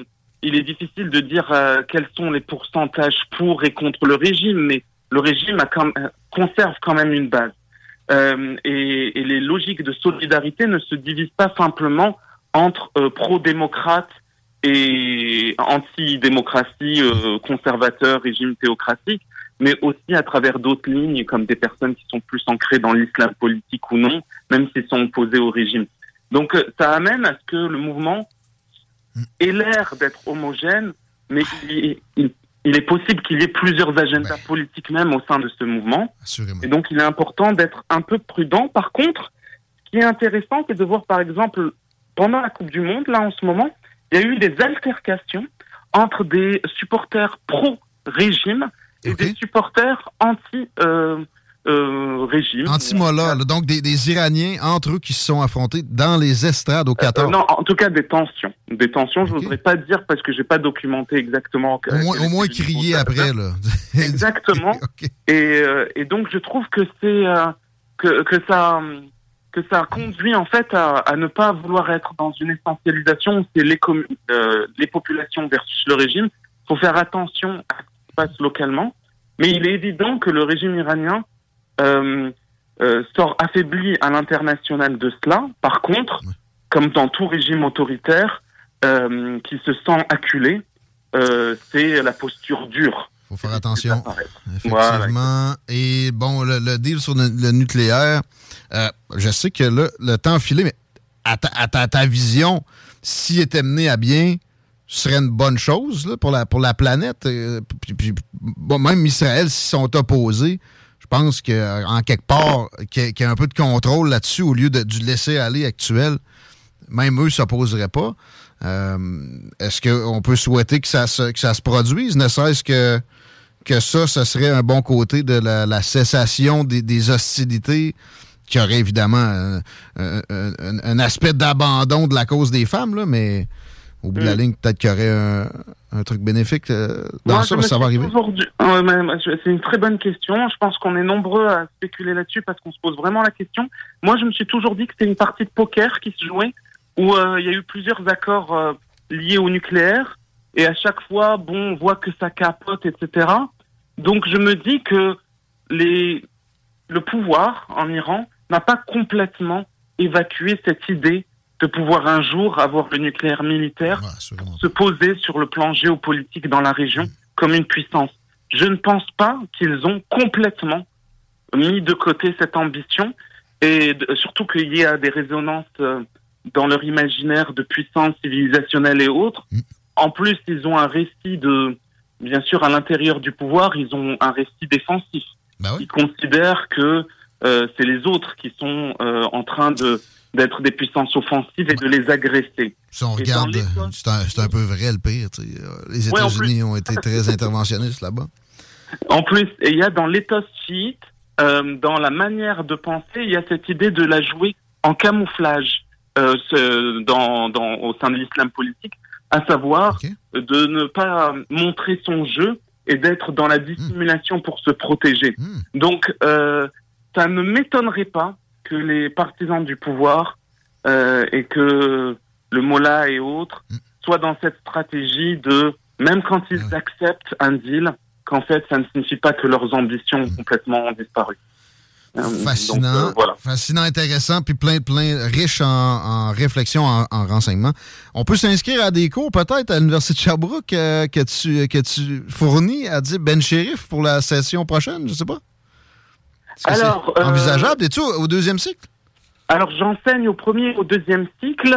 il est difficile de dire euh, quels sont les pourcentages pour et contre le régime, mais le régime a quand même- conserve quand même une base. Euh, et, et les logiques de solidarité ne se divisent pas simplement entre euh, pro-démocrates et anti-démocratie, euh, conservateurs, régime théocratique, mais aussi à travers d'autres lignes, comme des personnes qui sont plus ancrées dans l'islam politique ou non, même s'ils sont opposés au régime. Donc euh, ça amène à ce que le mouvement ait l'air d'être homogène, mais il, est- il- il est possible qu'il y ait plusieurs agendas politiques même au sein de ce mouvement. Et donc il est important d'être un peu prudent. Par contre, ce qui est intéressant, c'est de voir par exemple, pendant la Coupe du Monde, là en ce moment, il y a eu des altercations entre des supporters pro-régime et des supporters anti-régime. Anti-Mollah, là, donc des, des Iraniens entre eux qui se sont affrontés dans les estrades au Qatar. Euh, non, en tout cas des tensions. Des tensions, je voudrais pas dire parce que j'ai pas documenté exactement. au moins, au moins crier après, là. [LAUGHS] [LAUGHS] Exactement. et, euh, et donc je trouve que c'est euh, que, que ça que ça conduit en fait à, à ne pas vouloir être dans une essentialisation où c'est les, euh, les populations versus le régime. Il faut faire attention à ce qui se passe localement. Mais il est évident que le régime iranien euh, euh, sort affaibli à l'international de cela. Par contre, comme dans tout régime autoritaire qui se sent acculé, c'est la posture dure. faut faire attention. Voilà. Effectivement. Et bon, le, le deal sur le, le nucléaire, euh, je sais que là, le temps a filé, mais à ta, vision, s'il était mené à bien, ce serait une bonne chose pour, la, pour la planète. Euh, même Israël, s'ils sont opposés, je pense qu'en quelque part, qu'il y, ait un peu de contrôle là-dessus au lieu de, du laisser-aller actuel, même eux ne s'opposeraient pas. Euh, Est-ce qu'on peut souhaiter que ça, se, que ça se produise, ne serait-ce que, que ça, ce serait un bon côté de la, cessation des hostilités, qui aurait évidemment un, un- un- un aspect d'abandon de la cause des femmes, là, mais au bout de la Mm. ligne, peut-être qu'il y aurait un, un truc bénéfique euh, dans Moi, ça, je parce que ça va arriver. C'est une très bonne question. Je pense qu'on est nombreux à spéculer là-dessus parce qu'on se pose vraiment la question. Moi, je me suis toujours dit que c'était une partie de poker qui se jouait où euh, il y a eu plusieurs accords euh, liés au nucléaire et à chaque fois, bon, on voit que ça capote, etc. Donc, je me dis que les, le pouvoir en Iran n'a pas complètement évacué cette idée de pouvoir un jour avoir le nucléaire militaire se poser sur le plan géopolitique dans la région comme une puissance. Je ne pense pas qu'ils ont complètement mis de côté cette ambition et surtout qu'il y a des résonances euh, dans leur imaginaire de puissance civilisationnelle et autres. En plus, ils ont un récit de, bien sûr, à l'intérieur du pouvoir, ils ont un récit défensif. Ils considèrent que c'est les autres qui sont euh, en train de d'être des puissances offensives et de les agresser. Si on Et regarde, euh, c'est un, un peu vrai le pire. Euh, Les États-Unis ont été très interventionnistes là-bas. En plus, il y a dans l'éthos chiite, euh, dans la manière de penser, il y a cette idée de la jouer en camouflage euh, ce- dans, dans, au sein de l'islam politique, à savoir de ne pas montrer son jeu et d'être dans la dissimulation pour se protéger. Donc, euh, ça ne m'étonnerait pas que les partisans du pouvoir euh, et que le Mollah et autres soient dans cette stratégie de, même quand ils acceptent un deal, qu'en fait, ça ne signifie pas que leurs ambitions ont complètement disparu. Euh, Fascinant, donc, euh, voilà. fascinant, intéressant, puis plein, plein, riche en, en réflexion, en, en renseignements. On peut s'inscrire à des cours peut-être à l'Université de Sherbrooke euh, que, tu, que tu fournis à dire Ben Shérif pour la session prochaine, je sais pas. Alors, euh, envisageable, es-tu au, au deuxième cycle? Alors, j'enseigne au premier et au deuxième cycle.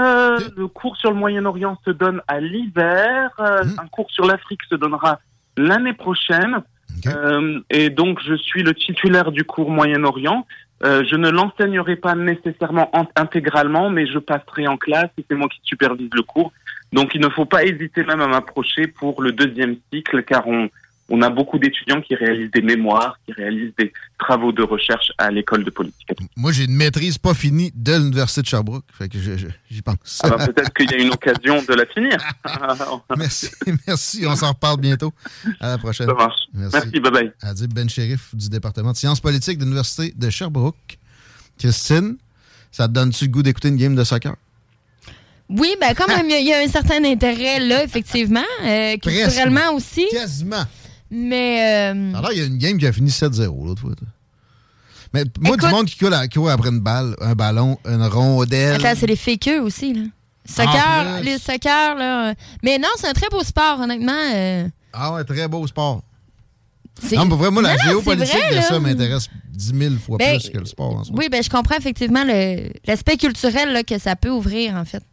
Le cours sur le Moyen-Orient se donne à l'hiver. Euh, Un cours sur l'Afrique se donnera l'année prochaine. Euh, et donc, je suis le titulaire du cours Moyen-Orient. Euh, je ne l'enseignerai pas nécessairement en- intégralement, mais je passerai en classe et c'est moi qui supervise le cours. Donc, il ne faut pas hésiter même à m'approcher pour le deuxième cycle, car on, on a beaucoup d'étudiants qui réalisent des mémoires, qui réalisent des travaux de recherche à l'école de politique. Moi, j'ai une maîtrise pas finie de l'Université de Sherbrooke. Fait que j'y pense. Alors Ah ben, peut-être qu'il y a une occasion de la finir. [LAUGHS] merci, merci. On s'en reparle bientôt. À la prochaine. Ça marche. Merci, bye bye. Adib Ben Shérif du département de sciences politiques de l'Université de Sherbrooke. Christine, ça te donne-tu le goût d'écouter une game de soccer? Oui, ben quand même, il y a- il y, a un certain intérêt là, effectivement. euh, [LAUGHS] culturellement aussi. Quasiment. Mais. euh, Alors, il y a une game qui a fini 7-0 l'autre fois. Mais moi, du monde qui court, qui court après une balle, un ballon, une rondelle. Attends, c'est les fakeux aussi, là. Soccer, les soccer, là. Mais non, c'est un très beau sport, honnêtement. euh, Ah ouais, très beau sport. c'est- Non, mais vraiment, la Non, non, c'est géopolitique vrai, de ça m'intéresse 10 000 fois Ben, plus que le sport en soi. Oui, ben je comprends effectivement l'aspect culturel là, que ça peut ouvrir, en fait.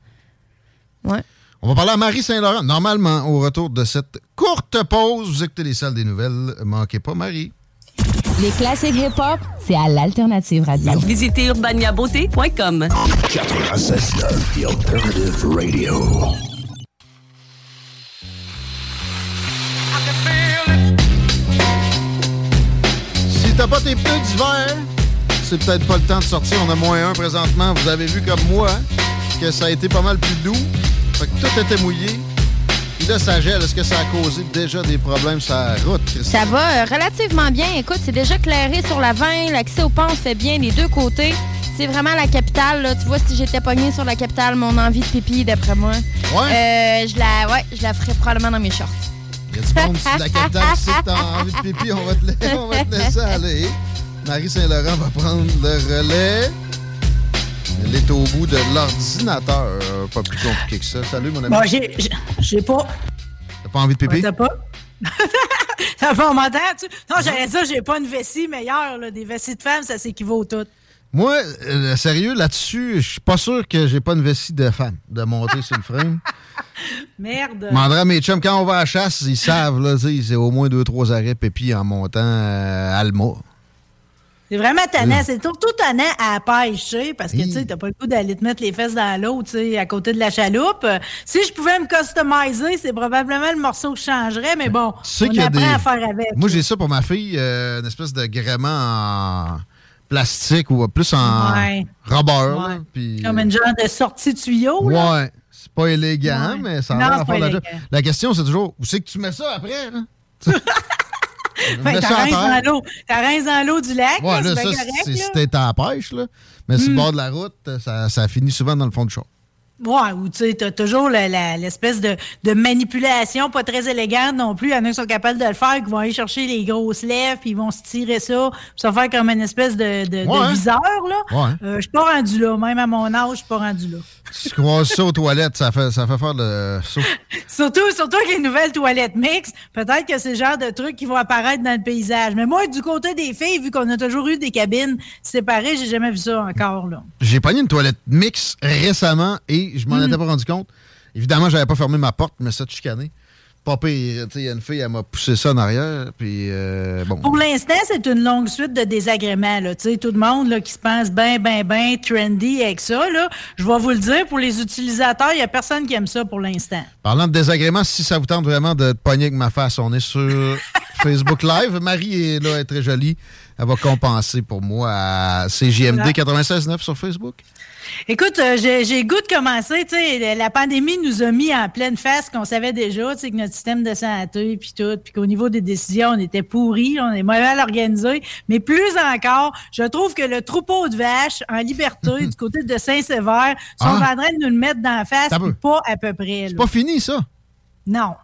Ouais. On va parler à Marie Saint-Laurent. Normalement, au retour de cette courte pause, vous écoutez les salles des nouvelles. Manquez pas, Marie. Les classiques hip-hop, c'est à l'Alternative Radio. Visitez urbaniabeauté.com. 96.9, The Alternative Radio. Si t'as pas tes pneus d'hiver, c'est peut-être pas le temps de sortir. On a moins un présentement. Vous avez vu comme moi que ça a été pas mal plus doux. Fait que tout était mouillé. Puis là, ça gèle. Est-ce que ça a causé déjà des problèmes sur la route, Christine? Ça va euh, relativement bien. Écoute, c'est déjà clairé sur la 20. L'accès aux ponts se fait bien des deux côtés. C'est vraiment la capitale. là. Tu vois, si j'étais pogné sur la capitale, mon envie de pipi, d'après moi, euh, je la, ouais, je la ferais probablement dans mes shorts. Il y a du monde de la capitale que t'as [LAUGHS] envie de pipi. On va te, on va te laisser aller. Marie Saint-Laurent va prendre le relais. Elle est au bout de l'ordinateur. Euh, Pas plus compliqué que ça. Salut, mon ami. Bon, j'ai j'ai- pas. T'as pas envie de pipi? T'as pas? [LAUGHS] T'as pas, on m'entend, tu? Non, j'allais dire, j'ai pas une vessie meilleure, là. Des vessies de femmes, ça s'équivaut tout. Moi, euh, sérieux, là-dessus, je suis pas sûr que j'ai pas une vessie de femme de monter sur le frame. [LAUGHS] Merde. Mandra à mes chums, quand on va à la chasse, ils savent, là, c'est au moins deux, trois arrêts pépi en montant euh, Alma. C'est vraiment tannant. C'est surtout tannant à pêcher parce que, tu sais, t'as pas le coup d'aller te mettre les fesses dans l'eau, tu sais, à côté de la chaloupe. Si je pouvais me customiser, c'est probablement le morceau que je changerais, mais bon, Tu sais on apprend des- à faire avec. Moi, j'ai ça pour ma fille, euh, une espèce de gréement en plastique ou plus en Ouais. rubber. là, Comme une genre de sortie tuyau, là. Ouais. C'est pas élégant, Ouais. mais ça a l'air la. La question, c'est toujours où c'est que tu mets ça après? Là? [LAUGHS] Ben, t'as rince dans l'eau. Du lac, Ouais, là, là, c'est ça, c'est si t'es à la pêche, là. Mais sur le Hmm. bord de la route, ça, ça finit souvent dans le fond du char. Ouais, ou tu sais, t'as toujours l'espèce de, de manipulation pas très élégante non plus. Il y en a qui sont capables de le faire, qui vont aller chercher les grosses lèvres, puis ils vont se tirer ça, puis ça va faire comme une espèce de, de- de Ouais. viseur, là. Ouais. Euh, je suis pas rendu là. Même à mon âge, je suis pas rendu là. Si tu croises ça aux toilettes, ça fait, ça fait faire le saut. [LAUGHS] Surtout, surtout avec les nouvelles toilettes mixtes, peut-être que c'est le genre de trucs qui vont apparaître dans le paysage. Mais moi, du côté des filles, vu qu'on a toujours eu des cabines séparées, j'ai jamais vu ça encore, là. J'ai pogné une toilette mix récemment et je m'en Hmm. étais pas rendu compte. Évidemment, j'avais pas fermé ma porte, mais ça te chicané. Pas pire. Il y a une fille, elle m'a poussé ça en arrière. Puis, euh, bon. Pour l'instant, c'est une longue suite de désagréments. Là. Tout le monde là, qui se pense bien, bien, bien trendy avec ça. Je vais vous le dire, pour les utilisateurs, il n'y a personne qui aime ça pour l'instant. Parlant de désagréments, si ça vous tente vraiment de te pogner avec ma face, on est sur [LAUGHS] Facebook Live. Marie est là, elle est très jolie. Elle va compenser pour moi à CJMD Voilà. 96.9 sur Facebook. Écoute, euh, j'ai goût de commencer. La pandémie nous a mis en pleine face qu'on savait déjà que notre système de santé, puis tout, puis qu'au niveau des décisions, on était pourris, on est mal organisé. Mais plus encore, je trouve que le troupeau de vaches en liberté [LAUGHS] du côté de Saint-Sévère sont Ah. en train de nous le mettre dans la face, pas à peu près. C'est pas fini, ça? Non.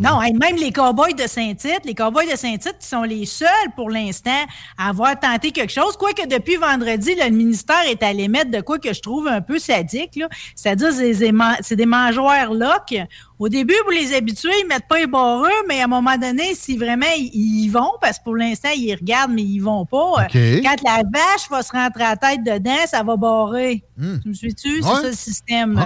Non, même les cowboys de Saint-Tite, les cowboys de Saint-Tite sont les seuls pour l'instant à avoir tenté quelque chose. Quoique depuis vendredi, le ministère est allé mettre de quoi que je trouve un peu sadique. C'est-à-dire, c'est des, mangeoires locs. Au début, pour les habitués, ils mettent pas les barreux, mais à un moment donné, si vraiment ils, y vont, parce que pour l'instant, ils regardent, mais ils vont pas. OK. Quand la vache va se rentrer à la tête dedans, ça va barrer. Hmm. Tu me suis-tu? C'est ça le système.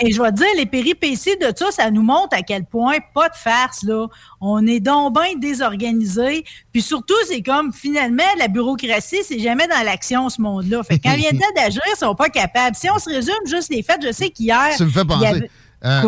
Mais je vais te dire, les péripéties de ça, ça nous montre à quel point, pas de farce, là. On est donc bien désorganisé. Puis surtout, c'est comme, finalement, la bureaucratie, c'est jamais dans l'action, ce monde-là. Fait quand vient le [LAUGHS] temps d'agir, ils sont pas capables. Si on se résume juste les faits, je sais qu'hier. Tu me y penser. Euh,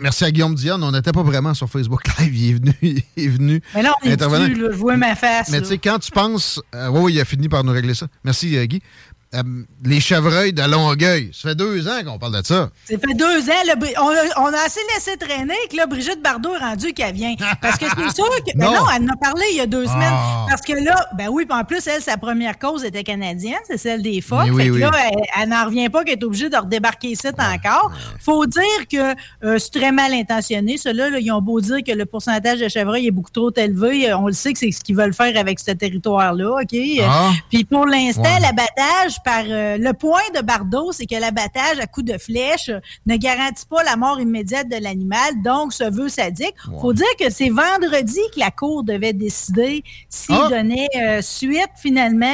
merci à Guillaume Dion. On n'était pas vraiment sur Facebook Live. Il est venu. [LAUGHS] Il est venu Mais là, on est là. Je vois ma face. Mais tu sais, quand tu penses. euh, oui, oui, il a fini par nous régler ça. Merci, euh, Guy. Euh, les chevreuils de Longueuil. Ça fait deux ans qu'on parle de ça. Ça fait deux ans, là, on, a, on a assez laissé traîner que là, Brigitte Bardot est rendue qu'elle vient. Parce que c'est sûr que. Ben [LAUGHS] Non. non, elle en a parlé il y a deux Ah. semaines. Parce que là, ben oui, en plus, elle, sa première cause était canadienne, c'est celle des phoques. Oui, fait que oui. là, elle, elle n'en revient pas qu'elle est obligée de redébarquer ici encore. Faut dire que euh, c'est très mal intentionné. Ceux-là, là, ils ont beau dire que le pourcentage de chevreuils est beaucoup trop élevé. euh, On le sait que c'est ce qu'ils veulent faire avec ce territoire-là, OK? Ah. Puis pour l'instant, Ouais. l'abattage par euh, le point de Bardot, c'est que l'abattage à coup de flèche ne garantit pas la mort immédiate de l'animal, donc ce vœu sadique. Faut dire que c'est vendredi que la cour devait décider s'il Ah. donnait euh, suite finalement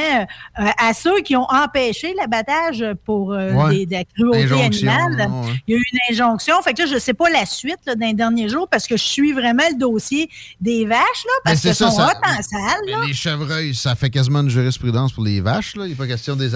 euh, à ceux qui ont empêché l'abattage pour Ouais. des- de la cruauté animale. ouais, ouais. Il y a eu une injonction. Fait que là, je sais pas la suite là, dans les derniers jours parce que je suis vraiment le dossier des vaches là, parce qu'elles ça, sont ça- en salle. là. Les chevreuils, ça fait quasiment une jurisprudence pour les vaches. Là. Il n'est pas question de les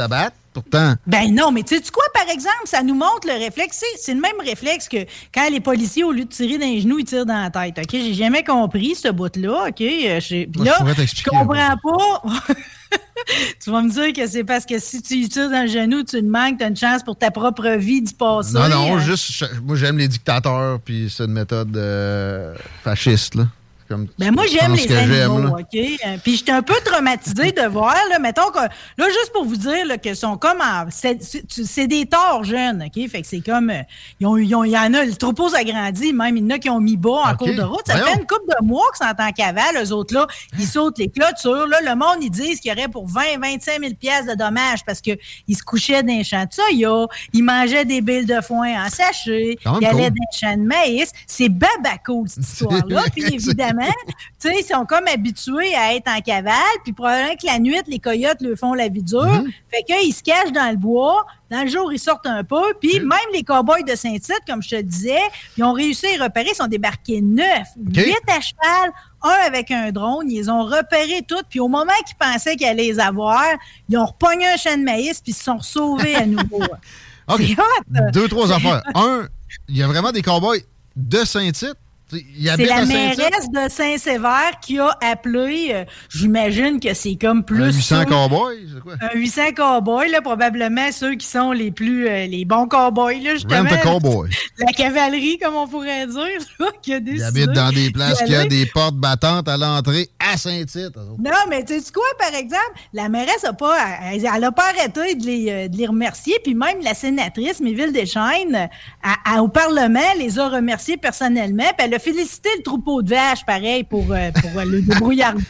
Pourtant, Ben non, mais tu sais quoi, par exemple, ça nous montre le réflexe. C'est- le même réflexe que quand les policiers, au lieu de tirer dans les genoux, ils tirent dans la tête. OK? J'ai jamais compris ce bout-là. OK? Euh, Moi, je là, je comprends pas. [LAUGHS] tu vas me dire que c'est parce que si tu tires dans le genou, tu te manques, tu as une chance pour ta propre vie d'y passer. non, non, Euh, juste, moi j'aime les dictateurs, puis c'est une méthode euh, fasciste. Là. C'est Comme, Ben moi, j'aime les que animaux. OK? Euh, Puis j'étais un peu traumatisée de voir, là, mettons que, là, juste pour vous dire, là, que sont comme en, c'est, c'est- c'est des torts jeunes, OK? Fait que c'est comme, euh, ils ont, ils ont- il y en a, le troupeau s'agrandit, même, il y en a qui ont mis bas en cours de route. Ça Voyons. fait une couple de mois qu'ils sont en cavale, eux autres, là. Ils sautent les clôtures, là. Le monde, ils disent qu'il y aurait pour 20, 25 000 pièces de dommages parce qu'ils se couchaient dans les champs de soya, ils mangeaient des billes de foin en sachet, ils allaient cool. dans les champs de maïs. C'est babaco, cette [LAUGHS] histoire-là. Puis évidemment, [LAUGHS] tu sais, ils sont comme habitués à être en cavale, puis probablement que la nuit, les coyotes leur font la vie dure. Mhm. Fait qu'ils se cachent dans le bois. Dans le jour, ils sortent un peu. Puis même les cowboys de Saint-Tite, comme je te disais, ils ont réussi à les repérer. Ils sont débarqués neuf, huit à cheval, un avec un drone. Ils ont repérés toutes. Puis au moment qu'ils pensaient qu'ils allaient les avoir, ils ont repogné un champ de maïs puis ils se sont sauvés à nouveau. [LAUGHS] OK. Hot. Deux, trois affaires. Un, il y a vraiment des cowboys de Saint-Tite. Ils C'est la mairesse de Saint-Sévère qui a appelé, euh, j'imagine que c'est comme plus... Un 800 ceux- cowboys, c'est quoi? Un 800 cowboys, là, probablement ceux qui sont les plus, euh, les bons cowboys, là, justement. Rent a cowboy. [LAUGHS] La cavalerie, comme on pourrait dire, [LAUGHS] là, qui a Ils décidé habitent dans des places qui ont aller. des portes battantes à l'entrée à Saint-Tite. Non, mais tu sais quoi, par exemple, la mairesse a pas, elle, elle a pas arrêté de les, euh, de les remercier, puis même la sénatrice, Méville Deschaines, à- à- au Parlement, les a remerciés personnellement, puis elle a félicité le troupeau de vaches, pareil, pour, euh, pour euh, le voyons. [LAUGHS]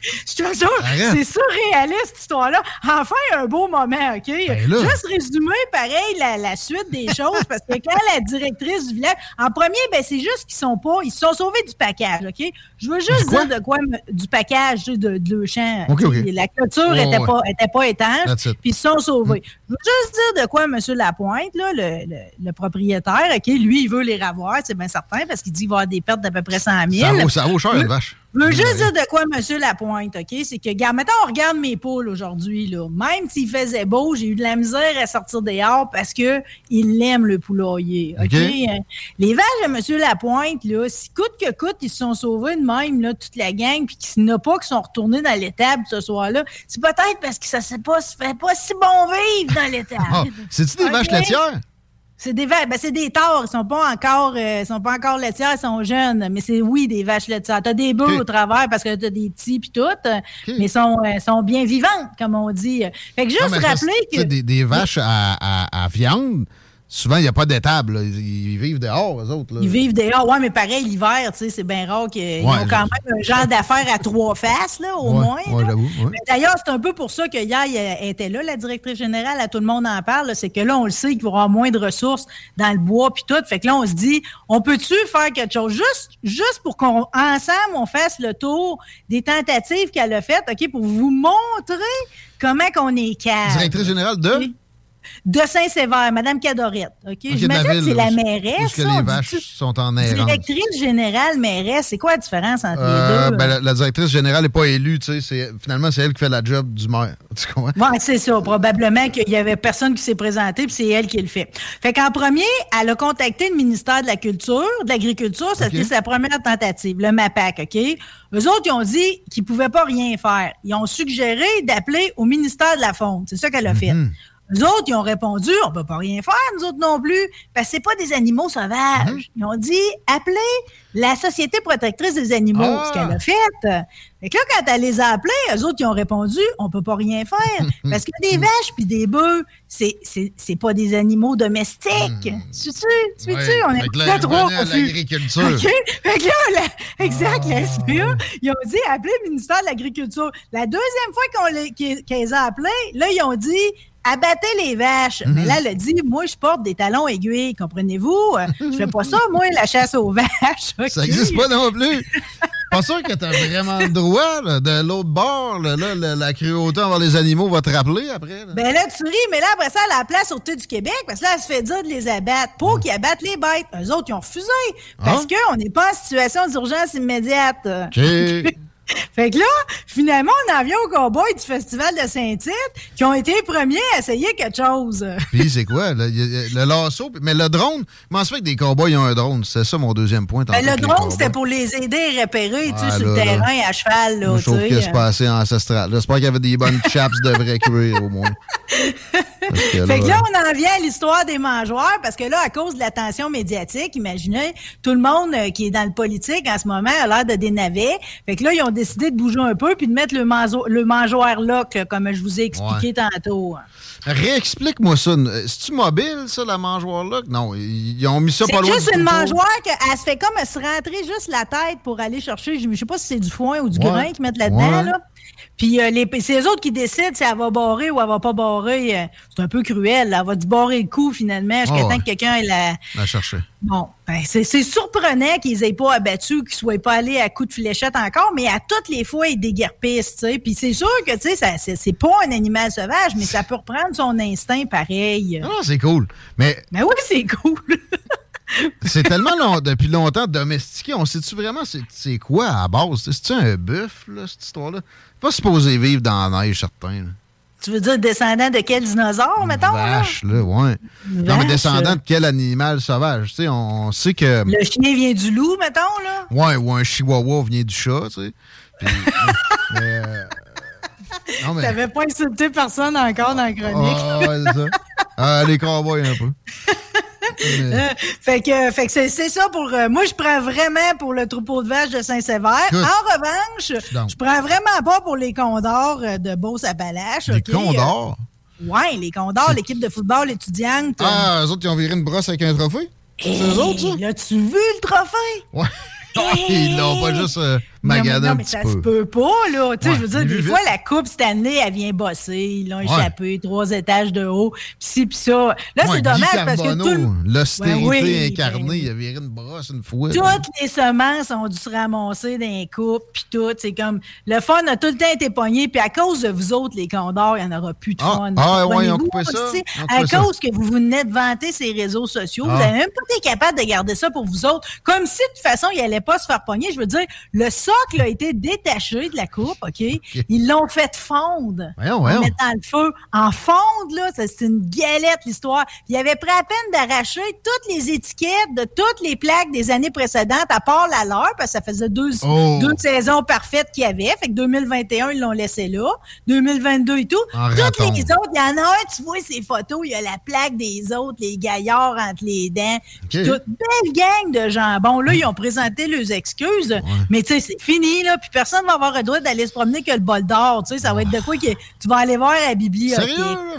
Je te jure, c'est surréaliste, cette histoire-là. Enfin, un beau moment, OK? Ben. Juste résumer, pareil, la, la suite des choses, parce que quand la directrice du village... En premier, ben, c'est juste qu'ils sont pas... Ils se sont sauvés du package, OK? Je veux juste dire de quoi... Du package de, de leur champ. La clôture Oh, était, ouais. pas, était pas étanche, puis ils se sont sauvés. Je veux juste dire de quoi M. Lapointe, là, le, le- le propriétaire, OK? Lui, il veut les revoir, c'est bien certain, parce qu'il dit qu'il va y avoir des pertes d'à peu près 100 000. Ça vaut, ça vaut cher, une vache. je veux juste dire de quoi M. Lapointe, OK? C'est que, regarde, mettons, on regarde mes poules aujourd'hui, là. Même s'il faisait beau, j'ai eu de la misère à sortir dehors parce que il aime le poulailler, OK? Euh, Les vaches de M. Lapointe, là, si coûte que coûte, ils se sont sauvés de même, là, toute la gang, puis qu'il n'y a pas qui sont retournés dans l'étable ce soir-là, c'est peut-être parce que ça ne pas, ça fait pas si bon vivre dans l'étable. Ah, C'est-tu des [LAUGHS] vaches laitières? C'est des vaches, ben c'est des taures, ils sont pas encore, euh, ils sont pas encore laitières, ils sont jeunes, mais c'est oui des vaches laitières. T'as des bœufs au travers parce que t'as des petits puis tout, euh, mais sont euh, sont bien vivantes comme on dit. Fait que juste Non, mais ça, rappeler que Des, des vaches à, à- à viande, souvent, il n'y a pas d'étable. Ils, ils vivent dehors, eux autres. là. ils vivent dehors, ouais, mais pareil l'hiver, c'est bien rare qu'ils ont quand même un genre d'affaires à trois faces là, au Ouais, moins. ouais, ouais. D'ailleurs, c'est un peu pour ça que hier, elle était là, la directrice générale, à tout le monde en parle. C'est que là, on le sait qu'il va y avoir moins de ressources dans le bois puis tout. Fait que là, on se dit, on peut-tu faire quelque chose? Juste, juste pour qu'on ensemble on fasse le tour des tentatives qu'elle a faites, ok, pour vous montrer comment qu'on est calme. Directrice générale de? De Saint-Sévère, Madame Cadorette. OK? J'imagine que c'est la mairesse. que les vaches sont en errance? Directrice générale, mairesse, c'est quoi la différence entre Euh, les deux? ben, la, la directrice générale n'est pas élue. tu sais, c'est- Finalement, c'est elle qui fait la job du maire. [LAUGHS] Tu comprends? Oui, c'est ça. Probablement qu'il y avait personne qui s'est présenté, puis c'est elle qui le fait. Fait qu'en premier, elle a contacté le ministère de la Culture, de l'Agriculture. C'était OK. sa première tentative, le MAPAC, OK? Eux autres, ils ont dit qu'ils ne pouvaient pas rien faire. Ils ont suggéré d'appeler au ministère de la Faune. C'est ça qu'elle a fait. Mhm. Eux autres, ils ont répondu, on peut pas rien faire, nous autres non plus, parce que c'est pas des animaux sauvages. Mhm. Ils ont dit, appelez la Société protectrice des animaux, Ah. ce qu'elle a fait. Fait que là, quand elle les a appelés, eux autres, ils ont répondu, on peut pas rien faire, [LAUGHS] parce que des vaches puis des bœufs, c'est, c'est, pas des animaux domestiques. Tu tu tu Ouais, tu on est là, trop l'agriculture. Fait que là, la- exact, la SPA, ils ont dit appelez le ministère de l'Agriculture. La deuxième fois qu'on les, qu'ils, qu'ils les a appelés, là, ils ont dit abattez les vaches. Mhm. Mais là, elle a dit moi, je porte des talons aiguilles, comprenez-vous? Euh, Je fais pas ça, moi, la chasse aux vaches. Ça n'existe pas non plus. Pas sûr que t'as vraiment le droit. là, de l'autre bord, là, là, la, la cruauté envers les animaux va te rappeler après. là. Ben là, tu ris, mais là, après ça, la place au du Québec, parce que là, elle se fait dire de les abattre pour qu'ils abattent les bêtes. Eux autres, ils ont refusé. Parce Ah. qu'on n'est pas en situation d'urgence immédiate. [LAUGHS] Fait que là, finalement, on en vient aux cowboys du Festival de Saint-Tite qui ont été les premiers à essayer quelque chose. [LAUGHS] Puis c'est quoi? Le lasso, mais le drone, comment ça fait que des cowboys ont un drone? C'est ça mon deuxième point. Ben, le drone, c'était pour les aider à repérer, tu sais, Ah, sur le là. terrain à cheval, là, Moi, je trouve que c'est pas assez ancestral. J'espère qu'il y avait des bonnes chaps de vrai cuir, au moins. Fait que là, on en vient à l'histoire des mangeoires, parce que là, à cause de l'attention médiatique, imaginez, tout le monde euh, qui est dans le politique en ce moment a l'air de des navets. Fait que là, ils ont décidé de bouger un peu puis de mettre le, mangeoire, le mangeoire lock, là, comme je vous ai expliqué tantôt. Réexplique-moi ça. C'est-tu mobile, ça, la mangeoire-là? Non, ils ont mis ça C'est pas loin juste du une mangeoire qu'elle se fait comme se rentrer juste la tête pour aller chercher, je je sais pas si c'est du foin ou du Ouais. grain qu'ils mettent là-dedans, Ouais. là. Puis euh, les- c'est les autres qui décident si elle va barrer ou elle va pas barrer. Euh, C'est un peu cruel. là. Elle va te barrer le coup finalement jusqu'à Ah temps ouais. que quelqu'un la. La chercher. Bon, ben, c'est c'est surprenant qu'ils aient pas abattu, qu'ils soient pas allés à coups de fléchette encore, mais à toutes les fois, ils déguerpissent, tu sais. Puis c'est sûr que, tu sais, c'est c'est pas un animal sauvage, mais ça peut reprendre son instinct pareil. Ah, c'est cool. Mais Mais oui, c'est cool. [LAUGHS] c'est tellement long- depuis longtemps domestiqué. On sait-tu vraiment c'est c'est quoi à base? C'est-tu un bœuf, là, cette histoire-là? Pas supposé vivre dans la neige, certain. là. tu veux dire descendant de quel dinosaure, mettons? là? Vache, là, ouais. Une Non, mais descendant de quel animal sauvage? Tu sais, on sait que. Le chien vient du loup, mettons, là? Ouais, ou un chihuahua vient du chat, tu sais. Puis, [LAUGHS] mais, euh, non, mais. T'avais pas insulté personne encore dans la chronique. Ah, ouais, c'est ça. Ah, les cowboys, un peu. [LAUGHS] Mais- Euh, fait que, fait que c'est, ça pour. euh, moi, je prends vraiment pour le troupeau de vaches de Saint-Sévère. En revanche, je prends vraiment pas pour les condors euh, de Beauce-Appalaches. Les condors? Ouais, les condors, l'équipe de football étudiante. Ah, eux autres, ils ont viré une brosse avec un trophée? C'est eux autres, ça? L'as-tu vu le trophée? Ouais. [LAUGHS] Ils l'ont pas juste euh, Non, mais, non, ça se peut pas, là. Tu sais, Ouais, je veux dire, des fois, vite. la Coupe cette année, elle vient bosser. Ils l'ont Ouais. échappé, trois étages de haut, pis ci, pis ça. Là, Ouais, c'est dommage parce que tout le- l'austérité Ouais, oui, incarnée, oui. il a viré une brosse une fois. Toutes les semences ont dû se ramasser dans les coupes, puis tout. C'est comme, le fun a tout le temps été pogné, puis à cause de vous autres, les condors, il n'y en aura plus de Ah, fun. ah, ouais, coupé ça. ont À coupé ça. cause que vous venez de vanter ces réseaux sociaux, vous Ah. n'avez même pas été capable de garder ça pour vous autres. Comme si, de toute façon, il n'allait pas se faire pogner. Je veux dire, le socle a été détaché de la coupe, OK? Ils l'ont fait fondre. Voyons, En voyons. mettant le feu. En fonde, là, c'est une galette, l'histoire. Il avait pris à peine d'arracher toutes les étiquettes de toutes les plaques des années précédentes, à part la leur, parce que ça faisait deux, Oh. deux saisons parfaites qu'il y avait. Fait que 2021, ils l'ont laissé là. 2022 et tout. En Toutes raton. les autres, il y en a un, tu vois ces photos, il y a la plaque des autres, les gaillards entre les dents. Puis OK. toute belle gang de jambon. Là, ils ont présenté leurs excuses. Mais tu sais, c'est fini, là. Puis personne ne va avoir le droit d'aller se promener que le bol d'or. Tu sais, ça va être de quoi que tu vas aller voir à la bibliothèque.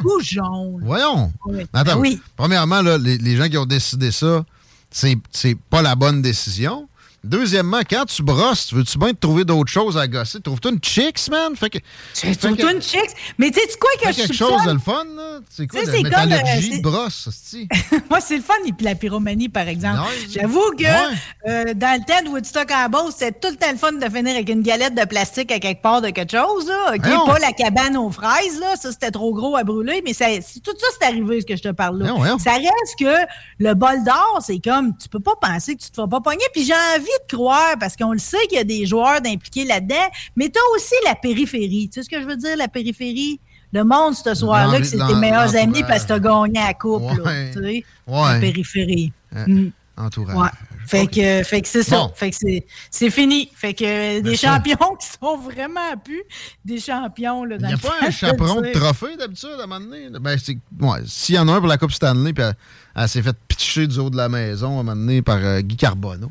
Coujon. Voyons. Oui. Attends, Oui. premièrement, là, les, les gens qui ont décidé ça, c'est pas la bonne décision. Deuxièmement, quand tu brosses, tu veux-tu bien te trouver d'autres choses à gosser? Trouves-tu une chicks, man? Fait que. Tu trouves-toi une chicks? Mais tu sais quoi que je quelque soupçonne? chose de le fun, là? C'est quoi, Tu sais, de c'est comme, métallurgie euh, c'est- de brosse? [LAUGHS] Moi, c'est le fun, et puis la pyromanie, par exemple. J'avoue que dans le temps de Woodstock en Beauce, c'était tout le temps le fun de finir avec une galette de plastique à quelque part de quelque chose. Là, OK? Pas la cabane aux fraises, là. ça c'était trop gros à brûler, mais ça, c'est- tout ça, c'est arrivé, ce que je te parle là. Ça reste que le bol d'or, c'est comme, tu peux pas penser que tu te feras pas pogner, puis j'ai envie de croire, parce qu'on le sait qu'il y a des joueurs d'impliqués là-dedans, mais tu as aussi la périphérie. Tu sais ce que je veux dire, la périphérie? Le monde, ce soir-là, que c'est tes meilleurs amis parce que t'as gagné à la coupe, là, Ouais. tu sais. Ouais. La périphérie. Euh, Mm. Entourage. Ouais. Fait que, fait que c'est ça. Bon. Fait que c'est, c'est fini. Fait que euh, des Ben ça. champions [LAUGHS] qui sont vraiment plus des champions, là, Il dans n'y a pas un chaperon de trophée d'habitude à un moment donné? Ben, c'est. Ouais, s'il y en a un pour la Coupe Stanley, puis elle, elle s'est fait pitcher du haut de la maison à un moment donné par euh, Guy Carbonneau.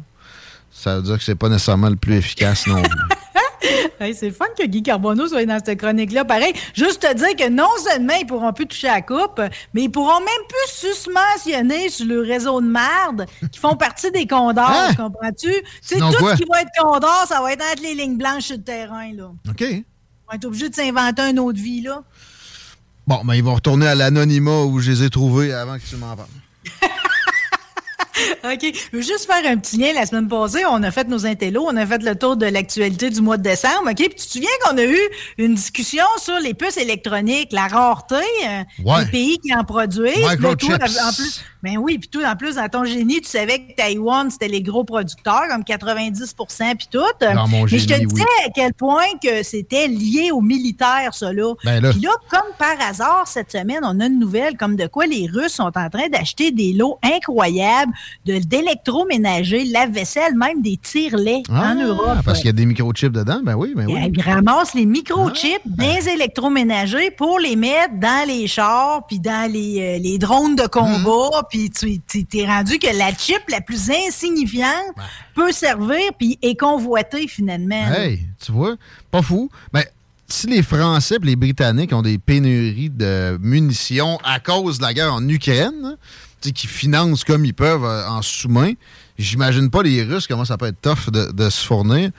Ça veut dire que c'est pas nécessairement le plus efficace non. [LAUGHS] Hey, c'est fun que Guy Carbonneau soit dans cette chronique-là. Pareil, juste te dire que non seulement ils pourront plus toucher à la coupe, mais ils pourront même plus susmentionner sur le réseau de marde qui font partie des condors, Hein? comprends-tu? Sinon tout quoi? ce qui va être condor, ça va être entre les lignes blanches sur le terrain, là. OK. On va être obligé de s'inventer une autre vie, là. Bon, ben, ils vont retourner à l'anonymat où je les ai trouvés avant que tu m'en parles. [LAUGHS] OK. Je veux juste faire un petit lien. La semaine passée, on a fait nos intellos, on a fait le tour de l'actualité du mois de décembre. OK? Puis tu te souviens qu'on a eu une discussion sur les puces électroniques, la rareté, euh, Ouais. les pays qui en produisent. Microchips. En plus, ben oui, puis toi, en plus, dans ton génie, tu savais que Taïwan, c'était les gros producteurs, comme 90% puis tout. Dans mon Mais je te génie, disais oui. à quel point que c'était lié aux militaires, ça, là. Ben là. Puis là, comme par hasard, cette semaine, on a une nouvelle comme de quoi les Russes sont en train d'acheter des lots incroyables d'électroménager, lave-vaisselle, même des tire-laits en Europe. Ah, parce qu'il y a des microchips dedans? Ben oui, ben oui. Ils ramassent les microchips des électroménagers pour les mettre dans les chars, puis dans les, euh, les drones de combat, puis tu t'es rendu que la chip la plus insignifiante peut servir, puis est convoitée finalement. Hey, tu vois, pas fou. Ben, si les Français et les Britanniques ont des pénuries de munitions à cause de la guerre en Ukraine, qui financent comme ils peuvent euh, en sous-main, j'imagine pas les Russes comment ça peut être tough de, se fournir.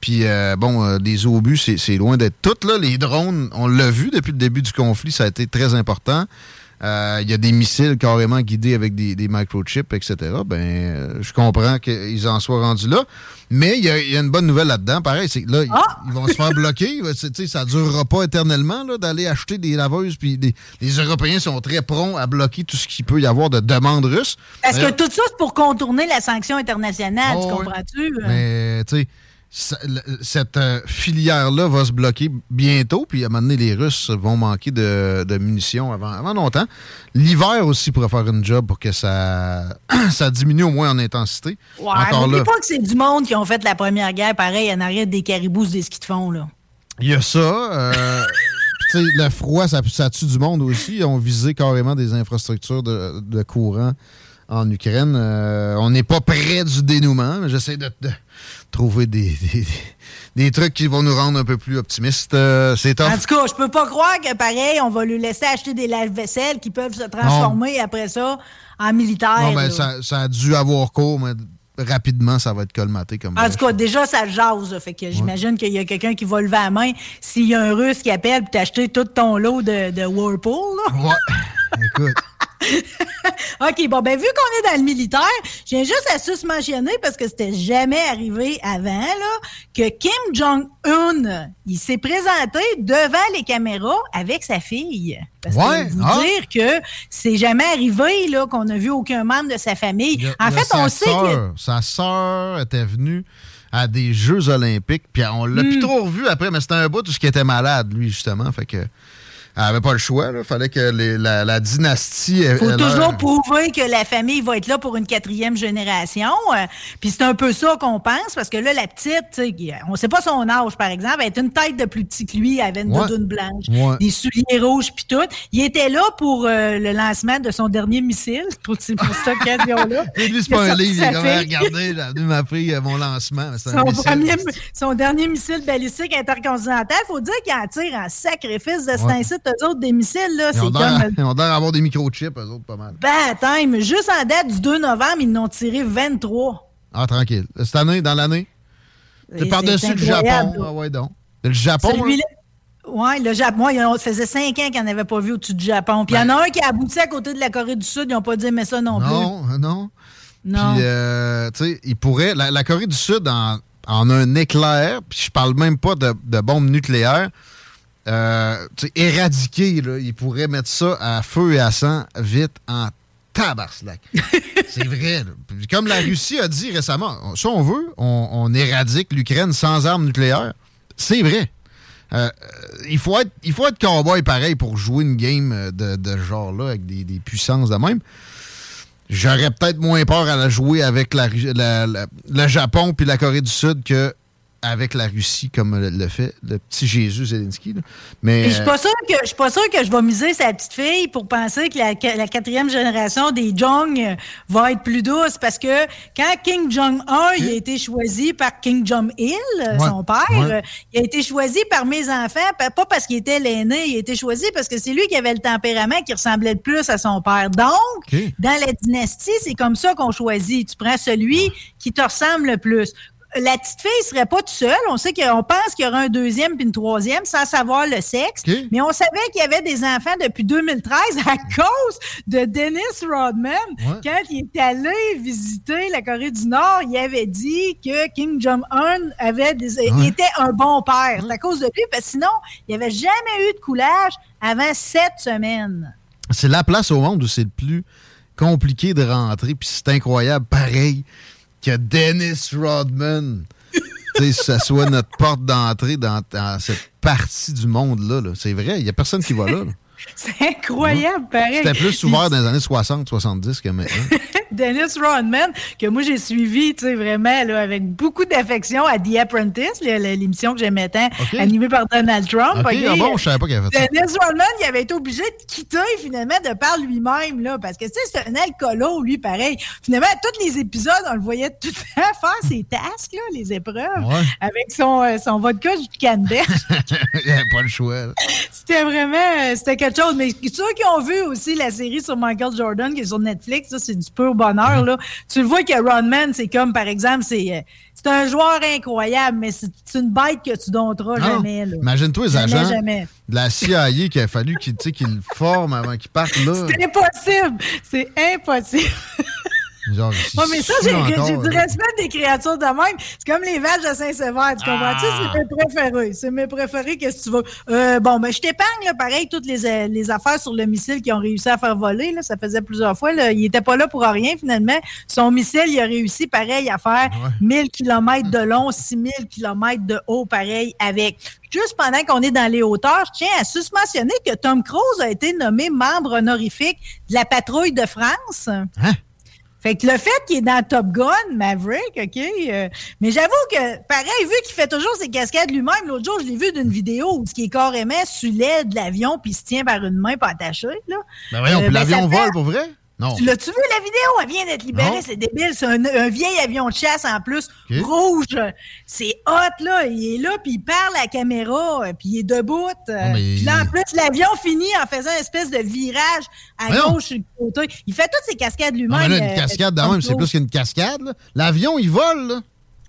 Puis, euh, bon, euh, les obus, c'est loin d'être tout. Là. Les drones, on l'a vu depuis le début du conflit, ça a été très important. Euh, Il y a des missiles carrément guidés avec des, des microchips, etc. Ben, euh, je comprends qu'ils en soient rendus là. Mais il y, a- il y a une bonne nouvelle là-dedans. Pareil, c'est que là, ils- ils vont se faire bloquer. [LAUGHS] Ça ne durera pas éternellement là, d'aller acheter des laveuses. Puis des- les Européens sont très prompts à bloquer tout ce qu'il peut y avoir de demandes russes. Parce que tout ça, c'est pour contourner la sanction internationale, Oh, tu comprends-tu? Mais, tu sais, cette euh, filière-là va se bloquer bientôt, puis à un moment donné, les Russes vont manquer de, de munitions avant, avant longtemps. L'hiver aussi pourrait faire une job pour que ça, [CLEARS THROAT] ça diminue au moins en intensité. Ouais, Encore là, pas que c'est du monde qui ont fait la première guerre, pareil, en arrière des caribous, des skis de fond, là. il y a ça. euh, [LAUGHS] puis tu sais, le froid, ça, ça tue du monde aussi. Ils ont visé carrément des infrastructures de, de courant en Ukraine. Euh, on n'est pas près du dénouement, mais j'essaie de, de trouver des, [LAUGHS] des- des trucs qui vont nous rendre un peu plus optimistes. Euh, c'est. En tout cas, je peux pas croire que, pareil, on va lui laisser acheter des lave-vaisselle qui peuvent se transformer après ça en militaire. Non, ben, ça, ça a dû avoir cours, mais rapidement, ça va être colmaté comme En tout cas, déjà, ça jase. Fait que j'imagine qu'il y a quelqu'un qui va lever la main s'il y a un Russe qui appelle pour t'acheter tout ton lot de, de Whirlpool. là. Ouais. [LAUGHS] Écoute. [LAUGHS] OK, bon, ben, vu qu'on est dans le militaire, j'ai juste à susmentionner parce que c'était jamais arrivé avant, là, que Kim Jong-un, il s'est présenté devant les caméras avec sa fille. Parce Ouais, que vous ah. dire que c'est jamais arrivé, là, qu'on a vu aucun membre de sa famille. En fait, on sa sait que. Sa sœur était venue à des Jeux olympiques, puis on l'a Hmm. plus trop revu après, mais c'était un bout tout ce qui était malade, lui, justement. Fait que. Elle avait pas le choix, là. Fallait que les- la, la dynastie. Il faut elle- toujours elle- prouver que la famille va être là pour une quatrième génération. Euh, Puis c'est un peu ça qu'on pense, parce que là, la petite, on sait pas son âge, par exemple, elle est une tête de plus petit que lui, elle avait une Ouais. doudoune blanche, Ouais. des souliers rouges, puis tout. Il était là pour euh, le lancement de son dernier missile, [LAUGHS] pour, pour cette occasion-là. [LAUGHS] Et lui, c'est Il a pas un livre, il fille. regardez, j'ai venu m'appeler mon lancement. un Son, premier- son dernier missile balistique intercontinental, faut dire qu'il en tire en sacrifice de cet Ouais. Eux autres, des missiles, là. Ils ont C'est comme [LAUGHS] ils ont d'avoir des microchips, eux autres, pas mal. Bad time. Juste en date du 2 novembre, ils en ont tiré 23. Ah, tranquille. Cette année, dans l'année? C'est par-dessus le Japon. Ah, ouais, donc. Le Japon. Celui-là. Oui, le Japon. il y en a- Ça faisait 5 ans qu'ils n'en avaient pas vu au-dessus du Japon. Puis il y en a un qui a abouti à côté de la Corée du Sud. Ils n'ont pas dit mais ça non, Ben Non, non. Non. Puis, euh, tu sais, il pourrait. La, la Corée du Sud en, en a un éclair, puis je parle même pas de, de bombes nucléaires. Euh, éradiquer, là, il pourrait mettre ça à feu et à sang vite en tabarslac. [LAUGHS] C'est vrai. là. Comme la Russie a dit récemment, si on veut, on, on éradique l'Ukraine sans armes nucléaires. C'est vrai. Euh, euh, il, faut être, il faut être cowboy pareil pour jouer une game euh, de, de ce genre-là avec des, des puissances de même. J'aurais peut-être moins peur à la jouer avec la, la- la- le Japon puis la Corée du Sud que avec la Russie, comme le, fait le petit Jésus Zelensky. là. Mais je suis pas euh, sûre que je suis pas sûre que je vais miser sa petite fille pour penser que la, la quatrième génération des Jong va être plus douce parce que quand King Jong Un il a été choisi par King Jong Il, euh, Ouais. son père, Ouais. il a été choisi par mes enfants pa- pas parce qu'il était l'aîné, il a été choisi parce que c'est lui qui avait le tempérament qui ressemblait le plus à son père. Donc, dans la dynastie, c'est comme ça qu'on choisit. Tu prends celui qui te ressemble le plus. La petite fille serait pas toute seule. On sait qu'on pense qu'il y aura un deuxième puis une troisième sans savoir le sexe. Mais on savait qu'il y avait des enfants depuis 2013 à [LAUGHS] cause de Dennis Rodman. Quand il est allé visiter la Corée du Nord, il avait dit que Kim Jong-un avait des, Ouais. était un bon père. C'est à cause de lui, parce que sinon, il n'y avait jamais eu de coulage avant sept semaines. c'est la place au monde où c'est le plus compliqué de rentrer. Puis c'est incroyable, pareil, que Dennis Rodman, ça soit notre porte d'entrée dans, cette partie du monde-là. là. C'est vrai, il n'y a personne qui va là. [LAUGHS] C'est incroyable, pareil. C'était plus ouvert dans les années 60-70 que maintenant. [LAUGHS] Dennis Rodman, que moi j'ai suivi, tu sais, vraiment, là, avec beaucoup d'affection à The Apprentice, l'émission que j'aimais tant, animée par Donald Trump. OK, ah bon, je savais pas qu'il avait fait ça. Dennis Rodman, il avait été obligé de quitter, finalement, de par lui-même, là, parce que, tu sais, c'est un alcoolo, lui, pareil. Finalement, tous les épisodes, on le voyait tout le temps [LAUGHS] faire ses tasks, là, les épreuves, Ouais. avec son, euh, son vodka du canneberge. il n'y avait pas le choix. C'était vraiment, euh, c'était quelque chose. Mais ceux qui ont vu aussi la série sur Michael Jordan qui est sur Netflix, ça, c'est du pur bonheur. Là. Tu le vois que Rodman, c'est comme, par exemple, c'est euh, c'est un joueur incroyable, mais c'est une bête que tu dompteras Non. jamais. Imagine-toi les agents jamais. de la CIA qu'il a fallu qu'ils le forment avant qu'ils partent là. C'est impossible. C'est impossible. [LAUGHS] Genre, Ouais, mais ça, j'ai du respect des créatures de même. C'est comme les vaches de Saint-Sever, tu comprends-tu? Ah. C'est mes préférés. C'est mes préférés, qu'est-ce que tu veux? Euh, bon, ben, je t'épargne, pareil, toutes les, euh, les affaires sur le missile qu'ils ont réussi à faire voler. Là, ça faisait plusieurs fois. Là. Il était pas là pour rien, finalement. Son missile, il a réussi, pareil, à faire 1000 km de long, 6000 km de haut, pareil, avec. Juste pendant qu'on est dans les hauteurs, je tiens à susmentionner que Tom Cruise a été nommé membre honorifique de la patrouille de France. Fait que le fait qu'il est dans Top Gun, Maverick, OK? euh, mais j'avoue que, pareil, vu qu'il fait toujours ses cascades lui-même, l'autre jour, je l'ai vu d'une vidéo où ce qui est carrément sur l'aile de l'avion puis il se tient par une main pas attaché, là. Ben voyons, Euh, puis ben, l'avion vole pour vrai? Non. Tu l'as-tu vu la vidéo? Elle vient d'être libérée, c'est débile. C'est un, un vieil avion de chasse en plus, rouge. C'est hot, là. Il est là, puis il parle à la caméra, puis il est debout. mais- Puis là, en plus, l'avion finit en faisant une espèce de virage à gauche sur le côté. Il fait toutes ses cascades lui-même. une euh, cascade de même, c'est plus qu'une cascade. là. L'avion, il vole, là.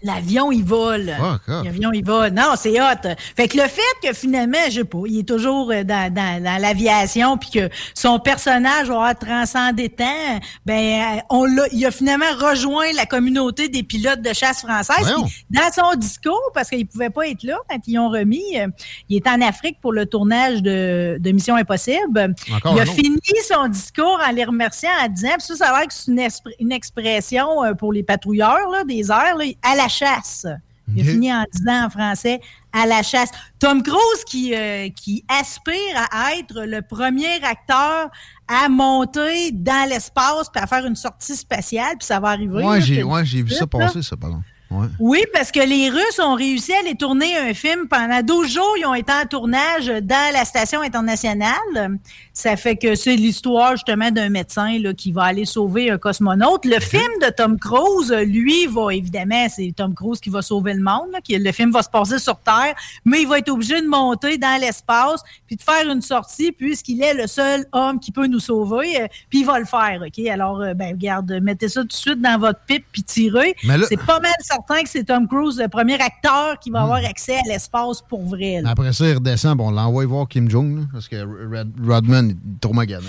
L'avion, il vole. L'avion, il vole. Non, c'est hot. Fait que le fait que finalement, je sais pas, il est toujours euh, dans, dans, dans l'aviation, puis que son personnage va transcender temps, ben, euh, on l'a, il a finalement rejoint la communauté des pilotes de chasse française. Dans son discours, parce qu'il pouvait pas être là quand ils ont remis, euh, il est en Afrique pour le tournage de, de Mission Impossible. Encore il a fini son discours en les remerciant en disant, puis ça, ça a l'air que c'est une, expression pour les patrouilleurs là, des airs, là, à la chasse. Il a fini en disant en français à la chasse. Tom Cruise qui, euh, qui aspire à être le premier acteur à monter dans l'espace puis à faire une sortie spatiale, puis ça va arriver. Ouais, là, j'ai ouais, vu ça passer, ça, pardon. Ouais. Oui, parce que les Russes ont réussi à aller tourner un film pendant 12 jours. Ils ont été en tournage dans la station internationale. Ça fait que c'est l'histoire justement d'un médecin là, qui va aller sauver un cosmonaute. Le film de Tom Cruise, lui, va évidemment, c'est Tom Cruise qui va sauver le monde. là, qui- le film va se passer sur Terre, mais il va être obligé de monter dans l'espace puis de faire une sortie puisqu'il est le seul homme qui peut nous sauver. euh, puis il va le faire, OK? Alors, euh, ben, regarde, mettez ça tout de suite dans votre pipe puis tirez. C'est pas mal certain que c'est Tom Cruise, le premier acteur qui va avoir accès à l'espace pour vrai. là. Après ça, il redescend, bon, on l'envoie voir Kim Jong, là, parce que Red- Rodman est trop magané.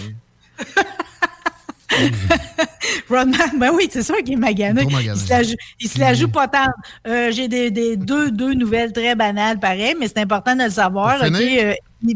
[LAUGHS] Rodman, ben oui, c'est sûr qu'il est magané. Il se la joue, il se la joue pas tant. Euh, J'ai des, des- deux, deux nouvelles très banales, pareil, mais c'est important de le savoir. Euh,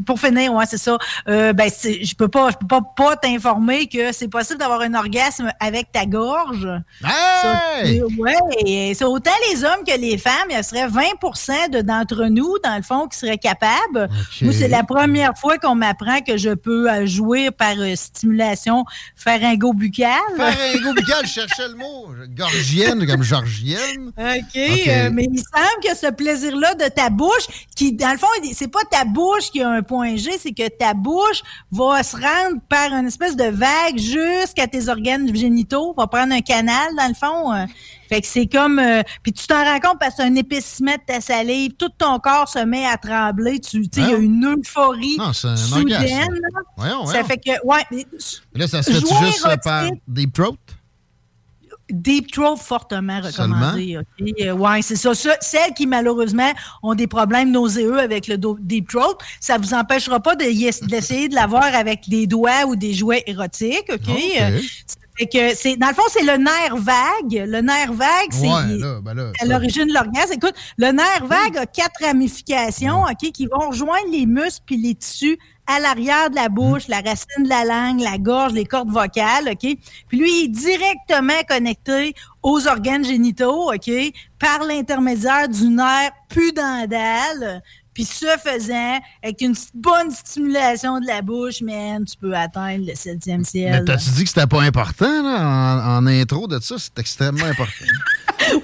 pour finir, ouais, c'est ça. Euh, ben, je peux pas, je peux pas, pas t'informer que c'est possible d'avoir un orgasme avec ta gorge. Ça, Hey! ouais, et c'est autant les hommes que les femmes. Il y serait 20 de- d'entre nous, dans le fond, qui seraient capables. Moi, c'est la première fois qu'on m'apprend que je peux euh, jouer par euh, stimulation pharyngo buccale. Pharyngo buccal, je cherchais le mot. Gorgienne, comme Georgienne. [LAUGHS] OK, euh, mais il semble que ce plaisir-là de ta bouche, qui, dans le fond, c'est pas ta bouche qui a un point G, c'est que ta bouche va se rendre par une espèce de vague jusqu'à tes organes génitaux, va prendre un canal, dans le fond. euh. fait que c'est comme... euh, puis tu t'en rends compte parce que un épaississement de ta salive, tout ton corps se met à trembler, tu sais, il y a une euphorie Non, c'est un soudaine. orgasme. là. Voyons, Ça fait que... Ouais, mais Là, ça se fait juste par. Deep Throat? Deep Throat fortement recommandé. ok? Euh, ouais, c'est ça. Celles qui, malheureusement, ont des problèmes nauséeux avec le Deep Throat, ça vous empêchera pas [LAUGHS] d'essayer de l'avoir avec des doigts ou des jouets érotiques. OK? OK. Euh, que c'est, dans le fond, c'est le nerf vague. Le nerf vague, c'est Ouais, là, ben là. à l'origine de l'orgasme. Écoute, le nerf vague a quatre ramifications, OK, qui vont rejoindre les muscles puis les tissus à l'arrière de la bouche, la racine de la langue, la gorge, les cordes vocales, OK? Puis lui, il est directement connecté aux organes génitaux, OK? Par l'intermédiaire du nerf pudendal. Puis ce faisant, avec une bonne stimulation de la bouche, man, tu peux atteindre le septième ciel. Mais t'as-tu dit que c'était pas important, là, en, en intro de ça? C'est extrêmement important. [LAUGHS]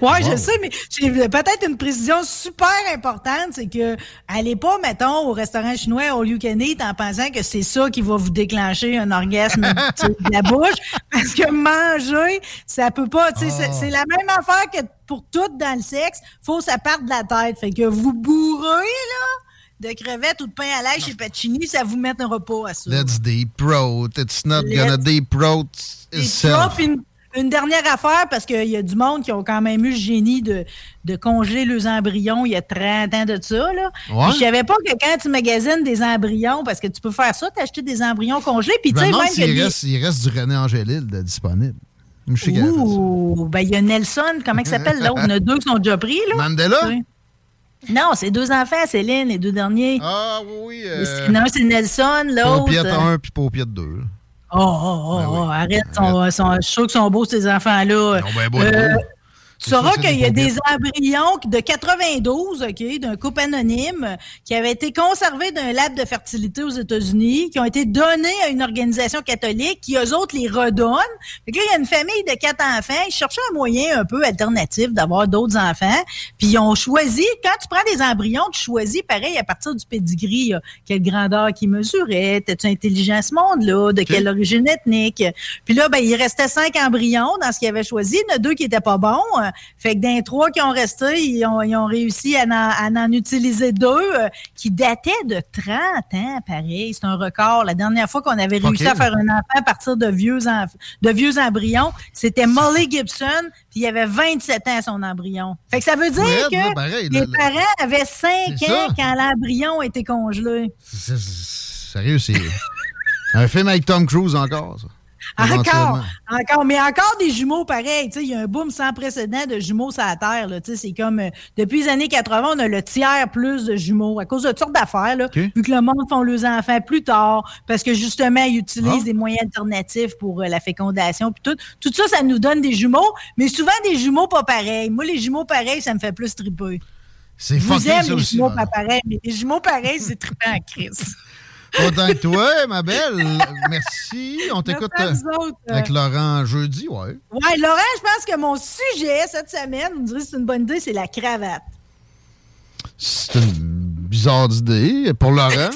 Ouais, je sais, mais j'ai peut-être une précision super importante, c'est que allez pas, mettons, au restaurant chinois all you can eat en pensant que c'est ça qui va vous déclencher un orgasme [LAUGHS] de la bouche, parce que manger, ça peut pas, tu sais, c'est- Ah. c'est la même affaire que pour tout dans le sexe, faut que ça parte de la tête, fait que vous bourrez, là, de crevettes ou de pain à l'ail chez Pacini, ça vous met un repos à ça. Let's deep throat. It's not gonna Let's- deep throat Deep itself. throat, puis une, une dernière affaire, parce qu'il y a du monde qui ont quand même eu le génie de, de congeler leurs embryons il y a 30 ans de ça. Là. Ouais. Je savais pas que quand tu magasines des embryons, parce que tu peux faire ça, t'acheter des embryons congelés, puis tu sais, même s'il reste, il reste du René Angélil de disponible. Ouh, ben il y a Nelson, comment il s'appelle? L'autre? Il y en a deux qui sont déjà pris, là. Mandela? Oui. Non, c'est deux enfants, Céline, les deux derniers. Ah oui, oui. Non, c'est Nelson, l'autre. Paupiette euh, 1 puis Paupiette 2. Oh, oh, oh, oh, arrête, son- son- je suis sûr qu'ils sont beaux, ces enfants-là. ben beaux, Euh, beaux. Tu sauras qu'il y a des embryons de 92, OK, d'un couple anonyme qui avait été conservés d'un lab de fertilité aux États-Unis, qui ont été donnés à une organisation catholique qui, eux autres, les redonnent. Fait que là, il y a une famille de quatre enfants. Ils cherchaient un moyen un peu alternatif d'avoir d'autres enfants. Puis ils ont choisi, quand tu prends des embryons, tu choisis, pareil, à partir du pedigree, quelle grandeur qu'ils mesuraient, t'es-tu intelligent à ce monde-là, de quelle origine ethnique? Puis là, ben, il restait cinq embryons dans ce qu'ils avaient choisi. Il y en a deux qui étaient pas bons. Fait que d'un trois qui ont resté, ils ont, ils ont réussi à en, à en utiliser deux euh, qui dataient de 30 ans, pareil. C'est un record. La dernière fois qu'on avait réussi à faire un enfant à partir de vieux, enf- de vieux embryons, c'était Molly Gibson, puis il avait 27 ans son embryon. Fait que ça veut dire que là, pareil, les le- le- parents avaient 5 C'est ans ça. quand l'embryon été congelé. Sérieux, c'est [LAUGHS] un film avec Tom Cruise encore, ça. Encore, encore, mais encore des jumeaux pareils. Il y a un boom sans précédent de jumeaux sur la Terre. C'est comme euh, depuis les années 80, on a le tiers plus de jumeaux à cause de toutes sortes d'affaires. là. Vu que le monde font leurs enfants plus tard, parce que justement, ils utilisent Ah. des moyens alternatifs pour euh, la fécondation. Puis tout, tout ça, ça nous donne des jumeaux, mais souvent des jumeaux pas pareils. Moi, les jumeaux pareils, ça me fait plus triper. C'est Je vous fucké, aime, ça les aussi. jumeaux man. pas pareils, mais les jumeaux pareils, c'est trippant à Chris. [LAUGHS] Autant que toi, ma belle. Merci. On t'écoute euh, avec Laurent jeudi, ouais. Ouais, Laurent, je pense que mon sujet cette semaine, on dirait que c'est une bonne idée, c'est la cravate. C'est une bizarre idée pour Laurent. [LAUGHS]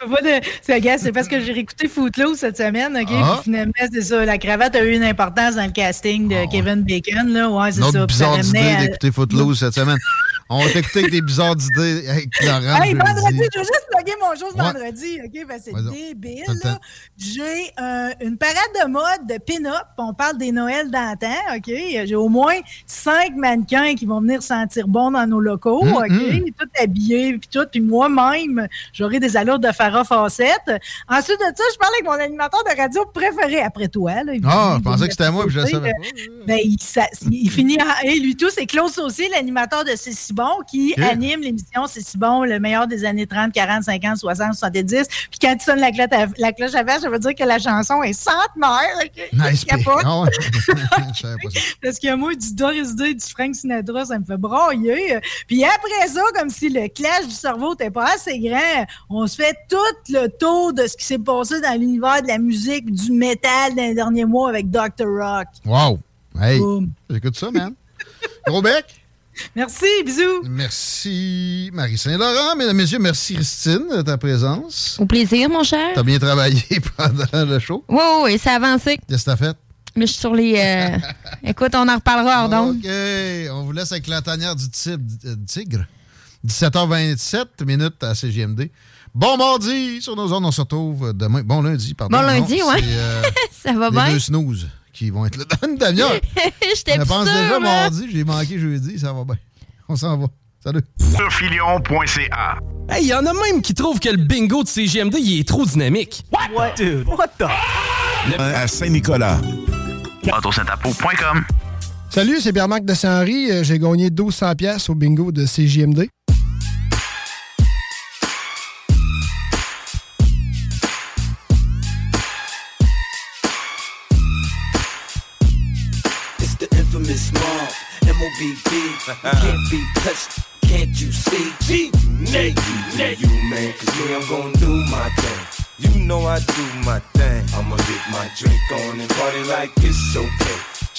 De- C'est parce que j'ai réécouté Footloose cette semaine, OK? Ah. Puis finalement, c'est ça. La cravate a eu une importance dans le casting de Kevin Bacon, là. Ouais, c'est ça. bizarre ramenait idée à- d'écouter Footloose cette semaine. On va t'écouter avec des bizarres idées avec Laurent Hey, vendredi, je veux juste plugger mon chose Ouais. vendredi, OK? Ben, c'est débile, là. J'ai euh, une parade de mode de pin-up. On parle des Noëls d'antan, OK? J'ai au moins cinq mannequins qui vont venir sentir bon dans nos locaux, Mm, OK? Tout habillés, puis tout. Puis moi-même, j'aurai des allures de Farah Fawcett. Ensuite de ça, je parle avec mon animateur de radio préféré après toi. Là, Ah, évidemment, je pensais que c'était moi, puis je le côté, savais euh, ben, il, ça- il finit en et lui tout. C'est Claude Saucier, l'animateur de si bon, qui anime l'émission C'est si bon, le meilleur des années 30, 40, 50, 60, 70. Puis quand il sonne la cloche à, la cloche à vache, ça veut dire que la chanson est centenaire. ok? Nice capote. Ah. [LAUGHS] [LAUGHS] Parce que moi, du Doris Day, du Frank Sinatra, ça me fait brailler. Puis après ça, comme si le clash du cerveau n'était pas assez grand, on se fait tout le tour de ce qui s'est passé dans l'univers de la musique, du métal dans les derniers mois avec Dr. Rock. Wow. Hey, j'écoute ça, man. [LAUGHS] Gros bec? Merci, bisous. Merci Marie Saint-Laurent. Mesdames, Messieurs, merci Christine de ta présence. Au plaisir, mon cher. T'as bien travaillé [LAUGHS] pendant le show? Oui, oui, oui, ça a avancé. Qu'est-ce que t'as fait? Mais je suis sur les. euh, [LAUGHS] Écoute, on en reparlera, hors donc. OK. On vous laisse avec la tanière du tigre. euh, tigre. 17h27 minutes à CGMD. Bon mardi sur nos zones. On se retrouve demain. Bon lundi, pardon. Bon lundi, c'est, euh, [LAUGHS] ça va les bien. deux snooze qui vont être là dans une demi-heure. [LAUGHS] J'étais Je pense déjà mardi. J'ai manqué jeudi. Ça va bien. On s'en va. Salut. Surfilion.ca. Hey, y en a même qui trouvent que le bingo de CGMD, il est trop dynamique. What? Dude, what the? À Saint-Nicolas. Autosentapo.com. Salut, c'est Pierre-Marc de Saint-Henri. Euh, J'ai gagné 1200 pièces au bingo de CJMD. M-O-B-B. You can't be touched, can't you see? G, Nate, you, man, cause me, I'm gonna do my thing. You know I do my thing. I'ma get my drink on and party like it's okay.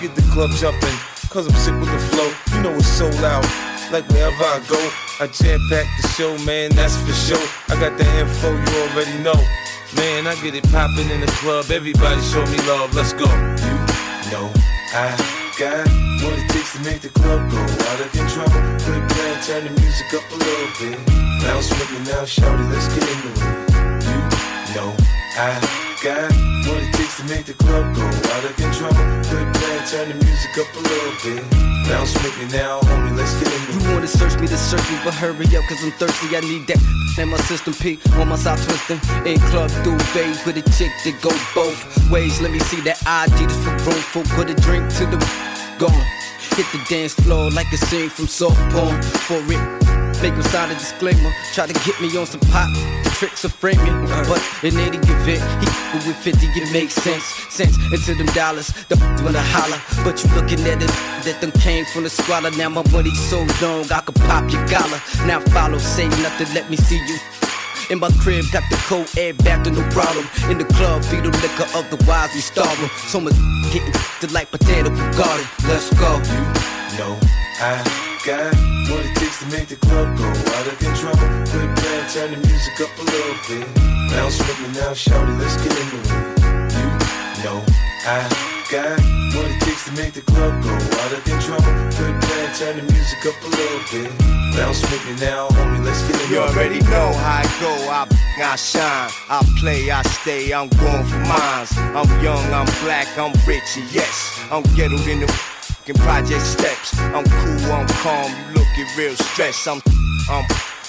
get the club jumping, cause I'm sick with the flow. You know it's so loud. like wherever I go. I jam pack the show, man, that's for sure. I got the info, you already know. Man, I get it poppin' in the club, everybody show me love, let's go. You know I got what it takes to make the club go out of control. Quit playing, turn the music up a little bit. Bounce with me now, shout it, let's get into it. You know I got to make the club go out of control. Quit playing, turn the music up a little bit. Bounce with me now, homie, let's get it. You wanna search me to search me, but hurry up, cause I'm thirsty. I need that in my system P on my side twisting. In club duvet with a chick that go both ways. Let me see that ID just for room for put a drink to the gone. Hit the dance floor like a scene from soft porn. For it, make them sign a disclaimer. Try to get me on some pop. The tricks of framing, but in any event, he with 50, it makes sense. Sense into them dollars, the wanna holler. But you looking at it, that them came from the squalor. Now my money's so long, I could pop your collar. Now follow, say nothing, let me see you. In my crib, got the cold air back to no problem. In the club, feed the liquor, otherwise we starving. So much getting the like potato garden. Let's go. You know I got what it to make the club go out of control. Quit playing, turn the music up a little bit. Bounce with me now, shout it, let's get into it. You know I got what it takes to make the club go out of control. Quit playing, turn the music up a little bit. Bounce with me now, homie, let's get into it. You already know how I go, I, I shine, I play, I stay, I'm going for mines. I'm young, I'm black, I'm rich, and yes, I'm ghettoed in the project steps. I'm cool, I'm calm, you looking real stressed. I'm, I'm,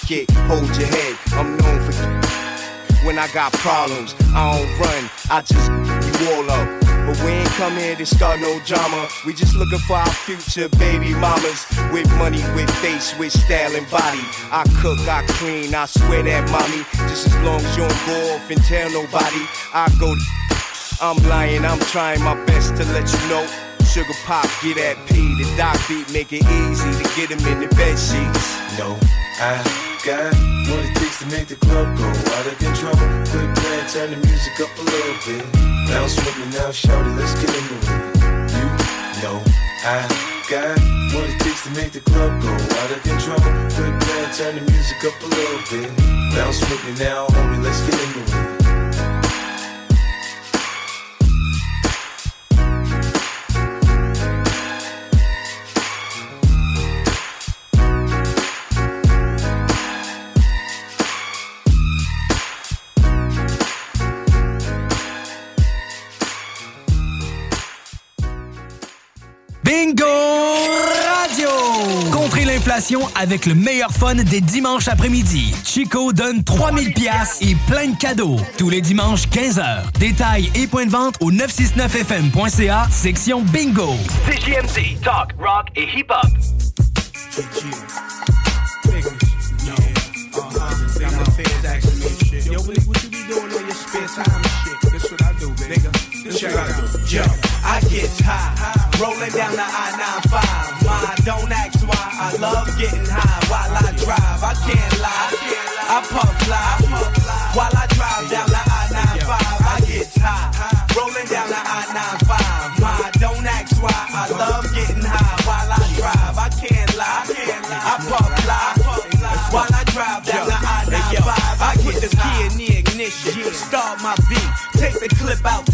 yeah, hold your head. I'm known for when I got problems. I don't run, I just you all up. But we ain't come here to start no drama. We just looking for our future baby mamas. With money, with face, with style and body. I cook, I clean, I swear that mommy. Just as long as you don't go off and tell nobody. I go I'm lying, I'm trying my best to let you know. Sugar pop, get that P. The doc beat make it easy to get him in the bed sheets. No, I got what it takes to make the club go out of control. Quit playing, turn the music up a little bit. Bounce with me now, shout it, let's get into it. You know I got what it takes to make the club go out of control. Quit playing, turn the music up a little bit. Bounce with me now, homie, let's get into it. Bingo Radio! Contrez l'inflation avec le meilleur fun des dimanches après-midi. Chico donne 3000 pièces et plein de cadeaux. Tous les dimanches, 15h. Détails et points de vente au 969fm.ca, section Bingo. CJMD, talk, rock et hip-hop. Yo, what, you be doing on your spare time and shit? That's what I do, nigga. This what I do. Yo, I get high, rolling down the I-95. My, don't ask why, I love getting high while I drive. I can't lie, I puff fly while I drive down the I-95. I get high, rolling down the I-95. My, don't ask why, I love getting high while I drive. I can't lie, I puff fly while I drive down the I-95. I get the key in the ignition, start my beat, take the clip out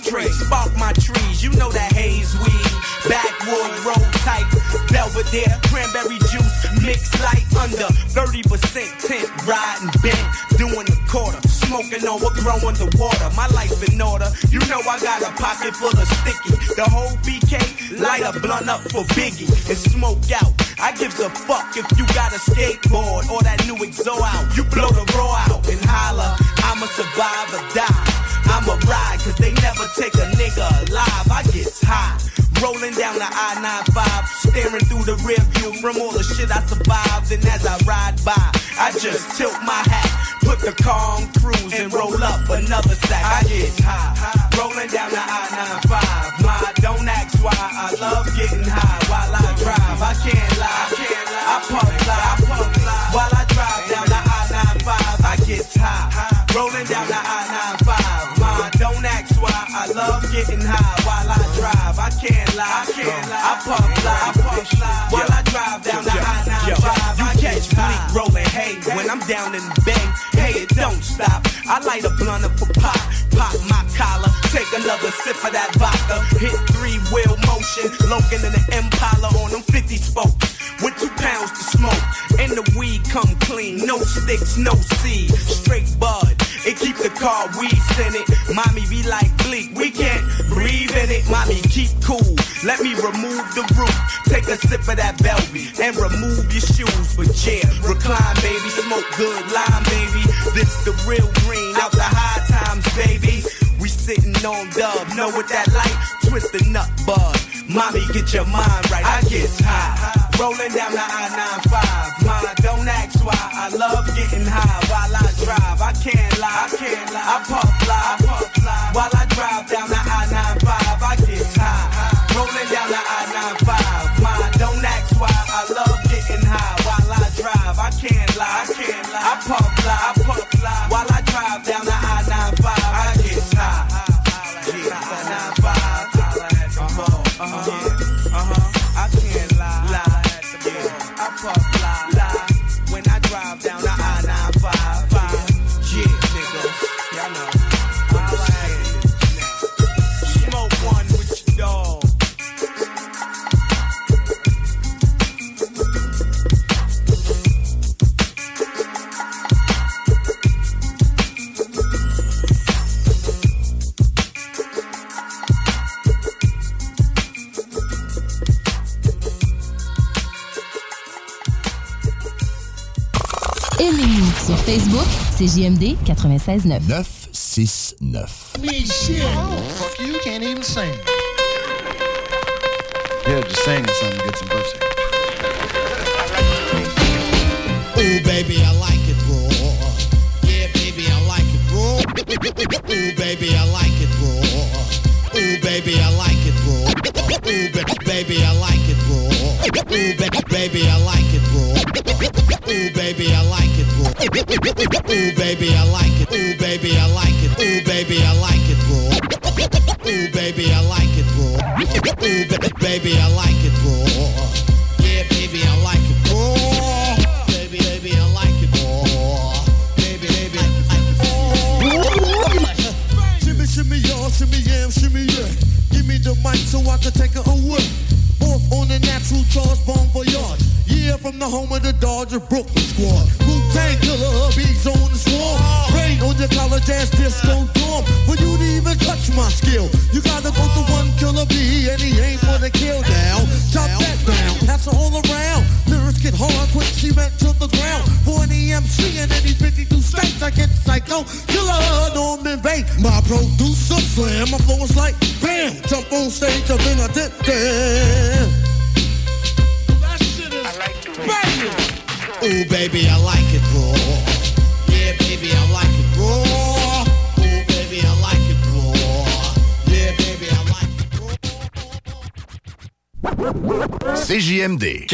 ashtray, spark my trees. You know that haze weed, backwood roll type, Belvedere, cranberry juice, mixed light under 30% tint, riding bent, doing the quarter, smoking on what growing the water. My life in order, you know I got a pocket full of sticky. The whole BK, light a blunt up for Biggie and smoke out. I gives a fuck if you got a skateboard or that new exo out. You blow the raw out and holler, I'ma survive or die. I'ma ride, cause they never take a nigga alive. I get high, rolling down the I-95, staring through the rear view from all the shit I survived. And as I ride by, I just tilt my hat, put the on cruise and roll up another sack. I get high, rolling down the I-95. My, don't ask why, I love getting high while I drive. I can't lie, I puff fly, while I drive down the I-95. I get high, rolling down the I-95. My, don't ask why, I love getting high I park fly While I drive down the high nine drive, you catch me rolling hay when I'm down in the bay. Hey, it don't stop. I light a blunt up for pop, pop my collar, take another sip of that vodka. Hit three wheel motion, loking in the Impala on them 50 spokes with two pounds to smoke. And the weed come clean, no sticks, no seed, straight bud. It keep the car weed it Mommy be like, bleak, we can't breathe in it. Mommy keep cool, let me remove the roof. Take a sip of that Belvy and remove your shoes. But yeah, recline, baby, smoke good lime, baby. This the real green out the high times, baby. We sitting on dub, know what that light? Twist the nut bud. Mommy, get your mind right. I get high. Rolling down the I-95. Mama, don't ask why. I love getting high while I drive. I can't lie. I can't lie. I puff fly. I puff fly. While I drive down the I-95. I get high. Rolling down the I-95. Facebook, c'est JMD 96.9. 969. Me shit. Fuck you, can't even sing. Yeah, just saying something to get some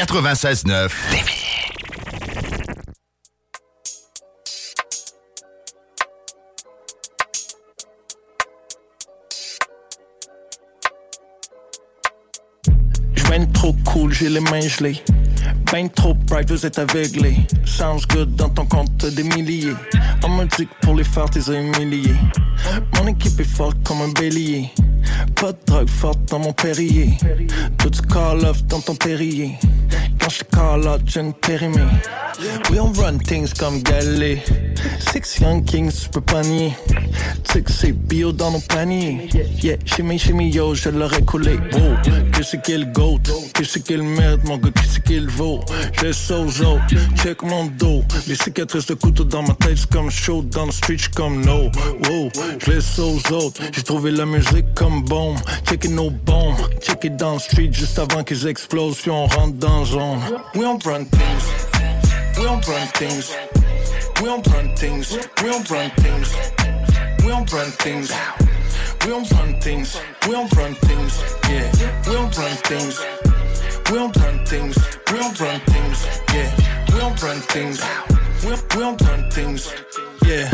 96.9. Ben trop cool, j'ai les mains gelées. Ben trop bright, vous êtes aveuglés. Sounds good dans ton compte des milliers. On me pour les faire, t'es humilié. Mon équipe est forte comme un bélier. Pas de drogue forte dans mon périer. Tout call off dans ton terrier. Quand je call out, j'ai une. We on run things comme Galé. Six young kings, tu peux pas nier. C'est bio dans nos paniers. Yeah, shimmy, shimmy, yo, je l'aurais coulé. Wow, que c'est qu'il goat, que c'est qu'il merde, mon gars, que c'est qu'il vaut? Je autres, check mon dos. Les cicatrices de couteau dans ma tête, c'est comme chaud. Dans le street, comme no. Wow, je laisse aux. J'ai trouvé la musique comme bombe. Checker nos bombes, checker dans le street juste avant qu'ils explosent, puis on rentre dans zone. We on run things. We don't run things. We don't run things. We don't run things. Don't run things. We don't run things. We don't run things. Yeah. We don't run things. We don't run things. We don't run things. Yeah. We don't run things. We don't, run things. Yeah.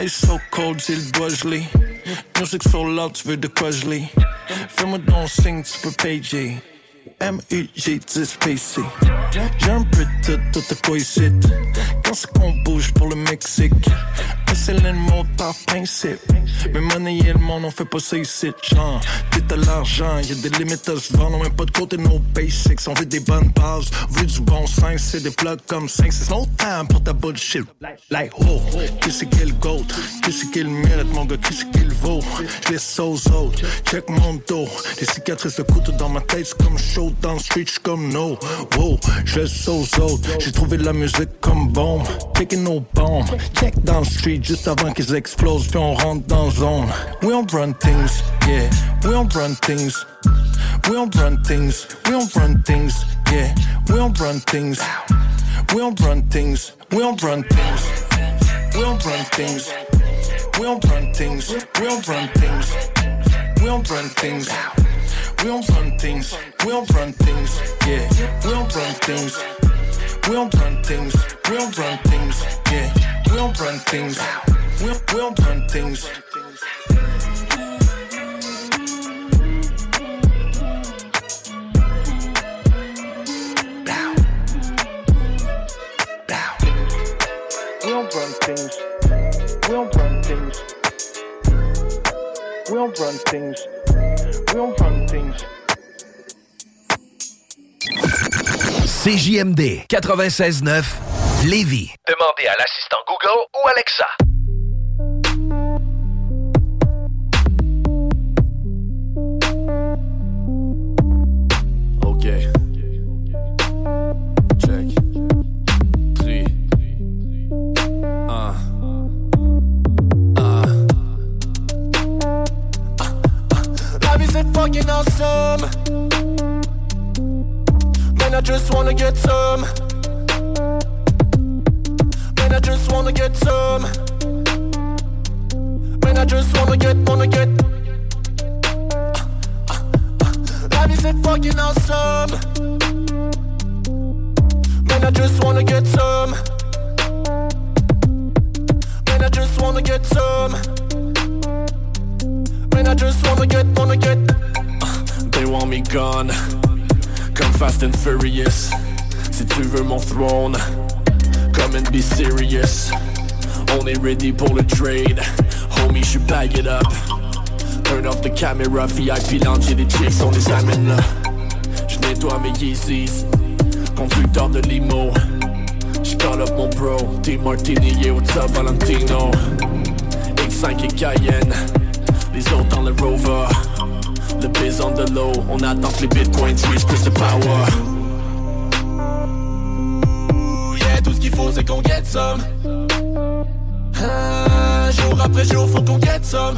Ice so cold, j'ai le doigt gelé. Music so loud, tu veux de quoi geler. Fais-moi donc tu peux payer. M-U-G 10 PC J'ai un peu de tout, à quoi qu'on bouge pour le Mexique. C'est le mot par principe. Mais monnaie et le monde, on fait pas ça ici. T'es à l'argent, y'a des limites à se vendre. On met pas de côté nos basics. On veut des bonnes bases, on veut du bon sens. C'est des plugs comme 5, c'est no time pour ta bullshit. Like, oh, qui c'est qui le goat? Qui c'est qui mérite, mon gars? Qui c'est qui vaut? Je laisse aux autres, check mon dos. Les cicatrices de couteau dans ma tête, c'est comme show dans street, j'suis comme no. Wow, je laisse aux autres. J'ai trouvé la musique comme bombe. Taking no bomb. Check dans le street juste avant qu'ils explosent, puis on rentre dans zone. We don't run things, yeah. We don't run things. We don't run things. We don't run things, yeah. We run things. We run things. We don't run things. We don't run things. We don't run things. We don't run things. We don't run things. We don't run things. We don't run things. Yeah. We don't run things. We don't run things. We don't run things. Yeah. We don't run things. We don't, we don't run things. We don't run things. We don't run things. We don't run things. We don't run things. CJMD 96.9 Lévis. Demandez à l'assistant Google ou Alexa. Ok. Check. Three. Un. Un. Life is fucking awesome. Man, I just wanna get some. Fast and Furious. Si tu veux mon throne, come and be serious. On est ready pour le trade. Homie, je bag it up. Turn off the camera, VIP lounge, et des chicks, on les amène. Je nettoie mes Yeezys. Conducteur de limo. Je call up mon bro. T Martini, yeah, what's up, Valentino? X5 et Cayenne. Les autres dans le Rover. Biz on the low, on attend que les bitcoins switch plus de power. Yeah, tout ce qu'il faut c'est qu'on get some. Ah, jour après jour, faut qu'on get some.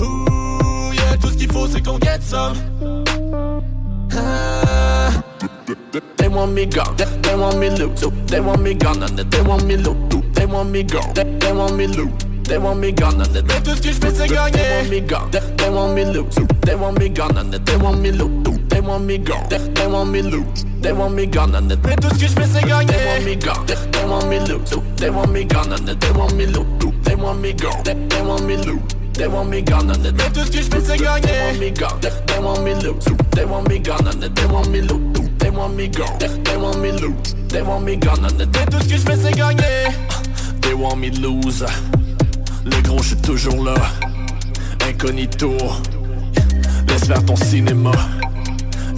Ouh, yeah, tout ce qu'il faut c'est qu'on get some. Ah. They want me gone, they, they want me loot, they want me gone, and they want me loot, they want me gone, they, they want me loot. They want me gone and Mais tout ce que je fais c'est They gagner. want me gone, they, they want me loot, they want me gone and they want me loot, they want me gone, they, they want me loot, they want me gone and Mais tout ce que je fais c'est They want gagner. me gone, they, they want me loot, they want me gone and they want me loot, they want me gone, they, they want me loot. They want me gone and they Mais tout ce que je fais c'est They want gagner. me gone, they, they want me loot, they want me gone and they want me loot, they want me gone, they, they want me loot, they want me gone and they Mais tout ce que je fais c'est gagner. They want me lose. Le gros, je suis toujours là. Incognito. Laisse faire ton cinéma.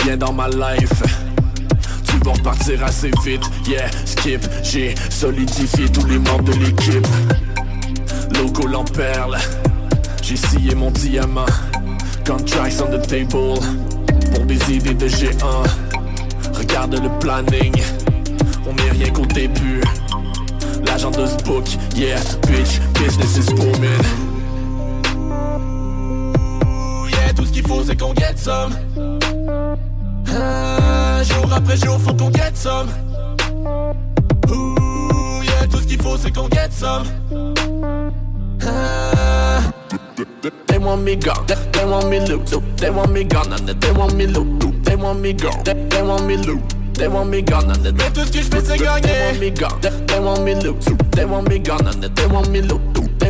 Viens dans ma life. Tu vas repartir assez vite. Yeah, skip. J'ai solidifié tous les membres de l'équipe. Logo l'emperle. J'ai scié mon diamant. Contracts on the table. Pour des idées de géant. Regarde le planning. On n'est rien qu'au début. L'agent de ce book, yeah, bitch, business is booming. Faut c'est qu'on get some. Ah, jour après jour, faut qu'on get some. Ouh, yeah, tout ce qu'il faut c'est qu'on get some. Ah. They want me gone, they, they want me loot, they want me gone, and they want me loot, they want me gone, they, they want me loot. They want me gone and they Mais tout ce que je fais c'est They want gagner. me gone, they, they want me loot, they want me gone and they want me loot,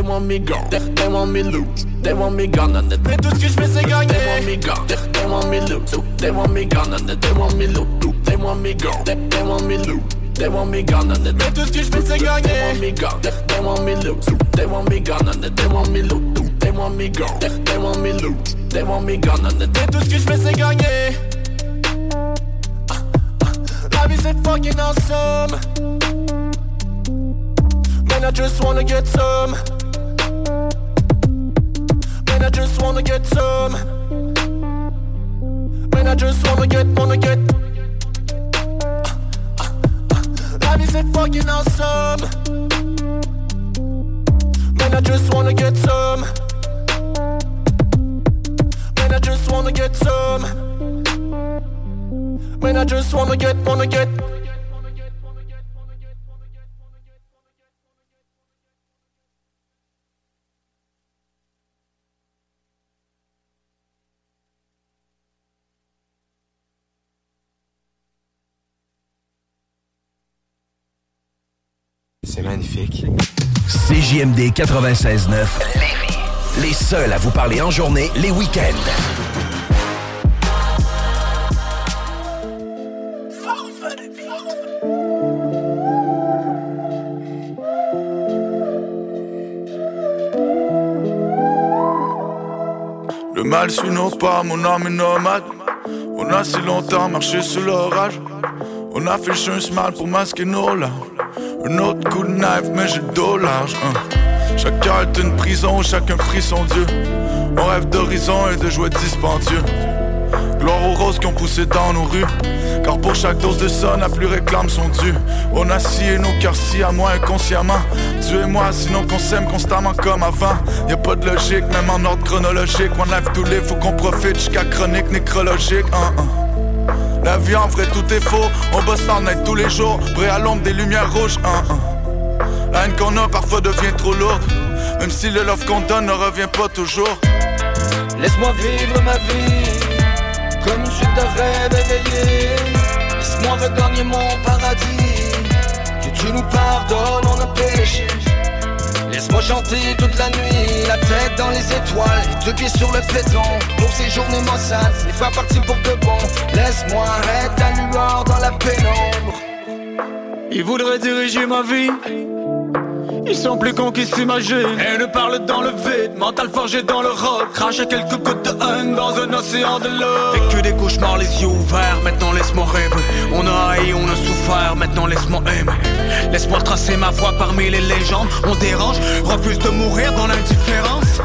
they want me gone, they, they want me loot, they want me gone and they tout ce que je fais c'est They want me gone, they, they want me loot, they want me gone and they want me loot, they want me gone, they, they want me loot, They want me gone and Mais tout ce que je fais c'est gagner They want me gone, they, they want me loot They want me gone and they want me loot They want me gone, they, they want me loot They want me gone and Mais tout ce que je fais c'est gagner La vie c'est fucking awesome Man I just wanna get some just wanna get some. Man I just wanna get, wanna get. La vie c'est fucking awesome. Man I just wanna get some. Man I just wanna get some. Man I just wanna get, wanna get C'est magnifique. CJMD 96.9 Lévis. Les seuls à vous parler en journée, les week-ends. Le mal suit nos pas, mon âme est nomade. On a si longtemps marché sous l'orage. On a fait le mal pour masquer nos larmes. Un autre coup de knife, mais j'ai le dos large. hein. Chacun est une prison, chacun prie son Dieu. On rêve d'horizon et de joie dispendieux. Gloire aux roses qui ont poussé dans nos rues. Car pour chaque dose de son, la plus réclame son dû. On a scié nos cœurs si à moi inconsciemment. Tu et moi, sinon qu'on s'aime constamment comme avant. Y a pas de logique, même en ordre chronologique. One life to live, faut qu'on profite jusqu'à chronique nécrologique. hein, hein. La vie en vrai, tout est faux. On bosse en net tous les jours, prêt à l'ombre des lumières rouges. hein, hein. La haine qu'on a parfois devient trop lourde. Même si le love qu'on donne ne revient pas toujours. Laisse-moi vivre ma vie comme de rêves éveillés. Laisse-moi regagner mon paradis. Que tu nous pardonnes, on a péché. Laisse-moi chanter toute la nuit, la tête dans les étoiles, les deux pieds sur le béton. Pour ces journées maussades, les fois partir pour de bon. Laisse-moi être ta lueur dans la pénombre. Ils voudraient diriger ma vie. Ils sont plus cons qu'ils s'imaginent. Et ne parlent dans le vide, mental forgé dans le rock. Cracher quelques gouttes de haine dans un océan de love. Vécu des cauchemars, les yeux ouverts, maintenant laisse-moi rêver. On a haï, on a souffert, maintenant laisse-moi aimer. Laisse-moi tracer ma voix parmi les légendes. On dérange, refuse de mourir dans l'indifférence.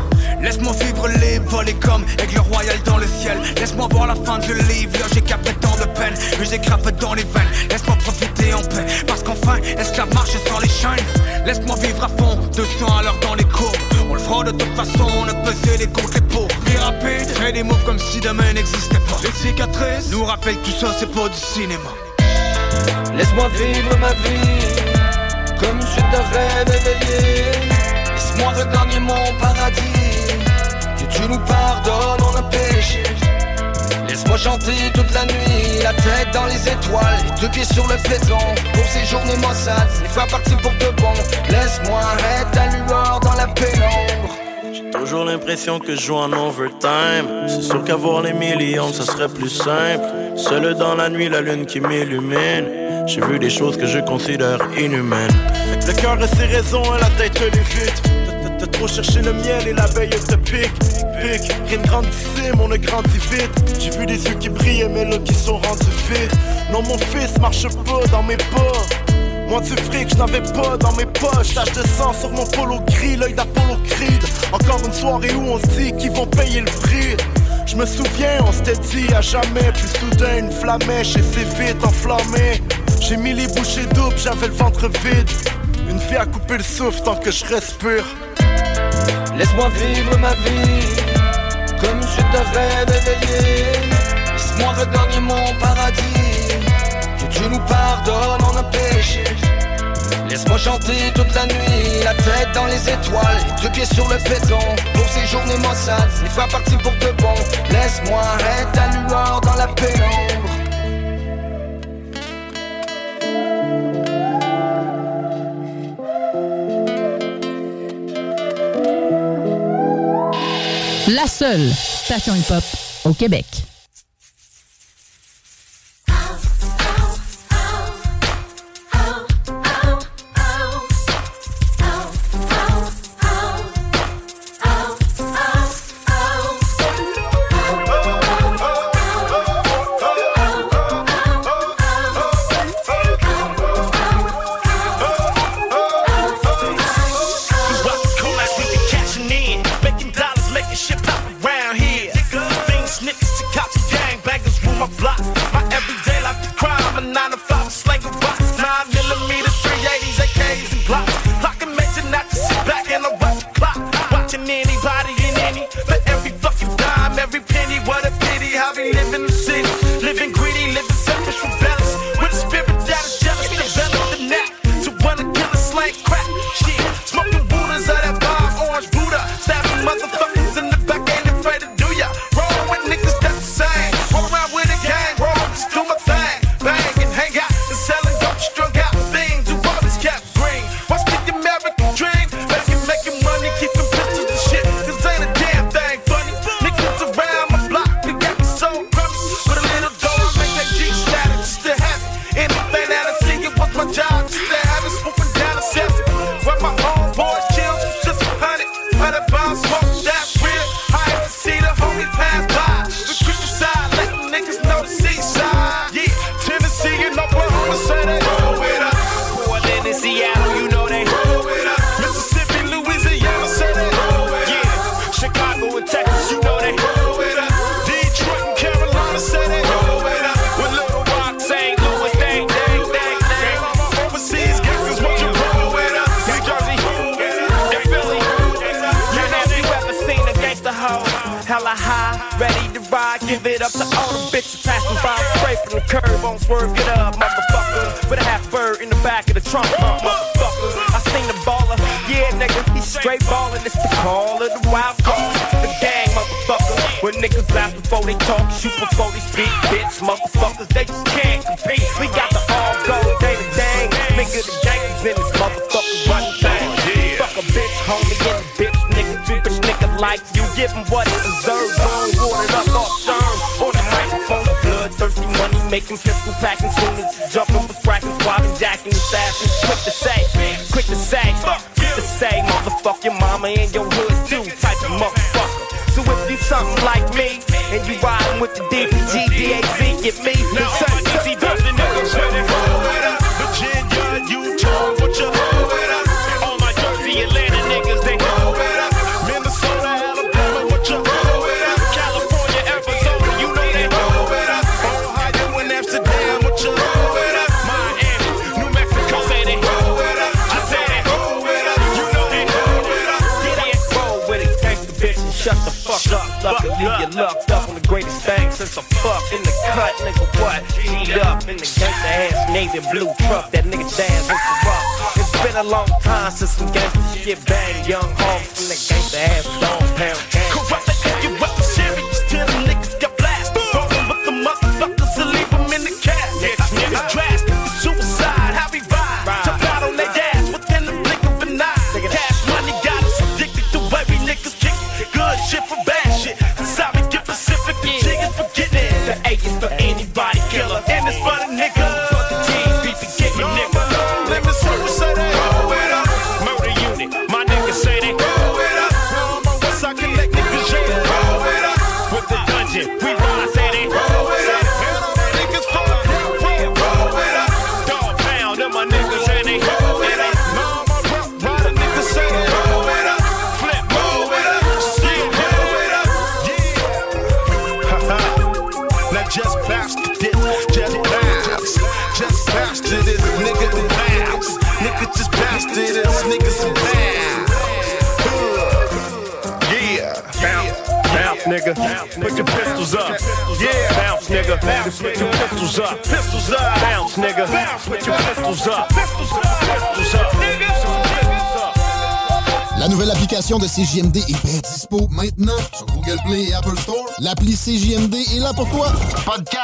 Laisse-moi vivre libre, voler comme aigle royal dans le ciel. Laisse-moi voir la fin du livre, j'ai capté tant de peine. Musique grappe dans les veines, laisse-moi profiter en paix. Parce qu'enfin, esclave marche sur les chaînes? Laisse-moi vivre à fond, 200 à l'heure dans les courbes. On le fera de toute façon, on ne peser les contre les pauvres. Vie rapide, fais des moves comme si demain n'existait pas. Les cicatrices nous rappellent tout ça, c'est pas du cinéma. Laisse-moi vivre ma vie comme une suite de rêves éveillés. Laisse-moi regagner mon paradis. Que tu nous pardonnes, on a péché. Laisse-moi chanter toute la nuit, la tête dans les étoiles, les deux pieds sur le béton. Pour ces journées maussades, les fois partir pour de bon. Laisse-moi être ta lueur dans la pénombre. J'ai toujours l'impression que je joue en overtime. C'est sûr qu'avoir les millions, ça serait plus simple. Seul dans la nuit, la lune qui m'illumine. J'ai vu des choses que je considère inhumaines. Le cœur a ses raisons et la tête elle est vide. T'as- trop cherché le miel et l'abeille te pique, pique. Rien de grandissime, on a grandi vite. J'ai vu des yeux qui brillaient, mais là qui sont rendus vides. Non, mon fils marche pas dans mes pas. Moi du fric, je n'avais pas dans mes poches. Tache de sang sur mon polo gris, l'œil d'Apollo Creed. Encore une soirée où on se dit qu'ils vont payer le prix. Je me souviens, on s'était dit à jamais. Puis soudain, une flamèche et c'est vite enflammé. J'ai mis les bouchées doubles, j'avais le ventre vide. Une vie à couper le souffle tant que je respire. Laisse-moi vivre ma vie comme une suite de rêves éveillés. Laisse-moi regagner mon paradis. Que tu nous pardonnes, on a péché. Laisse-moi chanter toute la nuit, la tête dans les étoiles, les deux pieds sur le béton. Pour ces journées maussades, les fois partir pour de bon. Laisse-moi être ta lueur dans la pénombre. La seule station hip-hop au Québec.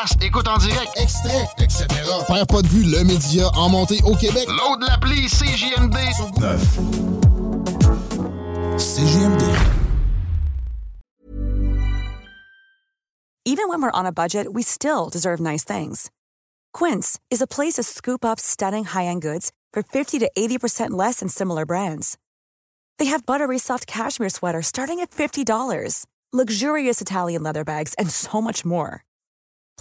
podcast, écoute en direct, extrait, etc. Père pas de vue, le média en montée au Québec. L'eau de l'appli CJMD. 9. CJMD. Even when we're on a budget, we still deserve nice things. Quince is a place to scoop up stunning high-end goods for 50 to 80% less than similar brands. They have buttery soft cashmere sweaters starting at $50, luxurious Italian leather bags, and so much more.